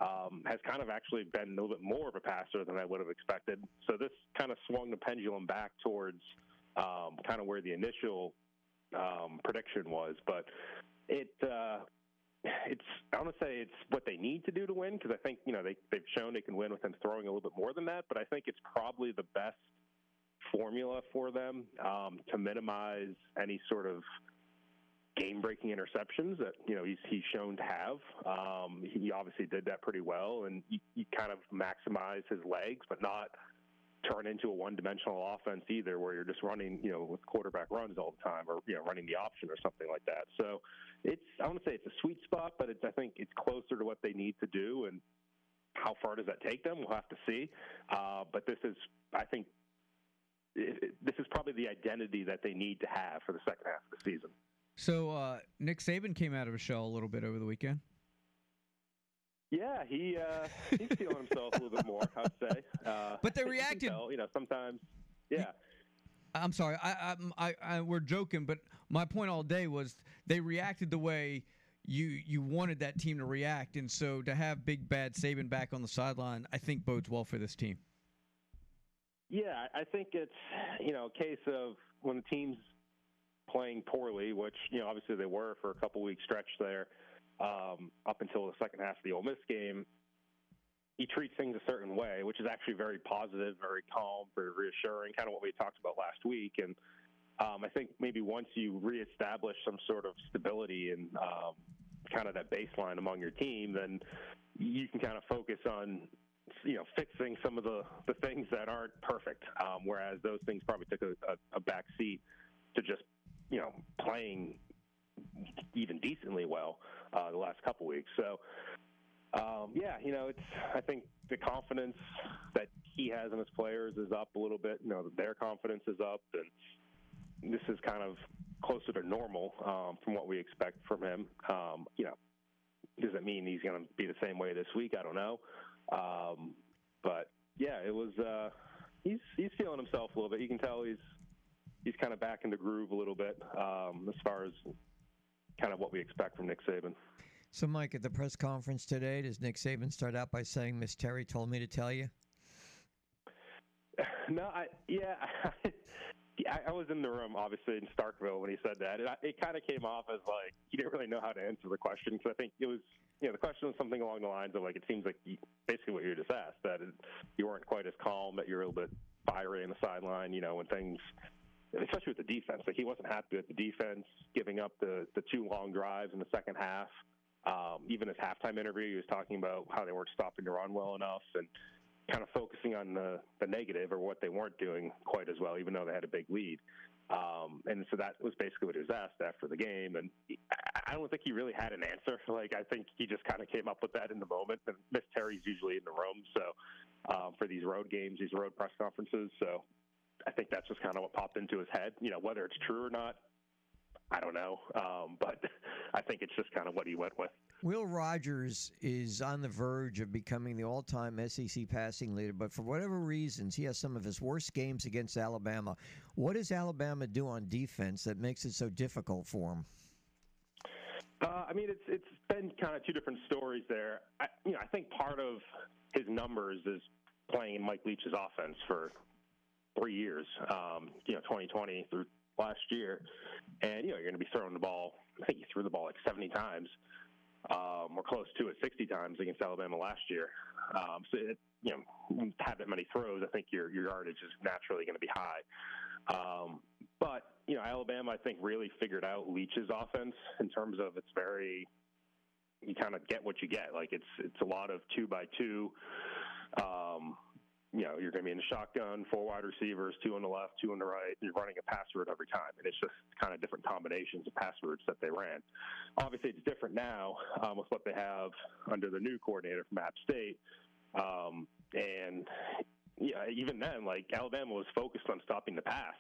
um, has kind of actually been a little bit more of a passer than I would have expected. So this kind of swung the pendulum back towards um, kind of where the initial um, prediction was, but it. Uh, it's I want to say it's what they need to do to win because I think you know they they've shown they can win with him throwing a little bit more than that, but I think it's probably the best formula for them um, to minimize any sort of game-breaking interceptions that you know he's he's shown to have. Um, he obviously did that pretty well, and you kind of maximize his legs, but not turn into a one-dimensional offense either, where you're just running you know with quarterback runs all the time, or you know running the option or something like that. So it's I want to say it's a sweet spot, but it's I think it's closer to what they need to do, and how far does that take them? We'll have to see. Uh, but this is I think it, it- this is probably the identity that they need to have for the second half of the season. So uh, Nick Saban came out of his shell a little bit over the weekend. Yeah, he uh, he's feeling himself a little bit more. I'd say. Uh, But they you reacted- tell, you know, sometimes. Yeah. I'm sorry, I, I, I, we're joking, but my point all day was they reacted the way you you wanted that team to react, and so to have Big Bad Saban back on the sideline, I think bodes well for this team. Yeah, I I think it's you know a case of when the team's playing poorly, which you know obviously they were for a couple week stretch there, um, up until the second half of the Ole Miss game. He treats things a certain way, which is actually very positive, very calm, very reassuring, kind of what we talked about last week. And um, I think maybe once you reestablish some sort of stability and um, kind of that baseline among your team, then you can kind of focus on you know fixing some of the the things that aren't perfect. Um, whereas those things probably took a, a, a back seat to just you know playing even decently well uh, the last couple weeks. So um, yeah, you know, it's I think the confidence that he has in his players is up a little bit. You know, their confidence is up, and this is kind of closer to normal um, from what we expect from him. Um, you know, does it mean he's going to be the same way this week? I don't know. Um, but yeah, it was. Uh, he's he's feeling himself a little bit. You can tell he's he's kind of back in the groove a little bit um, as far as kind of what we expect from Nick Saban. So, Mike, at the press conference today, does Nick Saban start out by saying, Miss Terry told me to tell you? [laughs] No, I yeah, [laughs] I, I was in the room obviously in Starkville when he said that, and I, it kind of came off as like he didn't really know how to answer the question because I think it was you know the question was something along the lines of like it seems like you, basically what you just asked that it, you weren't quite as calm, that you're a little bit fiery on the sideline, you know, when things. Especially with the defense, like he wasn't happy with the defense giving up the the two long drives in the second half. Um, even his halftime interview, he was talking about how they weren't stopping the run well enough, and kind of focusing on the, the negative or what they weren't doing quite as well, even though they had a big lead. Um, and so that was basically what he was asked after the game. And I don't think he really had an answer. [laughs] Like, I think he just kind of came up with that in the moment. And Miss Terry's usually in the room. So um, for these road games, these road press conferences. So I think that's just kind of what popped into his head. You know, whether it's true or not, I don't know, um, but [laughs] I think it's just kind of what he went with. Will Rogers is on the verge of becoming the all time SEC passing leader, but for whatever reasons, he has some of his worst games against Alabama. What does Alabama do on defense that makes it so difficult for him? Uh, I mean, it's it's been kind of two different stories there. I, you know, I think part of his numbers is playing in Mike Leach's offense for three years. Um, you know, 2020 through last year, and you know, you're going to be throwing the ball. I think he threw the ball like 70 times, um, or close to it, 60 times against Alabama last year. Um, so, it, you know, have that many throws, I think your your yardage is naturally going to be high. Um, but you know, Alabama, I think, really figured out Leach's offense in terms of it's very you kind of get what you get. Like it's it's a lot of two by two. Um, you know, you're going to be in a shotgun, four wide receivers, two on the left, two on the right. You're running a pass route every time, and it's just kind of different combinations of pass routes that they ran. Obviously, it's different now um, with what they have under the new coordinator from App State, um, and yeah, even then, like Alabama was focused on stopping the pass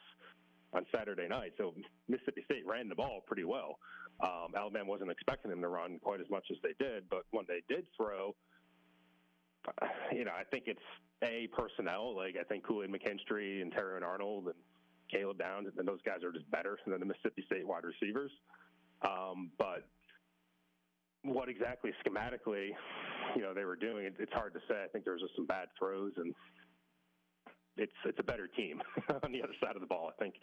on Saturday night, so Mississippi State ran the ball pretty well. Um, Alabama wasn't expecting them to run quite as much as they did, but when they did throw, [sighs] you know, I think it's a personnel. Like I think Kool Aid McKinstry and Terrion Arnold and Caleb Downs, and those guys are just better than the Mississippi State wide receivers. Um, but what exactly schematically, you know, they were doing, it, it's hard to say. I think there was just some bad throws and. It's it's a better team [laughs] on the other side of the ball. I think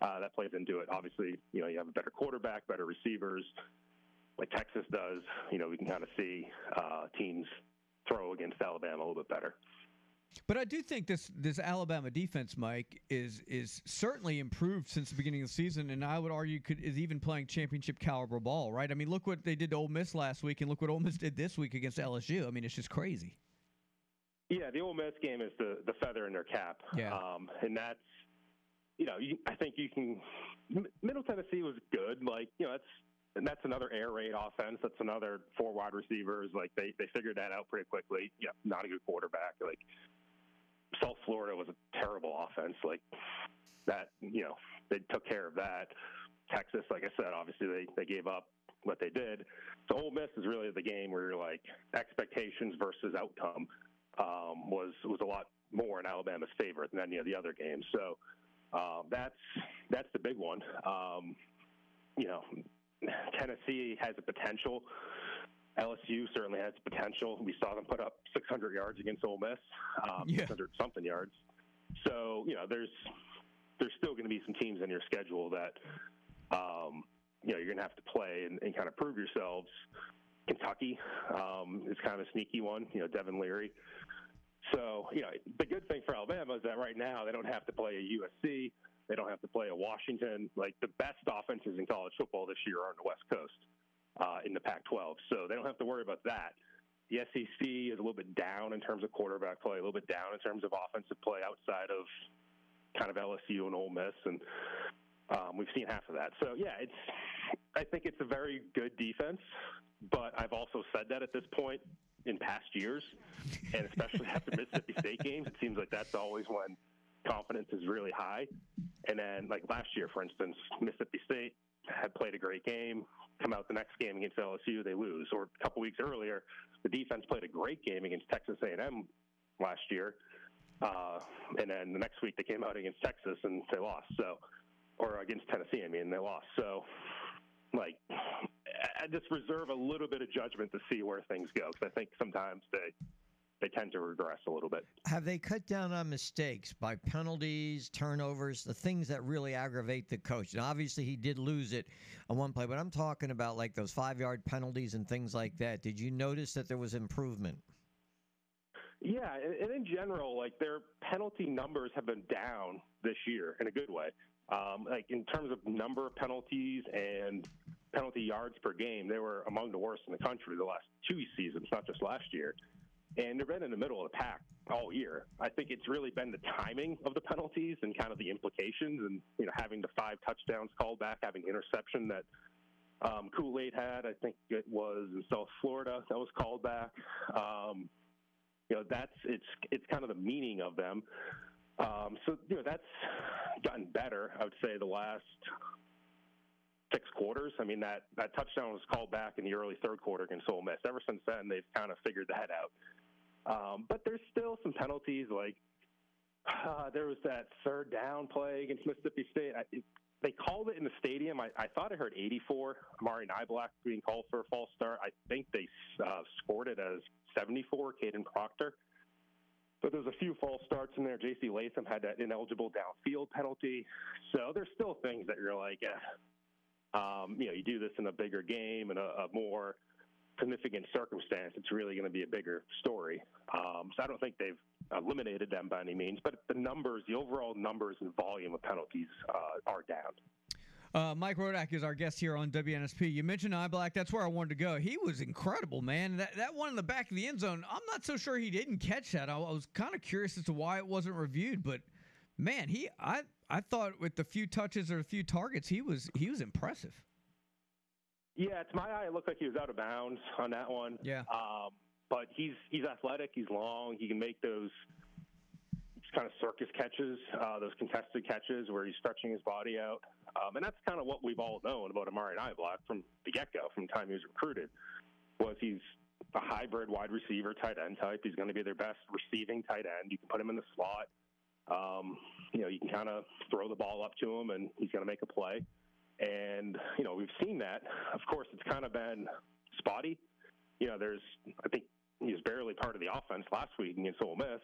uh, that plays into it. Obviously, you know you have a better quarterback, better receivers, like Texas does. You know we can kind of see uh, teams throw against Alabama a little bit better. But I do think this this Alabama defense, Mike, is is certainly improved since the beginning of the season, and I would argue could is even playing championship caliber ball. Right? I mean, look what they did to Ole Miss last week, and look what Ole Miss did this week against LSU. I mean, it's just crazy. Yeah, the Ole Miss game is the the feather in their cap. Yeah. Um, and that's you know, you, I think you can. Middle Tennessee was good. Like you know, that's and that's another air raid offense. That's another four wide receivers. Like they they figured that out pretty quickly. Yeah, not a good quarterback. Like South Florida was a terrible offense. Like that, you know, they took care of that. Texas, like I said, obviously they they gave up what they did. So Ole Miss is really the game where you're like expectations versus outcome um, was was a lot more in Alabama's favor than any of the other games. So um, that's that's the big one. Um, you know, [laughs] Tennessee has a potential. LSU certainly has potential. We saw them put up 600 yards against Ole Miss, um, Yeah. 600 something yards. So you know, there's there's still going to be some teams in your schedule that um, you know you're going to have to play and, and kind of prove yourselves. Kentucky um, is kind of a sneaky one. You know, Devin Leary. So you know, the good thing for Alabama is that right now they don't have to play a USC. They don't have to play a Washington. Like the best offenses in college football this year are on the West Coast uh, in the Pac-12, so they don't have to worry about that. The SEC is a little bit down in terms of quarterback play, a little bit down in terms of offensive play outside of kind of LSU and Ole Miss, and um, we've seen half of that. So yeah, it's. I think it's a very good defense, but I've also said that at this point in past years, and especially after [laughs] Mississippi State games, it seems like that's always when confidence is really high. And then, like last year, for instance, Mississippi State had played a great game. Come out the next game against LSU, they lose. Or a couple weeks earlier, the defense played a great game against Texas A&M last year, uh, and then the next week they came out against Texas and they lost. So, or against Tennessee, I mean, they lost. So, like, I just reserve a little bit of judgment to see where things go because I think sometimes they they tend to regress a little bit. Have they cut down on mistakes by penalties, turnovers, the things that really aggravate the coach? And obviously, he did lose it on one play, but I'm talking about like those five yard penalties and things like that. Did you notice that there was improvement? Yeah, and, in general, like their penalty numbers have been down this year in a good way. Um, like in terms of number of penalties and penalty yards per game, they were among the worst in the country the last two seasons, not just last year. And they've been in the middle of the pack all year. I think it's really been the timing of the penalties and kind of the implications, and you know having the five touchdowns called back, having interception that um, Kool Aid had. I think it was in South Florida that was called back. Um, you know that's it's it's kind of the meaning of them. Um, so you know that's gotten better. I would say the last six quarters. I mean, that, that touchdown was called back in the early third quarter against Ole Miss. Ever since then, they've kind of figured that out. Um, but there's still some penalties. Like uh, there was that third down play against Mississippi State. I, it, they called it in the stadium. I, I thought I heard 84. Amari Niblack being called for a false start. I think they uh, scored it as 74. Kadyn Proctor. But there's a few false starts in there. J.C. Latham had that ineligible downfield penalty. So there's still things that you're like, eh. um, you know, you do this in a bigger game and a, a more significant circumstance, it's really going to be a bigger story. Um, so I don't think they've eliminated them by any means, but the numbers, the overall numbers and volume of penalties uh, are down. Uh, Mike Rodak is our guest here on WNSP. You mentioned Niblack. That's where I wanted to go. He was incredible, man. That that one in the back of the end zone. I'm not so sure he didn't catch that. I, I was kind of curious as to why it wasn't reviewed, but man, he I I thought with the few touches or a few targets, he was he was impressive. Yeah, to my eye, it looked like he was out of bounds on that one. Yeah. Um, but he's he's athletic. He's long. He can make those kind of circus catches, uh, those contested catches where he's stretching his body out. Um, and that's kind of what we've all known about Amari Niblack from the get go, from the time he was recruited, was he's a hybrid wide receiver tight end type. He's going to be their best receiving tight end. You can put him in the slot. Um, you know, you can kind of throw the ball up to him and he's going to make a play. And, you know, we've seen that. Of course, it's kind of been spotty. You know, there's, I think he was barely part of the offense last week against Ole Miss.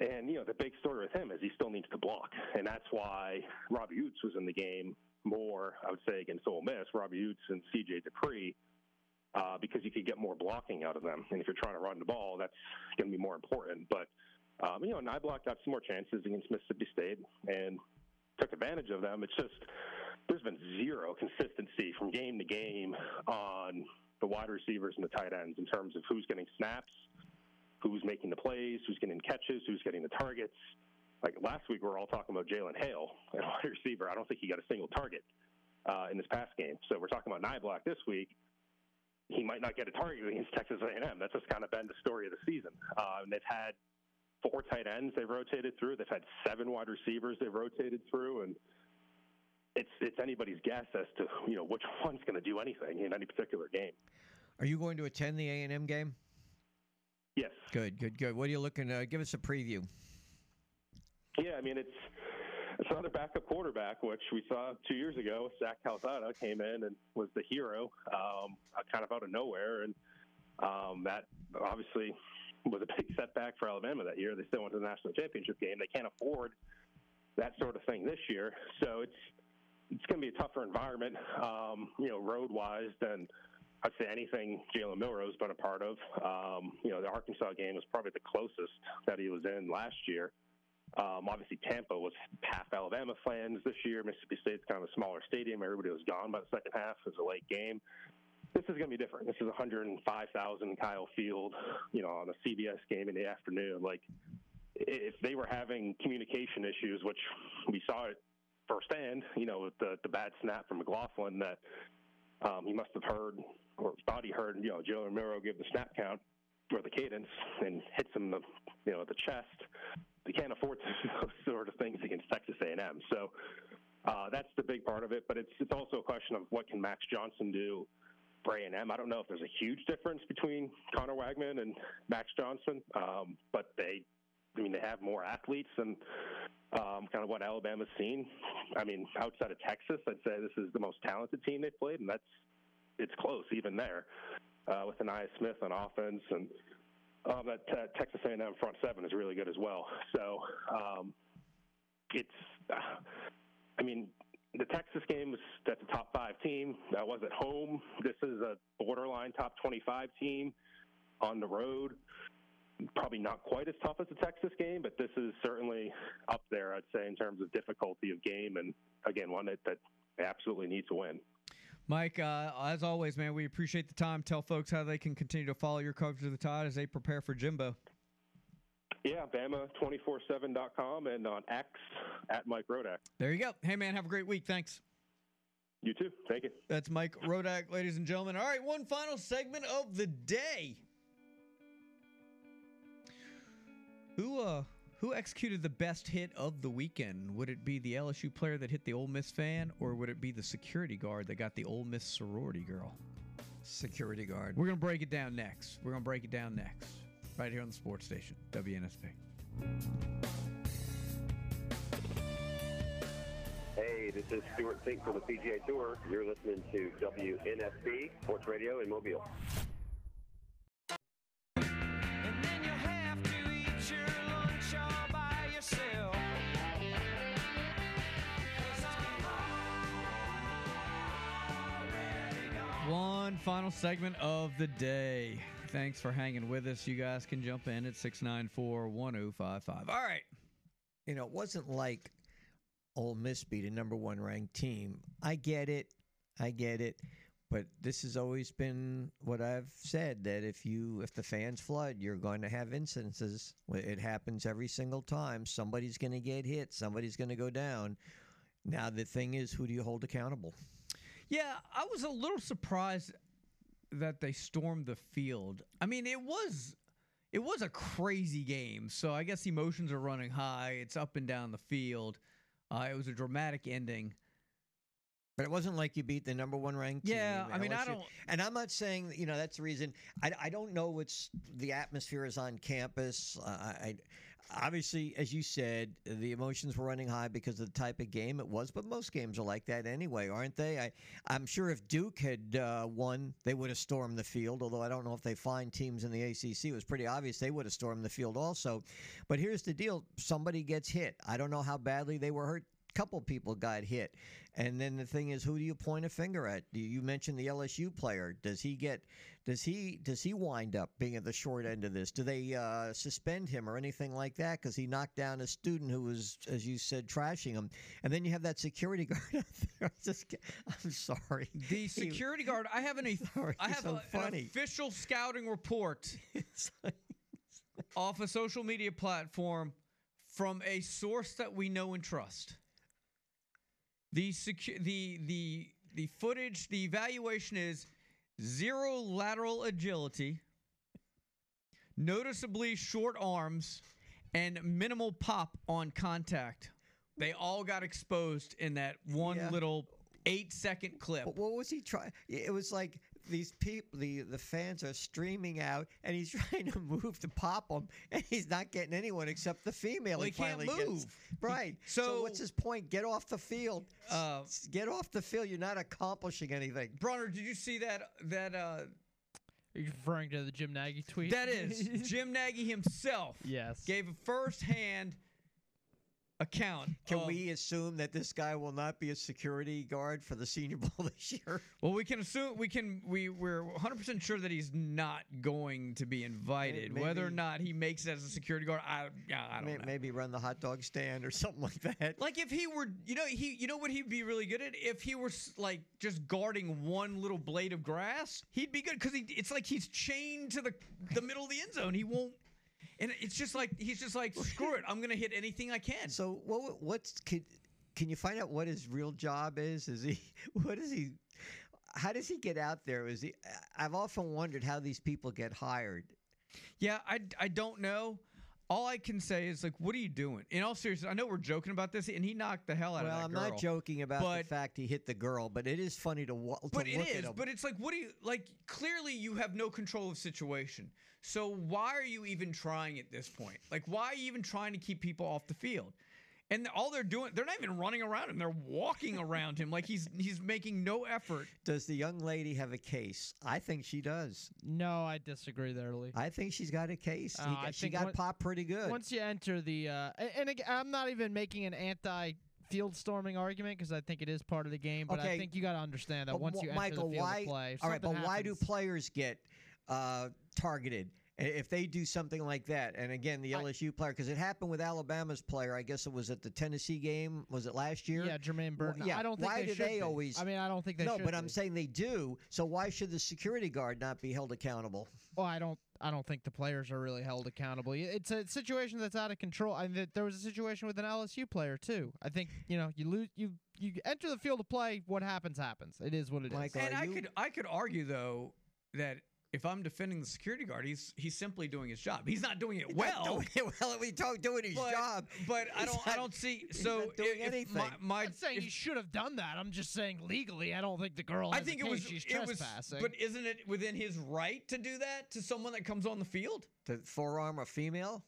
And, you know, the big story with him is he still needs to block. And that's why Robbie Ouzts was in the game more, I would say, against Ole Miss, Robbie Ouzts and CJ Dippre, uh, because you could get more blocking out of them. And if you're trying to run the ball, that's going to be more important. But, um, you know, and I blocked out some more chances against Mississippi State and took advantage of them. It's just there's been zero consistency from game to game on the wide receivers and the tight ends in terms of who's getting snaps, who's making the plays, who's getting catches, who's getting the targets. Like last week, we were all talking about Jalen Hale, a wide receiver. I don't think he got a single target uh, in this past game. So we're talking about Niblack this week. He might not get a target against [laughs] Texas A&M. That's just kind of been the story of the season. Uh, and they've had four tight ends they've rotated through. They've had seven wide receivers they've rotated through, and it's it's anybody's guess as to you know which [laughs] one's going to do anything in any particular game. Are you going to attend the A and M game? Yes. Good, good, good. What are you looking? to Give us a preview. Yeah, I mean it's it's another backup quarterback, which we saw two years ago. Zach Calzada came in and was the hero, um, kind of out of nowhere, and um, that obviously was a big [laughs] setback for Alabama that year. They still went to the national championship game. They can't afford that sort of thing this year, so it's it's going to be a tougher environment, um, you know, road wise than I'd say anything Jalen Milroe's been a part of. Um, you know, the Arkansas game was probably the closest that he was in last year. Um, obviously, Tampa was half Alabama fans this year. Mississippi State's kind of a smaller stadium. Everybody was gone by the second half. It was a late game. This is going to be different. This is 105,000 Kyle Field, you know, on a CBS game in the afternoon. Like, if they were having communication issues, which we saw it firsthand, you know, with the, the bad snap from McLaughlin that um, he must have heard or thought he heard, you know, Joe Romero give the snap count or the cadence and hits him the, you know, the chest. They can't afford [laughs] those sort of things against Texas A&M. So uh, that's the big part of it. But it's it's also a question of what can Max Johnson do for A&M. I don't know if there's a huge difference between Conner Weigman and Max Johnson, um, but they, I mean, they have more athletes than um, kind of what Alabama's seen. I mean, outside of Texas, I'd say this is the most talented team they've played, and that's it's close even there uh, with Ainias Smith on offense and. Um, that uh, Texas A&M front seven is really good as well. So um, it's, uh, I mean, the Texas game was that's a top five team. That was at home. This is a borderline top 25 team on the road. Probably not quite as tough as the Texas game, but this is certainly up there, I'd say, in terms of difficulty of game. And again, one that, that absolutely needs to win. Mike, uh, as always, man, we appreciate the time. Tell folks how they can continue to follow your coverage of the Tide as they prepare for Jimbo. Yeah, Bama247.com and on X at Mike Rodak. There you go. Hey, man, have a great week. Thanks. You too. Thank you. That's Mike Rodak, ladies and gentlemen. All right, one final segment of the day. Who uh Who executed the best hit of the weekend? Would it be the LSU player that hit the Ole Miss fan, or would it be the security guard that got the Ole Miss sorority girl? Security guard. We're gonna break it down next. We're gonna break it down next, right here on the sports station, WNSP. Hey, this is Stewart Cink from the PGA Tour. You're listening to WNSP Sports Radio in Mobile. Final segment of the day. Thanks for hanging with us. You guys can jump in at 694 1055. All right. You know, it wasn't like Ole Miss beat a number one ranked team. I get it. I get it. But this has always been what I've said that if you if the fans flood, you're going to have incidences. It happens every single time. Somebody's going to get hit. Somebody's going to go down. Now the thing is, who do you hold accountable? Yeah, I was a little surprised that they stormed the field. I mean, it was it was a crazy game. So I guess emotions are running high. It's up and down the field. Uh, it was a dramatic ending. But it wasn't like you beat the number one ranked team. Yeah, I mean, I don't- And I'm not saying you know that's the reason. I, I don't know what's the atmosphere is on campus. Uh, I, I obviously, as you said, the emotions were running high because of the type of game it was. But most games are like that anyway, aren't they? I I'm sure if Duke had uh, won, they would have stormed the field. Although I don't know if they find teams in the ACC. It was pretty obvious they would have stormed the field also. But here's the deal: somebody gets hit. I don't know how badly they were hurt couple people got hit. And then the thing is, who do you point a finger at? You mentioned the LSU player. Does he get? Does he? Does he wind up being at the short end of this? Do they uh, suspend him or anything like that because he knocked down a student who was, as you said, trashing him? And then you have that security [laughs] guard out there. I just, I'm sorry. The [laughs] security guard. I have an [laughs] Sorry, I have so a, an official scouting report off a social media platform from a source that we know and trust. The secu- the the the footage, the evaluation is zero lateral agility, noticeably short arms, and minimal pop on contact. They all got exposed in that one Yeah. little eight second clip. What, what was he trying? It was like these people, the the fans are streaming out, and he's [laughs] trying to move to pop them, and he's not getting anyone except the female. Well, he, he can't finally gets. move. [laughs] Right. so, what's his point? Get off the field. Uh, Get off the field. You're not accomplishing anything. Bronner, did you see that that uh Are you referring to the Jim Nagy tweet? that is [laughs] Jim Nagy himself Yes. gave a first-hand account. Can of- we um, assume that this guy will not be a security guard for the Senior [laughs] Bowl this year? Well, we can assume we can we we're 100% sure that he's not going to be invited. Whether or not he makes it as a security guard, I I don't May- know. Maybe run the hot dog stand or [laughs] something like that. Like if he were, you know, he, you know what he'd be really good at if he were like just guarding one little blade of grass, he'd be good because he, it's like he's chained to the the middle of the end zone. He won't, and it's just like he's just like screw it, I'm gonna hit anything I can. So what? What's can, can you find out what his real job is? Is he [laughs] what is he? How does he get out there? Is he? I've often wondered how these people get hired. Yeah, I, I don't know. All I can say is like, what are you doing? In all seriousness, I know we're joking about this, and he knocked the hell out Well, of that I'm girl. not joking about the but- fact he hit the girl, but it is funny to, wa- to But it him. But it's like, what do you like? Clearly, you have no control of situation. So why are you even trying at this point? Like, why are you even trying to keep people off the field? And all they're doing, they're not even running around him. They're walking around him like he's he's making no effort. Does the young lady have a case? I think she does. No, I disagree there, Lee. I think she's got a case. Uh, got- she got on- popped pretty good. Once you enter the, uh, a- and, again, I'm not even making an anti field storming argument because I think it is part of the game. But I think you got to understand that But once wh- you enter Michael, the field why, of play, all right, but something why do players get uh, targeted? I- If they do something like that, and again, the LSU player, because it happened with Alabama's player, I guess it was at the Tennessee game. Was it last year? Yeah, Jermaine Well, Burton. yeah. I don't think why they do should they be. always? I mean, I don't think they No, should but I'm saying they do. So why should the security guard not be held accountable? Well, I don't. I don't think the players are really held accountable. It's a situation that's out of control. I mean, there was a situation with an LSU player too. I think you know you lose you you enter the field of play. What happens happens. It is what it is. and I could I could argue though that if I'm defending the security guard, he's he's simply doing his job. He's not doing it He's not well. doing it well. We [laughs] talk doing his but, job, But I don't I don't see he's so not doing if- if anything. my, my I'm not saying he should have done that. I'm just saying legally, I don't think the girl. I think a it was case. She's it was trespassing. but isn't it within his right to do that to someone that comes on the field? to forearm a female.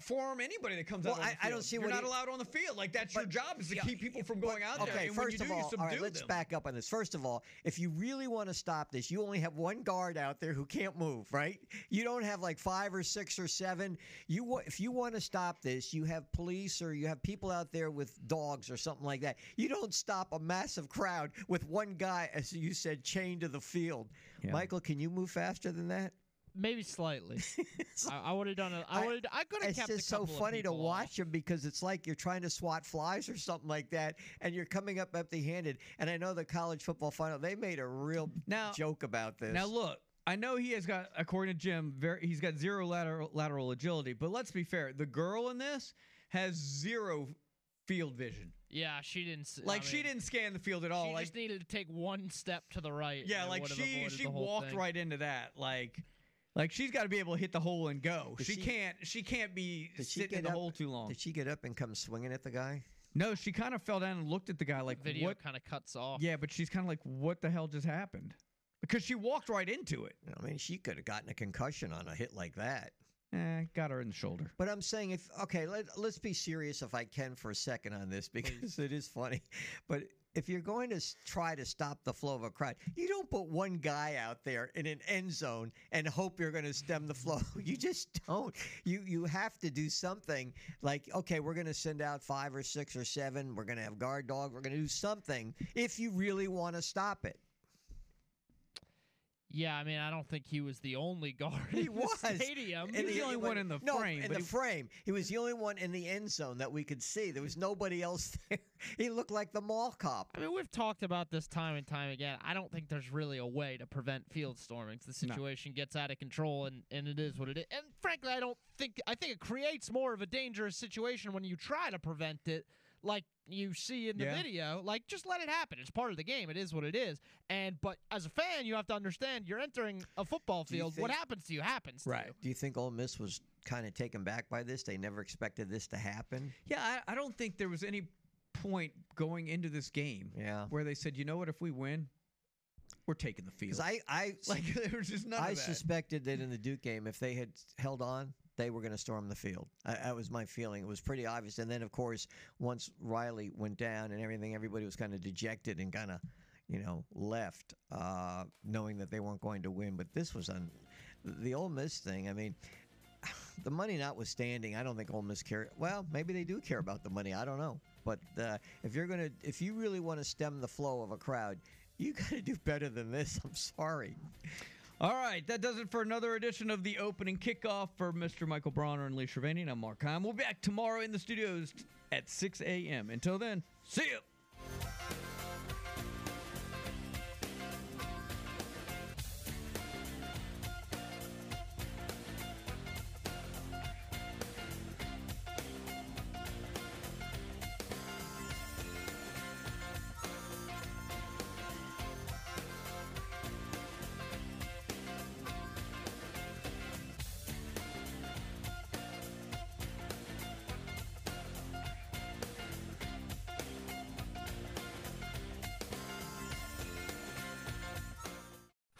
Forearm anybody that comes Well, out I-. I don't see You're what not he- allowed on the field. Like that's your job is to keep people from going out there. Okay, and first of do, all, all subdue let's them. back up on this. First of all, if you really want to stop this, you only have one guard out there who can't move, right? You don't have like five or six or seven. You if you want to stop this, you have police or you have people out there with dogs or something like that. You don't stop a massive crowd with one guy, as you said, chained to the field. Michael, can you move faster than that? Maybe slightly. [laughs] I, I would have done it. I would. I could have It's kept. just a so couple of funny to people watch him because it's like you're trying to swat flies or something like that, and you're coming up empty-handed. And I know the college football final they made a real now, joke about this. Now look, I know he has got, according to Jim, very he's got zero lateral lateral agility. But let's be fair, the girl in this has zero field vision. Yeah, she didn't. s- I Like she mean, didn't scan the field at all. She like just needed to take one step to the right. yeah, like she she walked thing. right into that. Like like she's got to be able to hit the hole and go. She, she- can't she can't be sitting in the up- hole too long. Did she get up and come swinging at the guy? No, she kind of fell down and looked at the guy like Video what? kind of cuts off. Yeah, but she's kind of like, what the hell just happened? Because she walked right into it. I mean, she could have gotten a concussion on a hit like that. Eh, got her in the shoulder. But I'm saying, if okay, let, let's be serious if I can for a second on this because it is funny. But if you're going to try to stop the flow of a crowd, you don't put one guy out there in an end zone and hope you're going to stem the flow. [laughs] You just don't. You you have to do something like okay, we're going to send out five or six or seven. We're going to have guard dogs. We're going to do something if you really want to stop it. Yeah, I mean, I don't think he was the only guard. He in was the stadium. And the only one in the no, frame, In the he- frame, he was the only one in the end zone that we could see. There was nobody else [laughs] there. He looked like the mall cop. I mean, we've talked about this time and time again. I don't think there's really a way to prevent field stormings. The situation gets out of control, and, and it is what it is. And frankly, I don't think I think it creates more of a dangerous situation when you try to prevent it, like you see in the Yeah. video. Like, just let it happen. It's part of the game. It is what it is. And but as a fan, you have to understand you're entering a football Do you field. what happens to you happens. To you. Do you think Ole Miss was kind of taken back by this? They never expected this to happen. Yeah, I, I don't think there was any point going into this game Yeah. where they said, you know what, if we win, we're taking the field. Because I, I, [laughs] like there was just none I of that. suspected that in the Duke game, if they had held on, they were going to storm the field. I, that was my feeling. It was pretty obvious. And then, of course, once Riley went down and everything, everybody was kind of dejected and kind of, you know, left, uh, knowing that they weren't going to win. But this was on the Ole Miss thing. I mean, [sighs] the money notwithstanding, I don't think Ole Miss care. Well, maybe they do care about the money. I don't know. But uh, if you're gonna, if you really want to stem the flow of a crowd, you got to do better than this. [laughs] I'm sorry. All right, that does it for another edition of the opening kickoff for Mr. Michael Bronner and Lee Shervanian. I'm Mark Heim. We'll be back tomorrow in the studios at 6 a.m. Until then, see you.